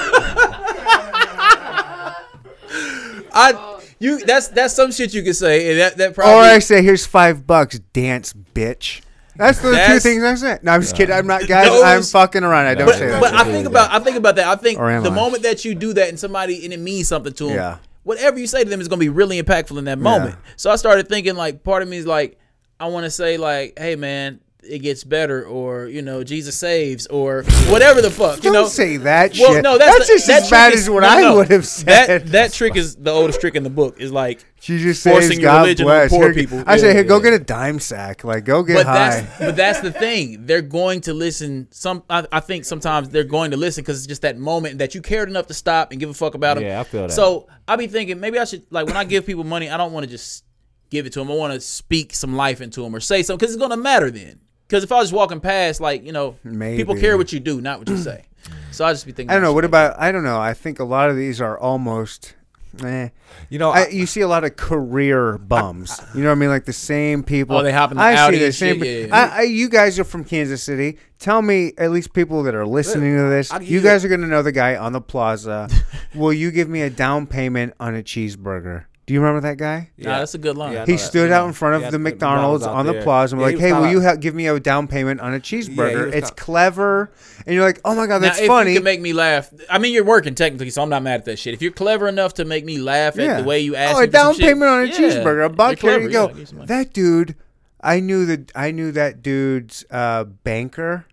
I you that's that's some shit you could say and that that probably or I say, here's five bucks, dance, bitch. That's the two things I said. No, I'm just kidding. I'm not, guys. Those- I'm fucking around. I don't But- say that. but. I think about I think about that. I think the I? moment that you do that and somebody and it means something to them, Yeah. Whatever you say to them is gonna be really impactful in that moment. So I started thinking like part of me is like I want to say like, hey man, it gets better, or you know, Jesus saves, or whatever the fuck. You Don't know, say that well, shit. no, that's, the- just that as bad is- as what no, I no. would have said. That that trick is the oldest trick in the book. Is like, Jesus forcing saves your God religion on bless. poor Here- people. I say, Yeah, here, go get a dime sack. Like, go get but high. that's but that's the thing. They're going to listen. Some I, I think sometimes they're going to listen because it's just that moment that you cared enough to stop and give a fuck about them. Yeah, I feel that. So i'll be thinking maybe I should like when I give people money, I don't want to just give it to them. I want to speak some life into them or say something because it's gonna matter then. Because if I was walking past, like you know, people care what you do, not what you say. So I just be thinking. I don't know. What about? I don't know. I think a lot of these are almost. Eh. You know, I, I, you see a lot of career bums. you know what I mean? Like the same people. Oh, they hop in the I Audi see the same. shit, yeah, yeah. I, I, you guys are from Kansas City. Tell me, at least people that are listening to this, I'll you you guys are going to know the guy on the plaza. Will you give me a down payment on a cheeseburger? Do you remember that guy? Yeah, Nah, that's a good line. Yeah, He know that. stood out in front of Yeah, the the McDonald's McDonald's on the there. plaza and Yeah, be like, "Hey, will you ha- give me a down payment on a cheeseburger? was it's kinda- clever." And you're like, "Oh my god, that's now, if funny." you can make me laugh, I mean, you're working technically, so I'm not mad at that shit. If you're clever enough to make me laugh at the way you ask oh, me a for some down shit, payment on a yeah, cheeseburger. A buck. you're Here you go. yeah, give you some money. that dude, I knew that. I knew that dude's uh, banker.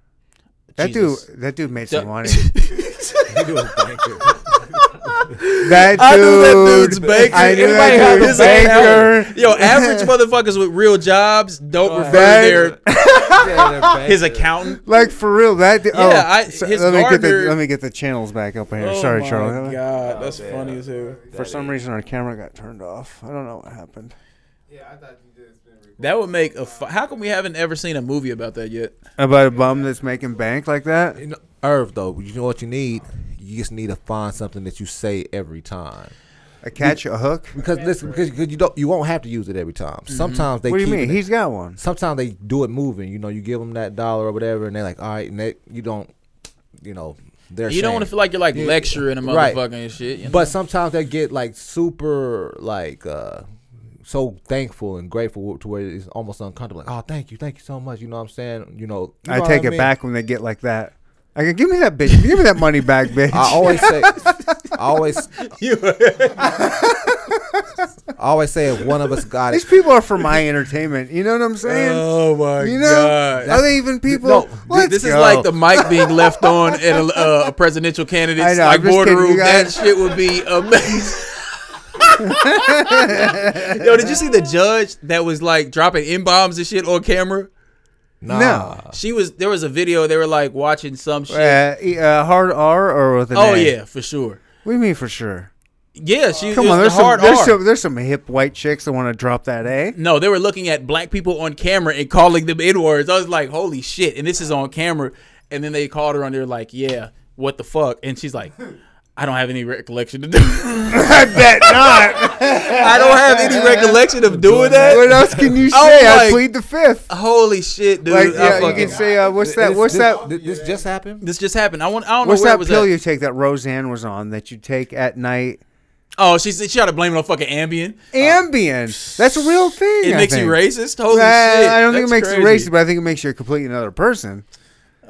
That Jesus. dude. That dude made some Yeah. money. he was. That dude. I knew that dude's banker. I knew Everybody that dude's his banker. Yo, average motherfuckers with real jobs don't refer to their Yeah, his accountant. Like for real, that. dude- oh, Yeah, I- so- his let me get the let me get the channels back up here. Sorry, Charlie. Oh Sorry, my Charlie. God, oh, that's funny as hell. For some reason, our camera got turned off. I don't know what happened. Yeah, I thought you did. That would make a. Fu- How come we haven't ever seen a movie about that yet? About a bum that's making bank like that. You know, Irv, though, you know what you need? You just need to find something that you say every time. A catch, a hook. Because listen, because, because you don't, you won't have to use it every time. Sometimes they. What do you keep mean? it- He's got one. sometimes they do it moving. You know, you give them that dollar or whatever, and they're like, all right, and they, you don't, you know, they're. You don't want to feel like you're like Yeah, lecturing a right. motherfucker and shit. You know? But sometimes they get like super like uh so thankful and grateful to where it's almost uncomfortable. Like, oh, thank you, thank you so much. You know what I'm saying? You know, you I know take what it mean? back when they get like that. I can give me that bitch. Give me that money back, bitch. I always say, I always, I always say if one of us got it. These it. people are for my entertainment. You know what I'm saying? oh my you know? Are they even people? no, Let's this is go. like the mic being left on at a, uh, a presidential candidate's know, like I'm just kidding, boardroom. you That guys. shit would be amazing. Yo, did you see the judge that was like dropping n bombs and shit on camera? Nah. No. She was. There was a video. They were like watching some shit. Uh, uh, hard R or with an oh A? yeah, for sure. What do you mean for sure? Yeah, she. Come on, there's the some, hard there's R. some there's some hip white chicks that want to drop that A. No, they were looking at black people on camera and calling them N words. I was like, holy shit. And this is on camera. And then they called her on there, like, yeah, what the fuck? And she's like, I don't have any recollection to do. I bet not. I don't have any recollection of doing that. what else can you say? Oh I plead the fifth. Holy shit, dude. Like yeah, you can say uh, what's that? This- What's this, that? This, this just happened. this just happened. I want. I don't What's know where it that was pill at. you take that Roseanne was on that you take at night? Oh, she she tried to blame it on fucking Ambien. Ambien. That's a real thing. It I makes you racist. Holy Uh, shit! I don't think it That's makes you racist, but I think it makes you a completely another person.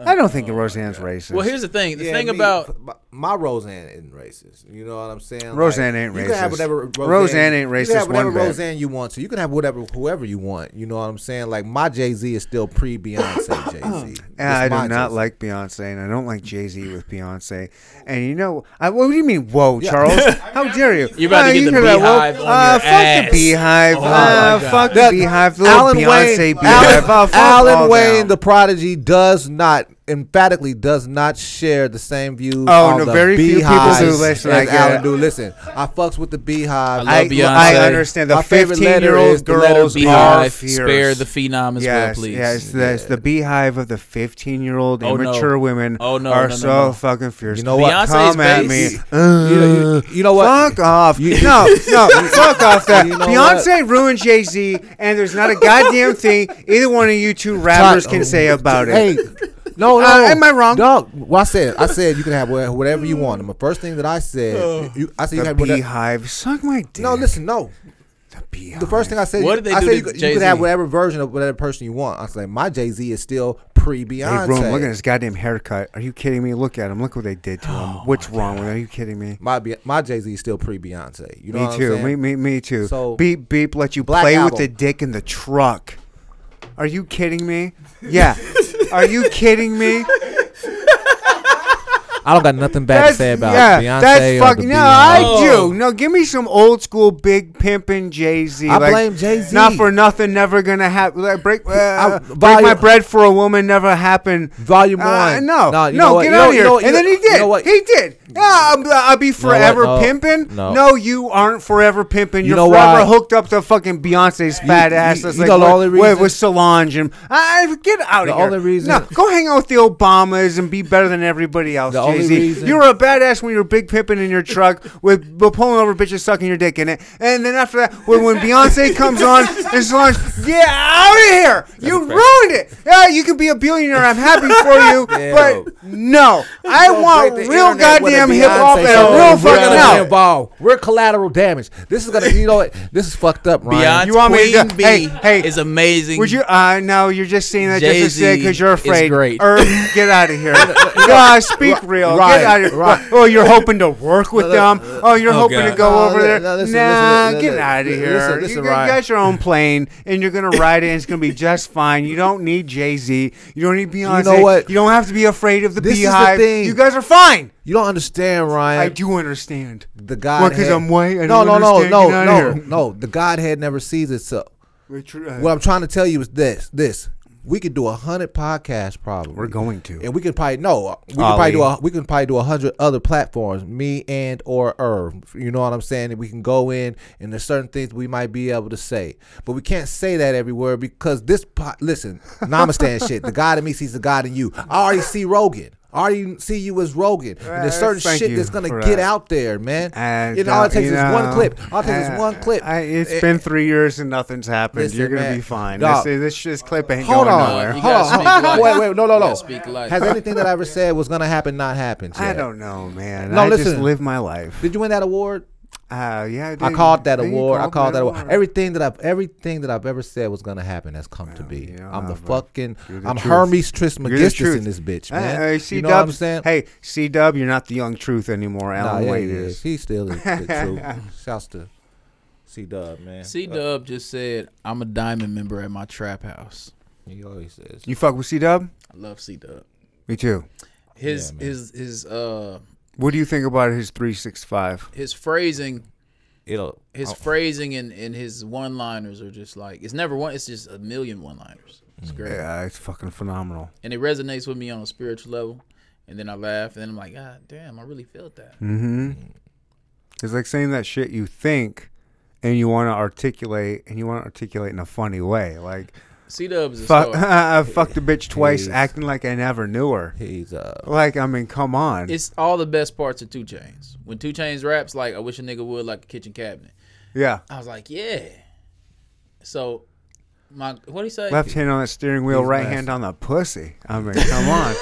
I don't think Roseanne's racist. Well, here's the thing. The Yeah, thing me- about my, my Roseanne isn't racist. You know what I'm saying? Roseanne ain't racist. You can have whatever Roseanne, Roseanne ain't You racist can have whatever one bit. Roseanne you want to. You can have whatever whoever you want. You know what I'm saying? Like my Jay Z is still pre Beyonce Jay Z. Yeah, I do not like Beyonce, and I don't like Jay Z with Beyonce. And you know, I, what do you mean, whoa, Charles? How dare you? You're about to Ah, get you the hear that, Beyhive on Ah, your fuck ass. the Beyhive. Oh my God. fuck the Beyhive. The little Alan Beyonce Wayne, Beyhive. Oh, fuck Alan Wayne, them. the prodigy, does not emphatically does not share the same views. Oh, on no, the very few people Beyhive do. Listen, I as get Alan do. Listen, I fucks with the Beyhive. I love Beyonce. I understand. The My favorite letter 15 year old is the letter girls B. Beyhive, spare the phenom as yes, well, please. Yes, that's the Beyhive of the 15 year old Oh, no. immature women Oh, no, are no, no, so no. fucking fierce. You know what? Beyonce's Come at me. base- You, uh, you- you know what? Fuck off. You- no, no, fuck off that. You know Beyonce ruined Jay Z, and there's not a goddamn thing either one of you two rappers can say about it. Hey, no, no. Uh, am I wrong? No. Well, I said, I said you can have whatever you want. And the first thing that I said, you, I said you the have whatever. Beyhive. Suck my dick. No, listen, no. The Beyhive. The first thing I said, What did they I do said to you, could- you Jay-Z? could have whatever version of whatever person you want. I was like, my Jay Z is still pre Beyonce. Hey, Rome, look at his goddamn haircut. Are you kidding me? Look at him. Look what they did to him. Oh What's wrong with him? Are you kidding me? My Be- my Jay Z is still pre Beyonce. You know me what too. I'm Me, me, me too. So- beep, beep. Let you Black play with the dick in the truck. Are you kidding me? Yeah. Are you kidding me? I don't got nothing bad to say about Beyonce that's or fucking. the No. I do. No, give me some old school big pimpin' Jay Z. I blame Jay-Z. Not for nothing, never gonna happen. Like, break, uh, break volume- my bread for a woman never happened. Volume Uh, one. no, No, no, you know get You out know- of you here. know and then he You did. know what? He did. Yeah, I'll, I'll be forever No. pimping. No. No. you aren't forever pimping. You You're know forever why? hooked up to fucking Beyonce's fat you- ass. you That's know like the with, only with, reason- with Solange and I get out The of here. only reason- no, go hang out with the Obamas and be better than everybody else. The Jay Z, You were a badass when you were big pimping in your truck with, with pulling over bitches sucking your dick in it, and then after that, when, when Beyonce comes on and Solange, get out of here! You ruined it. Yeah, you can be a billionaire. I'm happy for you, Yeah. but no, I Don't want real internet with a goddamn hip hop and a real fucking gonna be involved. We're collateral damage. This is gonna, you know what? This is fucked up, Ryan. Beyonce You want me to Queen B hey, hey, is amazing. Would you? Uh, no, you're just saying that just to Jay-Z say because you're is afraid. great. Irv, get out of here. God, speak real. Right, get out of here. right. Oh, you're hoping to work with them. Oh, you're Oh, hoping to go No, over no, there. no, listen, nah, listen, get listen, out of listen, here. listen, you Ryan. got your own plane, and you're gonna ride it. and It's gonna be just fine. You don't need Jay Z. You don't need Beyonce. You know what? You don't have to be afraid of the This is the Beyhive. thing. You guys are fine. You don't understand, Ryan. I do understand. The God. What, 'cause I'm white? I no, don't no, no, understand. no, no, no. The Godhead never sees itself. We're tr- uh, What I'm trying to tell you is this: this we could do a hundred podcasts probably. We're going to. and we can probably no, we can probably do a we can probably do a hundred other platforms. Me and or Irv, you know what I'm saying? And we can go in, and there's certain things we might be able to say, but we can't say that everywhere because this. Po- listen, Namaste shit. The God in me sees the God in you. I already see Rogan. I already see you as Rogan, and there's Uh, certain thank shit you that's gonna for get that. out there, man. And and all uh, it takes you is one clip. All it takes uh, is one clip. I, it's Eh, been three years and nothing's happened. Listen, You're gonna man. be fine. Dog. This, this this clip ain't Hold going on, nowhere. You hold gotta on, hold on. Wait, wait, no, no, no. speak life. Has anything that I ever said was gonna happen not happened? I don't know, man. No, I just listen. live my life. Did you win that award? Uh, yeah, I. I called that Yeah, you award. I called called that award. Everything that I've everything that I've ever said was gonna happen has come to be. yeah, I'm the fucking the I'm truth. Hermes You're Trismegistus truth. in this bitch, Uh, man. uh, you C know what I'm saying? Hey, C Dub, you're not the young truth anymore. Nah, Alan yeah, Wayne he is. is. He still is the truth. Shouts to C Dub, man. C Dub just said, "I'm a diamond member at my trap house." He always says. You fuck with C Dub? I love C Dub. Me too. His Yeah, man. his his uh What do you think about his three six five? his phrasing It'll his oh, phrasing and, and his one liners are just like it's never one it's just a million one liners. It's great. Yeah, it's fucking phenomenal. And it resonates with me on a spiritual level. And then I laugh and then I'm like, God damn, I really felt that. Mm-hmm. It's like saying that shit you think and you want to articulate and you want to articulate in a funny way. Like C Dub is fuck, star. I fucked the bitch twice, He's- acting like I never knew her. he's uh Like I mean, come on. It's all the best parts of 2 Chainz. When 2 Chainz raps like I wish a nigga would like a kitchen cabinet. yeah, I was like, yeah. So my what do you say? left hand on that steering wheel, He's right nasty. hand on the pussy. I mean, come on.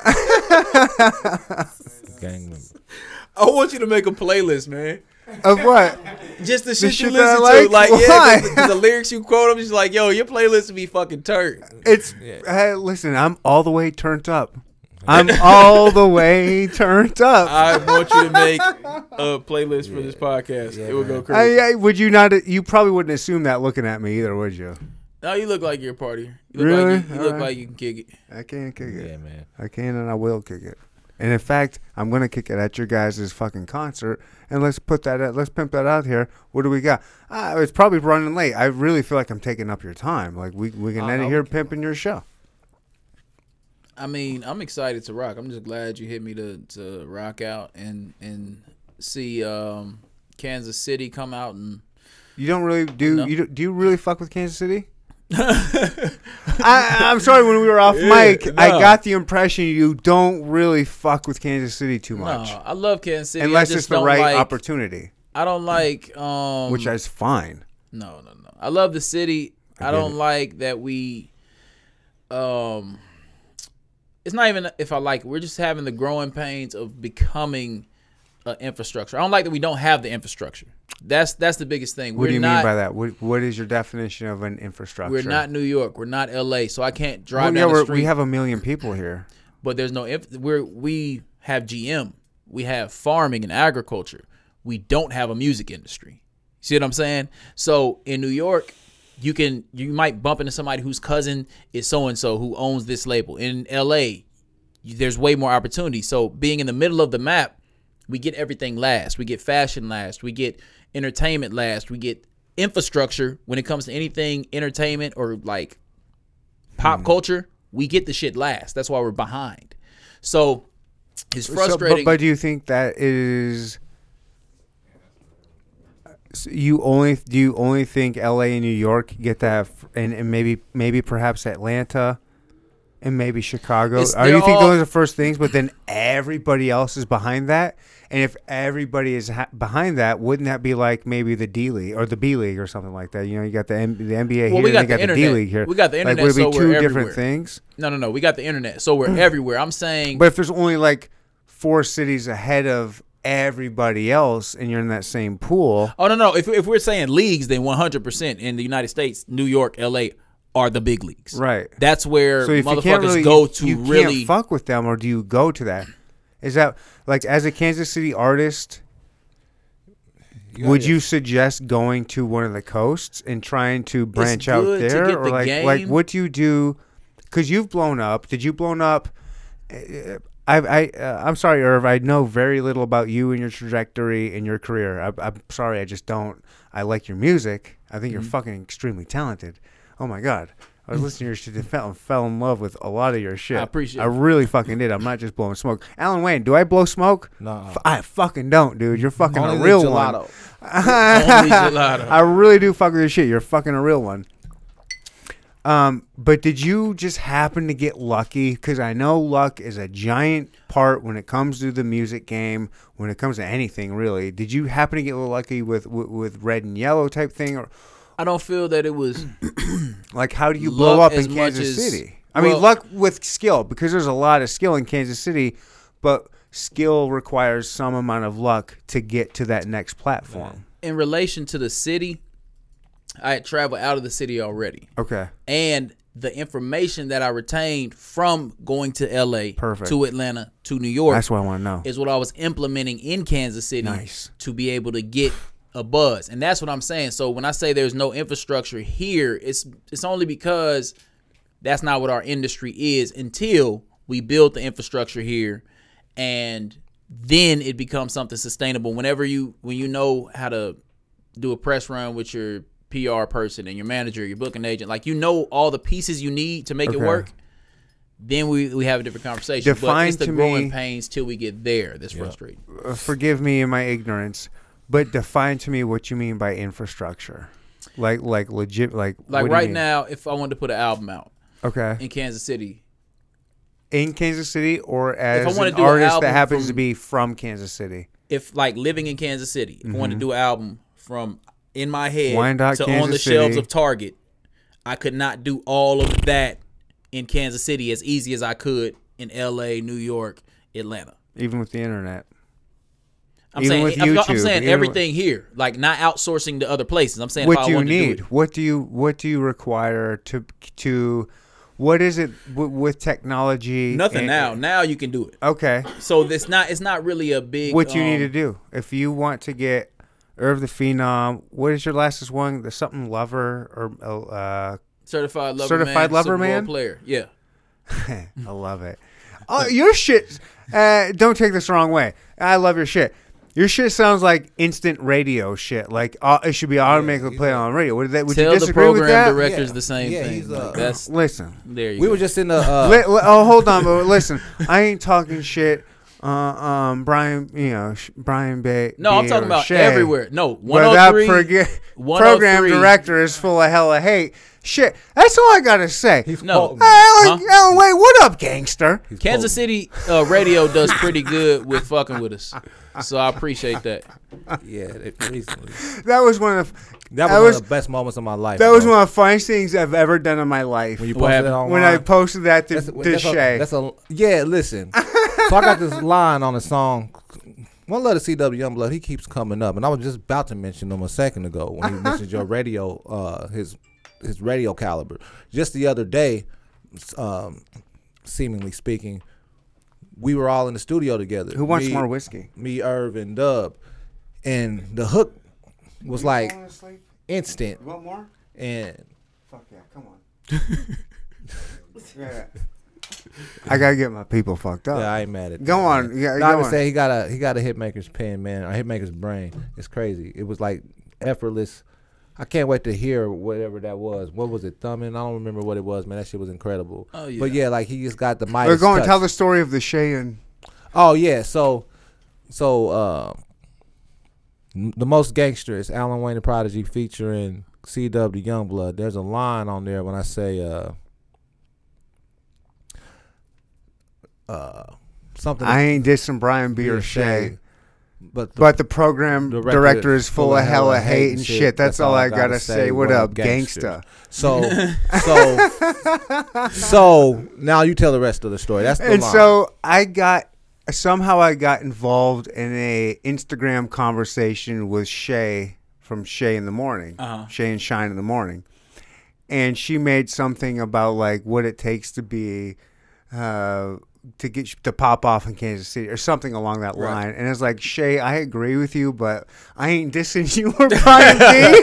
gang member. I want you to make a playlist, man. Of what? Just the shit, shit you that listen like? to. Like, Why? yeah, 'cause the, the lyrics you quote, I'm just like, yo, your playlist would be fucking turd. It's hey, listen. I'm all the way turned up. I'm all the way turned up. I want you to make a playlist for this podcast. it would go crazy. I, I, would you not? You probably wouldn't assume that looking at me either, would you? no, you look like you're a partier. You look Really? like you, you look Alright. like you can kick it. I can't kick it. Yeah, man. I can and I will kick it. And in fact, I'm gonna kick it at your guys' fucking concert. And let's put that. At, let's pimp that out here. What do we got? Uh, it's probably running late. I really feel like I'm taking up your time. Like we we can end it here pimping your show. I mean, I'm excited to rock. I'm just glad you hit me to, to rock out and and see um, Kansas City come out and You don't really do. No. You do, do you really fuck with Kansas City? I, I'm sorry. When we were off mic, I got the impression you don't really fuck with Kansas City too much, no, I love Kansas City. Unless it's the right like, opportunity, I don't like um, which is fine. No, no, no. I love the city. I, get don't it. like that we um it's not even if I like it. We're just having the growing pains of becoming an infrastructure. I don't like that we don't have the infrastructure. That's that's the biggest thing. What we're do you not mean by that? What, what is your definition of an infrastructure? we're not New York. We're not LA. So I can't drive Well, yeah, the we're- street. we have a million people here. but there's no we're we have GM. We have farming and agriculture. We don't have a music industry. See what I'm saying? So in New York, you can you might bump into somebody whose cousin is so and so who owns this label in LA. There's way more opportunity. So being in the middle of the map, we get everything last. We get fashion last. We get entertainment last. We get infrastructure when it comes to anything entertainment or like pop hmm. culture. We get the shit last. That's why we're behind. So it's So, but- frustrating. but, do you think that is so you only do you only think L.A. and New York get that, and, and maybe maybe perhaps Atlanta, and maybe Chicago? It's- Or you think all- those are the first things, but then everybody else is behind that? And if everybody is ha- behind that, wouldn't that be like maybe the D League or the B League or something like that? You know, you got the M- the NBA Well, here, we got you the got the. D League here. We got the internet. Like, would it be so two different everywhere. things? no, no, no. We got the internet, so we're everywhere. I'm saying But if there's only like four cities ahead of everybody else, and you're in that same pool, Oh no no! If if we're saying leagues, then 100 percent in the United States, New York, L.A. are the big leagues. right? That's where So if you motherfuckers can't really go you, to you really. can't fuck with them, or do you go to that? Is that like as a Kansas City artist? would you suggest going to one of the coasts and trying to branch out good to there, get or the like like what do you do? Because you've blown up. Did you blown up? I I uh, I'm sorry, Irv. I know very little about you and your trajectory and your career. I, I'm sorry, I just don't. I like your music. I think you're Mm-hmm. fucking extremely talented. Oh my god. I was listening to your shit and fell, fell in love with a lot of your shit. I appreciate I it. really fucking did. I'm not just blowing smoke. Alan Wayne, do I blow smoke? No. F- I fucking don't, dude. You're fucking Only a the real one. gelato. Only gelato. I really do fuck with your shit. You're fucking a real one. Um, but did you just happen to get lucky? Because I know luck is a giant part when it comes to the music game. When it comes to anything, really, did you happen to get lucky with with, with red and yellow type thing, or I don't feel that it was. like how do you blow up in Kansas as- City? I mean, luck with skill because there's a lot of skill in Kansas City, but skill requires some amount of luck to get to that next platform. in relation to the city, I had traveled out of the city already, Okay. and the information that I retained from going to L.A. Perfect. to Atlanta to New York That's what I want to know. is what I was implementing in Kansas City Nice. to be able to get a buzz. And that's what I'm saying. So when I say there's no infrastructure here, it's it's only because that's not what our industry is until we build the infrastructure here and then it becomes something sustainable. Whenever you when you know how to do a press run with your PR person and your manager, your booking agent, like you know all the pieces you need to make Okay. it work. Then we, we have a different conversation. but Define it's the growing me- pains till we get there that's frustrating. Uh, forgive me in my ignorance, but define to me what you mean by infrastructure. Like, like legit, like. Like what do you right mean? now, if I wanted to put an album out Okay. in Kansas City, In Kansas City, or as wanna an do an artist that album happens to be from Kansas City. if like living in Kansas City, if I wanted to do an album from in my head Mm-hmm. Wyandotte, to on the shelves City. of Target, I could not do all of that in Kansas City as easy as I could in L.A., New York, Atlanta. Even with the internet. I'm Even saying with I'm, I'm saying everything here, like not outsourcing to other places. I'm saying if what I do you do need? it. What do you What do you require to to? What is it w- with technology? Nothing and- now. Now you can do it. Okay. So it's not it's not really a big. What you need to um, do if you want to get Irv the Phenom? What is your lastest one? The something lover or uh, certified lover Certified man, lover man? player. Yeah. I love it. Oh, your shit. Uh, don't take this the wrong way. I love your shit. Your shit sounds like instant radio shit. Like uh, it should be automatically he's played on radio. Would that? Would Tell you the disagree with program that? directors Yeah. the same Yeah, thing. he's, Like, uh, that's Listen. there you We go. were just in the. Uh, Li- li- oh, hold on, but listen. I ain't talking shit. Uh, um, Brian, you know, sh- Brian Bay. no, I'm talking about Shay. everywhere. No, But that 103. proge- 103. program director is full of hella hate. Shit, that's all I gotta say. he's No. Hey, Alan, Huh? Alan Wayne, what up, gangster? he's Kansas called- City uh, radio does pretty good with fucking with us, so I appreciate that. Yeah, recently. That was one of That was, That one was- of the best moments of my life. that was one of the funniest things I've ever done in my life. when you What posted it online. when I posted that to, that's, to that's Shay. A, that's a yeah. Listen, so I got this line on the song. One letter CW Youngblood. He keeps coming up, and I was just about to mention him a second ago when he mentioned your radio, uh, his his radio caliber. Just the other day, um, seemingly speaking, we were all in the studio together. Who wants Me- more whiskey? Me, Irv, and Dub, and the hook was like instant. Want more? And Fuck yeah, come on. yeah. I gotta get my people fucked up. yeah, I ain't mad at it. Go that, on, man. yeah, No, I go would say he got a he got a hitmaker's pen, man, or hitmaker's brain. It's crazy. It was like effortless. I can't wait to hear whatever that was. What was it? Thumbing? I don't remember what it was, man. That shit was incredible. Oh, yeah. But yeah, like he just got the mic. We're going to tell the story of the Shay and Oh yeah, so so uh the most gangster is Alan Wayne the Prodigy featuring CW Youngblood. There's a line on there when I say uh uh something I ain't dissing Brian B. or a Shay. Shame, but the, But the program Director director, is full of hella hate and shit. That's, all I gotta say. say. What What up, up, gangsta? so so so now you tell the rest of the story. That's the And line. so I got somehow I got involved in a Instagram conversation with Shay from Shay in the morning, Uh-huh. Shay and Shine in the morning, and she made something about like what it takes to be. Uh, to get to pop off in Kansas City or something along that Right. line, and it's like Shay, I agree with you, but I ain't dissing you or Brian B.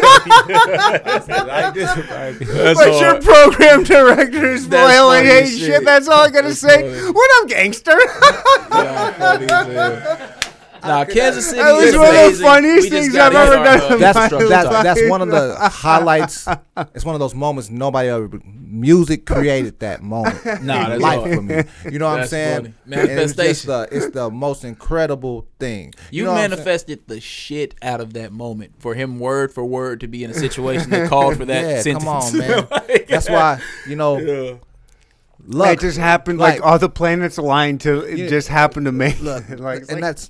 but your program director is full That's of hella funny hate shit. shit. That's all I gotta That's say. funny. What up, gangster? Nah, Kansas City That was is one of the funniest things I've ever done uh, that's that's, that's one of the highlights. It's one of those moments nobody ever. Music created that moment. Nah, that's life hard. for me. You know what I'm saying? funny. And it's just Manifestation. the it's the most incredible thing. You, know what I'm saying? manifested the shit out of that moment for him, word for word, to be in a situation that called for that Yeah, sentence. come on, man. That's why you know. Yeah, Luck, it just happened like, like- all the planets aligned to it Yeah. just happened to make Look, like, and like- that's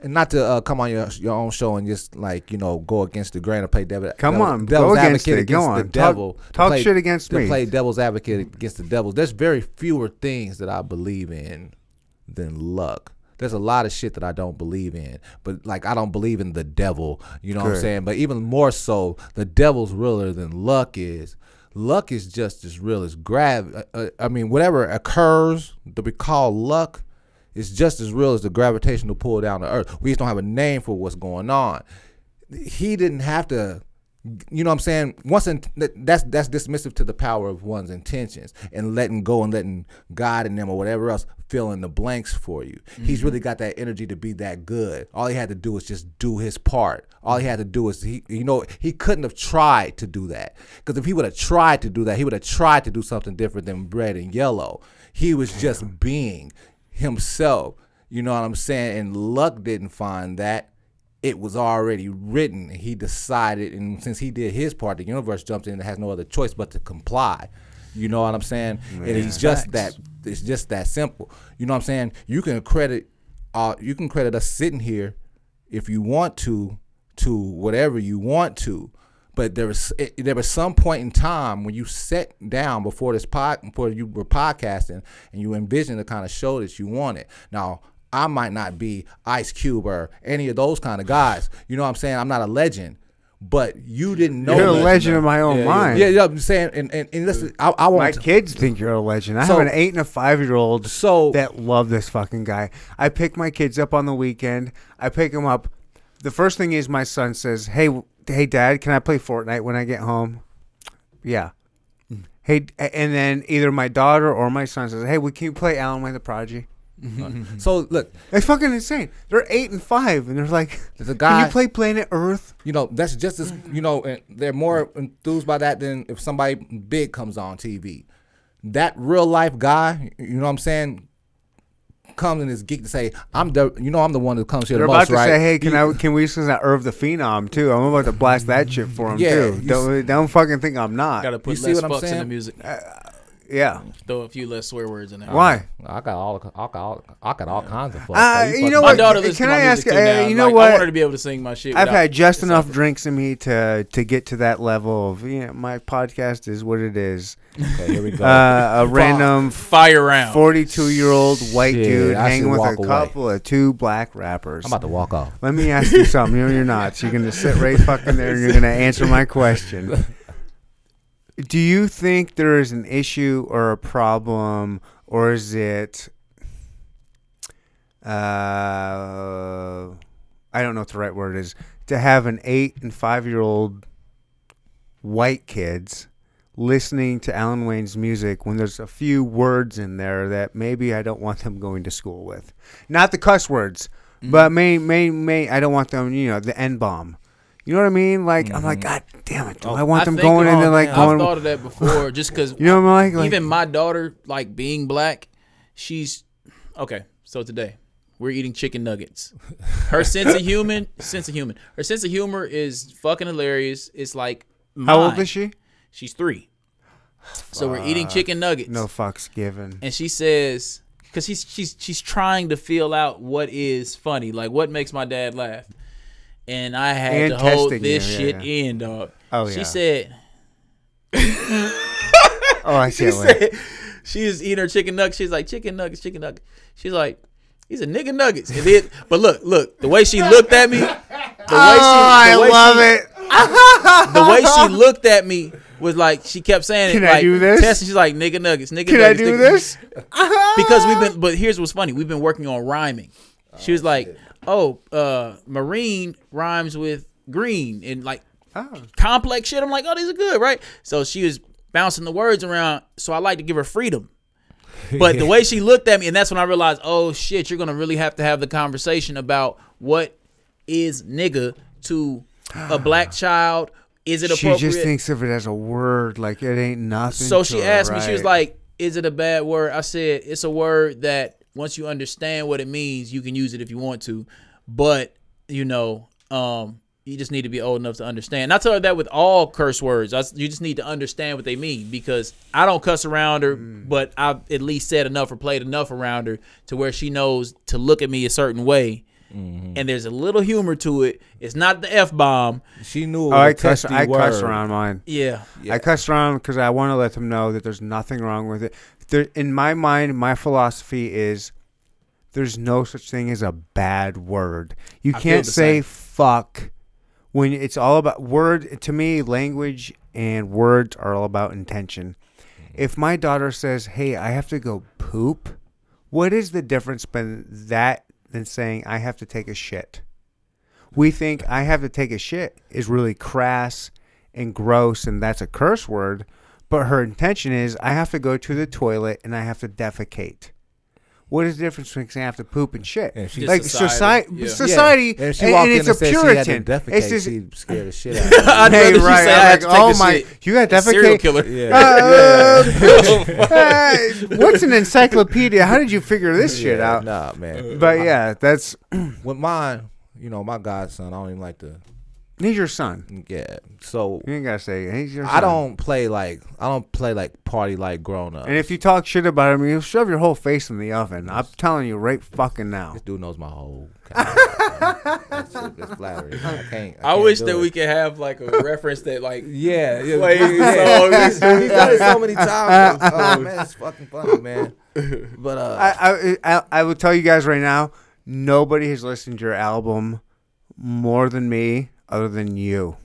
and not to uh, come on your your own show and just like you know go against the grain or play devil. Come devil, on, devil's go against advocate it. Go against on. the devil. to talk play- shit against to me. play devil's advocate against the devil. There's very fewer things that I believe in than luck. There's a lot of shit that I don't believe in, but like I don't believe in the devil. You know what I'm saying? But even more so, the devil's realer than luck is. Luck is just as real as grav. Uh, uh, I mean, whatever occurs that we call luck is just as real as the gravitational pull down the earth. We just don't have a name for what's going on. He didn't have to. You know what I'm saying? Once in, that's that's dismissive to the power of one's intentions and letting go and letting God and them or whatever else fill in the blanks for you. He's mm-hmm. really got that energy to be that good. All he had to do was just do his part. All he had to do is he, you know, he couldn't have tried to do that because if he would have tried to do that, he would have tried to do something different than red and yellow. He was just being himself. You know what I'm saying? And luck didn't find that it was already written. He decided, and since he did his part, the universe jumps in and has no other choice but to comply. You know what I'm saying? It is just that. It's just that simple. You know what I'm saying? You can credit, uh, you can credit us sitting here, if you want to, to whatever you want to. But there was it, there was some point in time when you sat down before this pod, before you were podcasting, and you envisioned the kind of show that you wanted. Now I might not be Ice Cube or any of those kind of guys. You know what I'm saying? I'm not a legend, but you didn't know. you're a legend in my own Yeah, mind. Yeah, yeah. I'm saying, and and, and listen, I, I My want. kids think you're a legend. I So- have an eight and a five year old So that love this fucking guy. I pick my kids up on the weekend. I pick them up. The first thing is my son says, "Hey, w- hey, Dad, can I play Fortnite when I get home?" Yeah. Mm-hmm. Hey, and then either my daughter or my son says, "Hey, we can you play Alan Wayne the Prodigy?" Mm-hmm. so look, It's fucking insane. They're eight and five, and they're like, there's a "Can you play Planet Earth?" you know, that's just as you know, and they're more enthused by that than if somebody big comes on TV. That real life guy, you know what I'm saying, comes in his geek to say, I'm the you know I'm the one who comes here They're the about most, to right? say, "Hey, can You- I can we listen to Irv the Phenom too?" I'm about to blast that shit for him Yeah, too. Don't, don't fucking think I'm not. Gotta put You see less what I'm fucks in the saying? music. Uh, yeah. Throw a few less swear words in there. Why? I got all I got all, I got all kinds of fuck. Uh, So you fucking- know My what? daughter Can listens to I ask music you, too uh, now. you know Like, what? I want her to be able to sing my shit. I've had just enough like- drinks in me to to get to that level of you know my podcast is what it is. Okay, here we go. Uh, a random fire round. 42 year old white Shit, dude I hanging with a walk away. couple of two black rappers. I'm about to walk off. Let me ask you something. You're, you're not. You're gonna sit right fucking there and you're gonna answer my question. Do you think there is an issue or a problem, or is it? Uh, I don't know what the right word is. To have an eight and five year old white kids listening to Alan Wayne's music when there's a few words in there that maybe I don't want them going to school with. Not the cuss words, but may may may I don't want them, you know, the N bomb. You know what I mean? Like I'm like, mm-hmm. God damn it! Do oh, I want them going oh, into like man, going? I've thought of that before, just because you know what I'm like? like even my daughter, like being black, she's okay. So today we're eating chicken nuggets. Her sense of human, sense of human. Her sense of humor is fucking hilarious. It's like how old is she? She's three. So we're eating chicken nuggets. No fucks given. and she says because she's she's she's trying to feel out what is funny, like what makes my dad laugh. And I had And to hold this yeah, shit yeah. in, dog. Oh, she yeah. She said Oh, I she can't wait. said she was eating her chicken nuggets. She's like chicken nuggets, chicken nuggets. She's like, he's a nigga nuggets. And then, but look, look, the way she looked at me, the way she, Oh, I way love she, it. The way she looked at me was like she kept saying Can it. I like, do this? Testing, she's like nigga nuggets, nigga Can I nuggets. do nigga- this? because we've been but here's what's funny we've been working on rhyming she was oh, like oh uh marine rhymes with green and like Oh. complex shit i'm like oh these are good right so she was bouncing the words around so i like to give her freedom but the way she looked at me and that's when i realized oh shit you're gonna really have to have the conversation about what is nigga to a black child is it appropriate? She just thinks of it as a word, like it ain't nothing. so she her, asked me, she was like, "Is it a bad word?" I said, "It's a word that once you understand what it means, you can use it if you want to, but you know, um, you just need to be old enough to understand." And I tell her that with all curse words, I s you just need to understand what they mean because I don't cuss around her, Mm. but I've at least said enough or played enough around her to where she knows to look at me a certain way. Mm-hmm. And there's a little humor to it. It's not the f bomb. She knew. It Oh, I was a cuss. testy I cuss around mine. Yeah, I cuss around because I want to let them know that there's nothing wrong with it. There, in my mind, my philosophy is there's no such thing as a bad word. You I can't say same. fuck when it's all about word. To me, language and words are all about intention. If my daughter says, "Hey, I have to go poop," what is the difference between that than saying I have to take a shit? we think I have to take a shit is really crass and gross and that's a curse word, but her intention is I have to go to the toilet and I have to defecate. What is the difference between saying I have to poop and shit? Yeah, she- like society, society, yeah. society, Yeah. If she and, walked and in it's and a said she had to Puritan. defecate, It's just, she scared the shit out of me. I'd hey, rather she right? say I I'm like, to take oh a my, shit. you got to Serial defecate. killer. Yeah. Uh, uh, what's an encyclopedia? How did you figure this shit Yeah, out? Nah, man. But yeah, that's With mine, you know, my godson, I don't even like to. He's your son. Yeah. So You ain't gotta say he's your. I don't play like I don't play like party like grown up. And if you talk shit about him, you'll shove your whole face in the oven. I'm telling you right fucking now. This dude knows my whole. That's, that's flattery. I can't. I, can't wish that it. we could have like a reference that like Yeah, yeah. Play yeah. songs. He's done it so many times. Oh man, it's fucking funny, man. But uh, I, I I I will tell you guys right now, nobody has listened to your album more than me, other than you,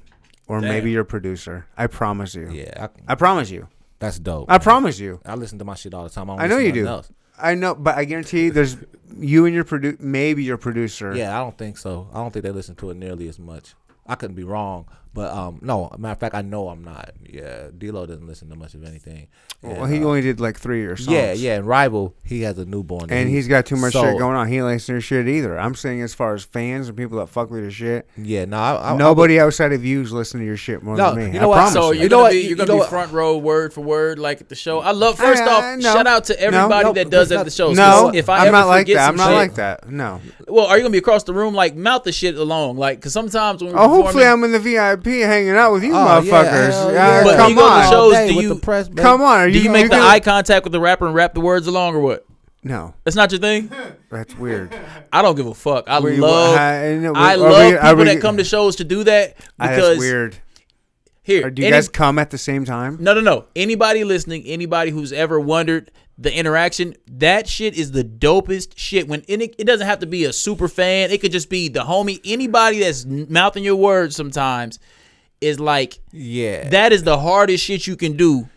or Damn. maybe your producer. I promise you. yeah, I, I promise you. that's dope. I promise you. I listen to my shit all the time. I, I know you do. else. I know, but I guarantee you, there's you and your produ- maybe your producer. Yeah, I don't think so. I don't think they listen to it nearly as much. I couldn't be wrong, but um, no. Matter of fact, I know I'm not. Yeah, D-Lo doesn't listen to much of anything. Well, he uh, only did like three or songs. Yeah, yeah. And Rival, he has a newborn, And he's got too much so- shit going on. He ain't listening to shit either. I'm saying as far as fans and people that fuck with your shit, Yeah, no, I, I, nobody outside of you's listening to your shit more No, than me. you know I what? promise So you. you're know what? be You- you're gonna know be front row word for word like at the show. I love first Uh, off, no. shout out to everybody No, that does at the not- show. No, if I I'm ever not like that. I'm not shit- like that. No. Well, are you gonna be across the room like mouth the shit along? Like, cause sometimes when Oh, hopefully I'm in the VIP hanging out with you Oh, motherfuckers. Yeah, yeah. But come you go to on. shows, do you- press, come on. Are do you make the gonna- eye contact with the rapper and rap the words along, or what? No, That's not your thing. that's weird. I don't give a fuck. I Were you- love. I- I know, I love we- people we- that come to shows to do that Ah, because that's weird. here, Or do you any- guys come at the same time? No, no, no. Anybody listening, anybody who's ever wondered the interaction, that shit is the dopest shit. When and it, it doesn't have to be a super fan, it could just be the homie. Anybody that's mouthing your words sometimes is like Yeah, that is the hardest shit you can do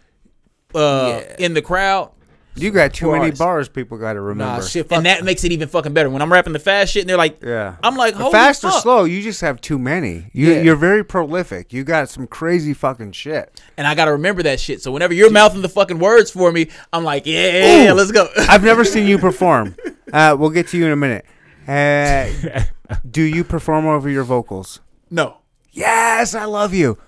uh, Yeah. in the crowd. You got too many bars. People got to remember. Nah, shit. And that makes it even fucking better. When I'm rapping the fast shit, and they're like, Yeah. I'm like, holy fast or slow, you just have too many. You, Yeah. You're very prolific. You got some crazy fucking shit. and I gotta remember that shit. So whenever you're mouthing the fucking words for me, I'm like, yeah, Ooh. let's go. I've never seen you perform. Uh, we'll get to you in a minute. Uh, do you perform over your vocals? no, Yes, I love you.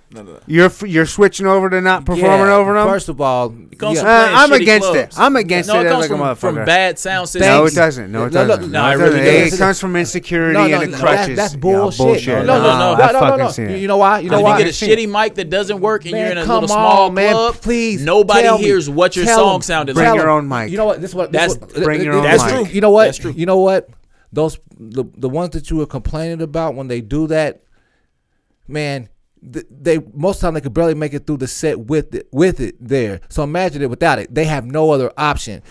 You're f- you're switching over to not performing Yeah, over them. First of all, comes yeah, from Uh, playing I'm shitty against clubs. it. I'm against no, it it comes like a from, motherfucker. from bad sound systems. no, it doesn't. No, it No, no, doesn't. no, it doesn't. really It comes from insecurity No, no, and the no, crutches. That, that's Yeah, bullshit. No, no, no, no, I've no, no, fucking no. seen You, it. you know why? You know If you get a shitty mic that doesn't work and Man, you're in a come little small on, man, club, please nobody tell me. hears what your Tell song 'em. sounded Bring like. your own mic. You know what? This is what. This That's- what, bring your own that's mic. true. You know what? That's true. You know what? Those the the ones that you were complaining about when they do that, man. th- They most time they could barely make it through the set with it with it there. So imagine it without it. They have no other option.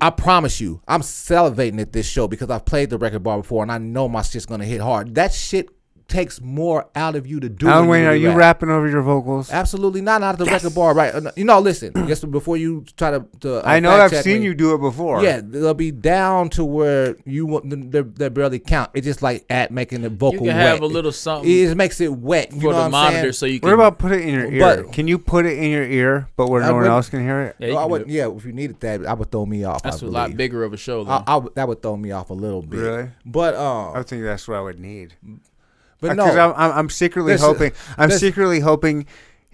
I promise you, I'm salivating at this show because I've played the record bar before and I know my shit's gonna hit hard. That shit takes more out of you to do. Alan when Wayne, are you rap. rapping over your vocals? Absolutely not. Not at the record bar, right? Uh, You know, listen. Just before you try to, to uh, I know I've seen me, you do it before. Yeah, they'll be down to where you want they they barely count. It's just like at making the vocal. You vocal can have wet. a little something It just makes it wet. You for know the what I'm monitor saying? so you can. What about put it in your ear? But- can you put it in your ear, but where I no one else can hear it? Yeah, Well, I would, it. yeah, if you needed that, I would throw me off. That's I a lot bigger of a show. Though. I, I would, that would throw me off a little bit. Really? But I um, think that's what I would need. But uh, no, I'm, I'm, I'm secretly hoping. I'm secretly hoping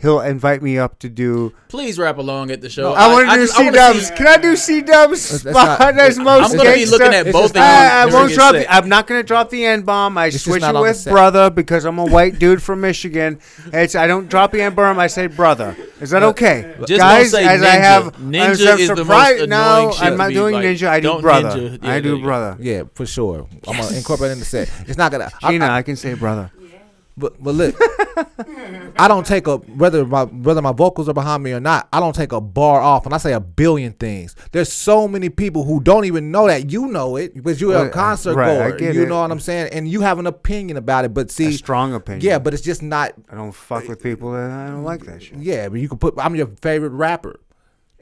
he'll invite me up to do. Please rap along at the show. No, I, want to do just- I C wanna Dubs. Can I do C Dubs? That's spot most I'm gonna be looking at both just of you. I, I won't drop. The, I'm not gonna drop the N bomb. I It's switch it with brother because I'm a white dude from Michigan. It's I don't drop the N bomb. I say brother. Is that okay, Just guys? don't say as I have, Ninja I'm is the most No, annoying shit I'm not doing like, ninja. I do brother. ninja. Yeah, I do brother. yeah, for sure. I'm gonna incorporate it in the set. It's not gonna. Gina, I- I can say brother. But but look, I don't take a whether my whether my vocals are behind me or not. I don't take a bar off, and I say a billion things. There's so many people who don't even know that you know it because you're Well, a concert right, I goer. You it. know what I'm saying, and you have an opinion about it. But see, A strong opinion. yeah, but it's just not. I don't fuck with people that I don't like that shit. Yeah, but you can put. I'm your favorite rapper,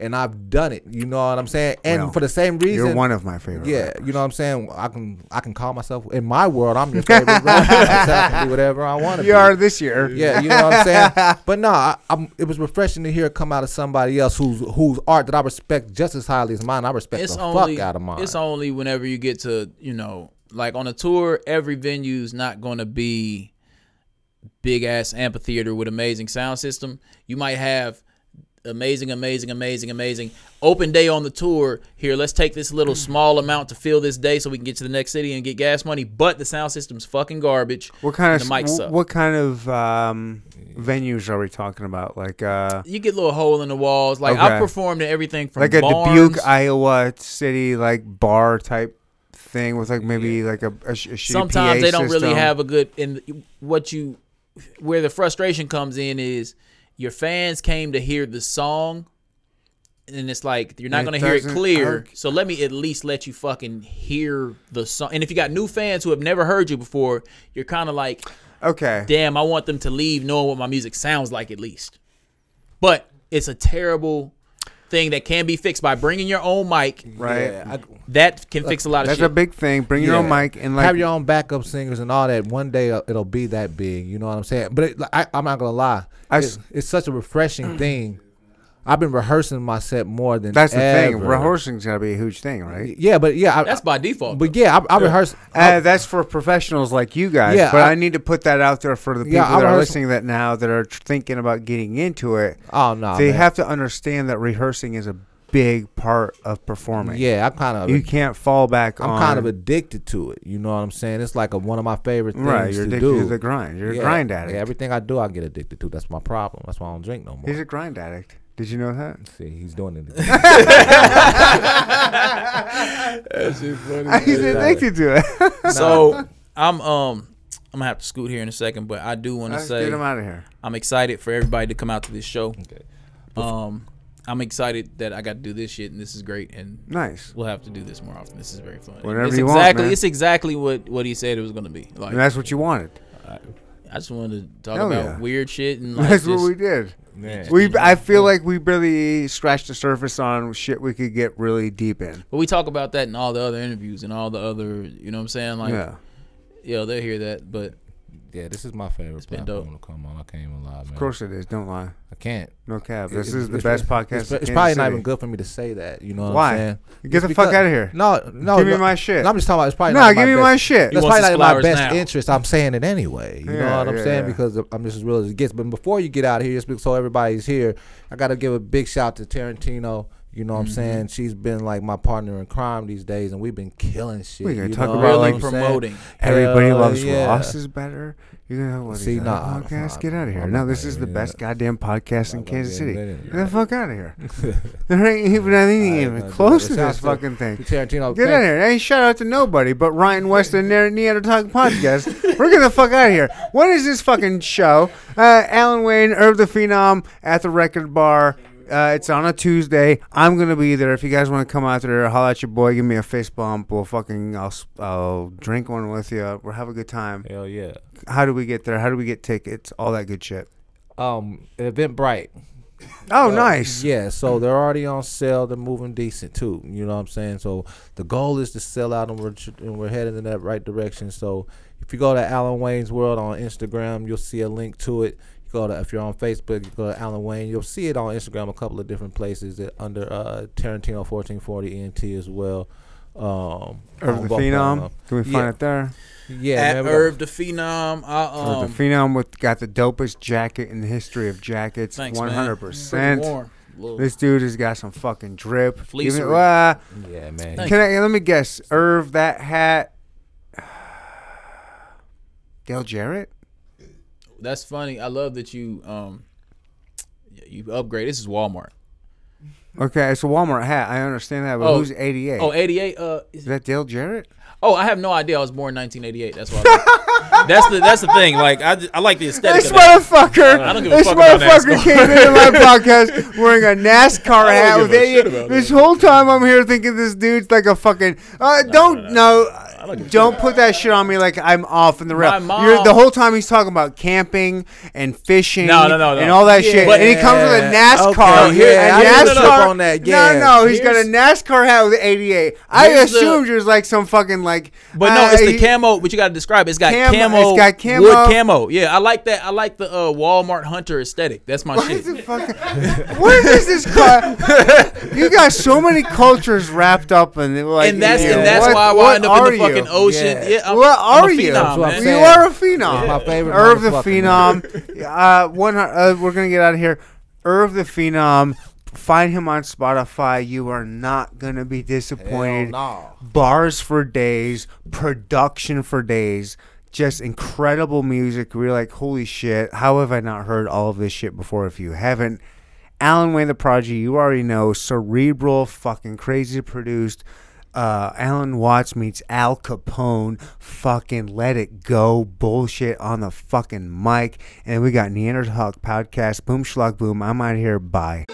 and I've done it. You know what I'm saying, and Well, for the same reason. You're one of my favorite. Yeah, rappers. you know what I'm saying. I can I can call myself in my world. I'm your favorite rapper. I can do whatever I want to. You are this year. Yeah, you know what I'm saying. But no, I, I'm, it was refreshing to hear it come out of somebody else whose whose art that I respect just as highly as mine. I respect it's the only fuck out of mine. it's only whenever you get to you know like on a tour every venue's not going to be big ass amphitheater with amazing sound system you might have amazing amazing amazing amazing. Open day on the tour. Here let's take this little small amount to fill this day so we can get to the next city and get gas money. But the sound system's fucking garbage What kind of the mics suck. what kind of um, venues are we talking about? Like uh, you get a little hole in the walls. Like i've performed in everything from like a barns, Dubuque, Iowa city like bar type thing with like maybe like a, a, a sometimes PA they don't really have a good and what you where the frustration comes in is your fans came to hear the song and it's like you're not going to hear it clear I- so let me at least let you fucking hear the song. And if you got new fans who have never heard you before you're kind of like Okay. damn i want them to leave knowing what my music sounds like at least. But it's a terrible thing that can be fixed by bringing your own mic Right. Yeah, that can fix a lot of shit. That's shit a big thing. Bring your own mic and like have your own backup singers and all that. One day uh, it'll be that big. You know what I'm saying? But it, I, I'm not gonna lie. I it's, it's such a refreshing thing. I've been rehearsing my set more than that's the thing. ever. Rehearsing's gotta be a huge thing, right? Yeah, but yeah, I, that's by default But yeah, I, I rehearse. Uh, that's for professionals like you guys. Yeah, but I, I- need to put that out there for the people Yeah, I that are listening that now that are thinking about getting into it. oh no, they man. have to understand that rehearsing is a big part of performing. Yeah, I'm kind of. You can't fall back I'm on. kind of addicted to it. You know what I'm saying? It's like a, one of my favorite things right. You're to addicted do. to the grind. You're yeah, a grind addict. Yeah, everything I do, I get addicted to. That's my problem. That's why I don't drink no more. He's a grind addict. Did you know that? See, he's doing it. He's addicted to it. So I'm um I'm gonna have to scoot here in a second, but I do want to say get him out of here. I'm excited for everybody to come out to this show. Okay. Um, I'm excited that I got to do this shit, and this is great, and Nice. we'll have to do this more often. This is very fun. Whenever it's you want, exactly man. it's exactly what what he said it was gonna be. Like And that's what you wanted. I just wanted to talk Hell about yeah. weird shit and like That's just, what we did. Man. We, I feel like we barely scratched the surface on shit we could get really deep in. But we talk about that in all the other interviews and all the other, you know what I'm saying? Like, yeah. yeah, they'll hear that. But yeah, this is my favorite been platform to come on. I can't even lie, man. Of course it is. Don't lie. I can't. No cap. This It's- is the it's- best podcast. It's, in it's Kansas probably not City. even good for me to say that. You know what Why? I'm saying? Get It's the fuck because- out of here. No, no. Give me no, my shit. No, I'm just talking about. It's probably No, not give me best, my shit. That's wants probably his not in my flowers best now. interest. I'm saying it anyway. You Yeah, know what I'm yeah, saying? yeah. Because I'm just as real as it gets. But before you get out of here, just because so everybody's here, I got to give a big shout to Tarantino. You know what Mm-hmm. I'm saying? She's been like my partner in crime these days, and we've been killing shit. We're gonna talk know about, really like, I'm promoting. Everybody Hell loves yeah. Ross is better. You're gonna what See, these nah, other podcasts? nah, Get out of here. I'm No, this gonna is the do best that. goddamn podcast in I'm not Kansas gonna City. do that. Get the fuck out of here. there ain't even anything I ain't even gonna do close that. to Shouts this to- fucking thing. Tarantino, Get thank- in here. Hey, shout out to nobody but Ryan West and Ne- Neanderthal Podcast. We're getting the fuck out of here. What is this fucking show? Uh, Alan Wayne, Irv the Phenom at the record bar. Uh, it's on a Tuesday. I'm gonna be there. If you guys want to come out there, holla at your boy. Give me a fist bump. We'll fucking. I'll. I'll drink one with you. We'll have a good time. Hell yeah. How do we get there? How do we get tickets? All that good shit. Um, Eventbrite. Oh, Uh, nice. Yeah, so they're already on sale. They're moving decent too. You know what I'm saying? So the goal is to sell out, and we're and we're heading in that right direction. So if you go to Alan Wayne's World on Instagram, you'll see a link to it. You go to if you're on Facebook, you go to Alan Wayne. You'll see it on Instagram a couple of different places that under uh, Tarantino 1440 ENT as well. Um, Irv the Phenom. them. Can we find Yeah. it there? Yeah, At man, Irv the Phenom, I, um, Irv the Phenom with got the dopest jacket in the history of jackets. Thanks, man. One hundred percent. This dude has got some fucking drip. Fleecery. Even, well, yeah, man. Thank can I let me guess? Irv, that hat. Dale Jarrett. That's funny. I love that you um you upgrade. This is Walmart. Okay, it's a Walmart hat. I understand that, but Oh. who's eighty eight? Oh, 88. Uh, is that Dale Jarrett? oh, I have no idea. I was born in 1988. That's why. Like- that's the that's the thing. Like I, I like the aesthetic. This motherfucker. I don't give a this fuck about motherfucker came into my podcast wearing a NASCAR hat with a shit 88. about This whole time I'm here thinking this dude's like a fucking. Uh, don't no. I don't give a Don't put that shit on me like I'm off in the rail. My mom- You're, the whole time he's talking about camping and fishing No, no, no, no. and all that shit. But- and he comes with a NASCAR. okay, yeah, a I didn't NASCAR look on that, yeah. No, no, he's got a Here's- NASCAR hat with 88. I Here's the- assumed it was like some fucking like. But no, uh, it's the he- camo. But you got to describe it. It's got Camo- camo. it's got camo. Wood camo. Yeah, I like that. I like the uh, Walmart Hunter aesthetic. That's my What shit. is the fucking? What is this? Cu- you got so many cultures wrapped up in it. Like, and that's and that's why I what wind up in the fucking you? ocean. Yeah. Yeah, I'm, What I'm a are you? phenom, That's what I'm man. You are a phenom. That's my favorite Irv the Phenom. uh, one. Uh, we're gonna get out of here. Irv the Phenom. Find him on Spotify. You are not gonna be Hell disappointed. no. Bars for days, production for days, just incredible music. We're like, holy shit! How have I not heard all of this shit before? If you haven't, Alan Wayne the Prodigy, you already know, cerebral, fucking crazy produced. Uh, Alan Watts meets Al Capone, fucking let it go bullshit on the fucking mic. And we got Neanderthal podcast, boom schlock boom. I'm out here. Bye.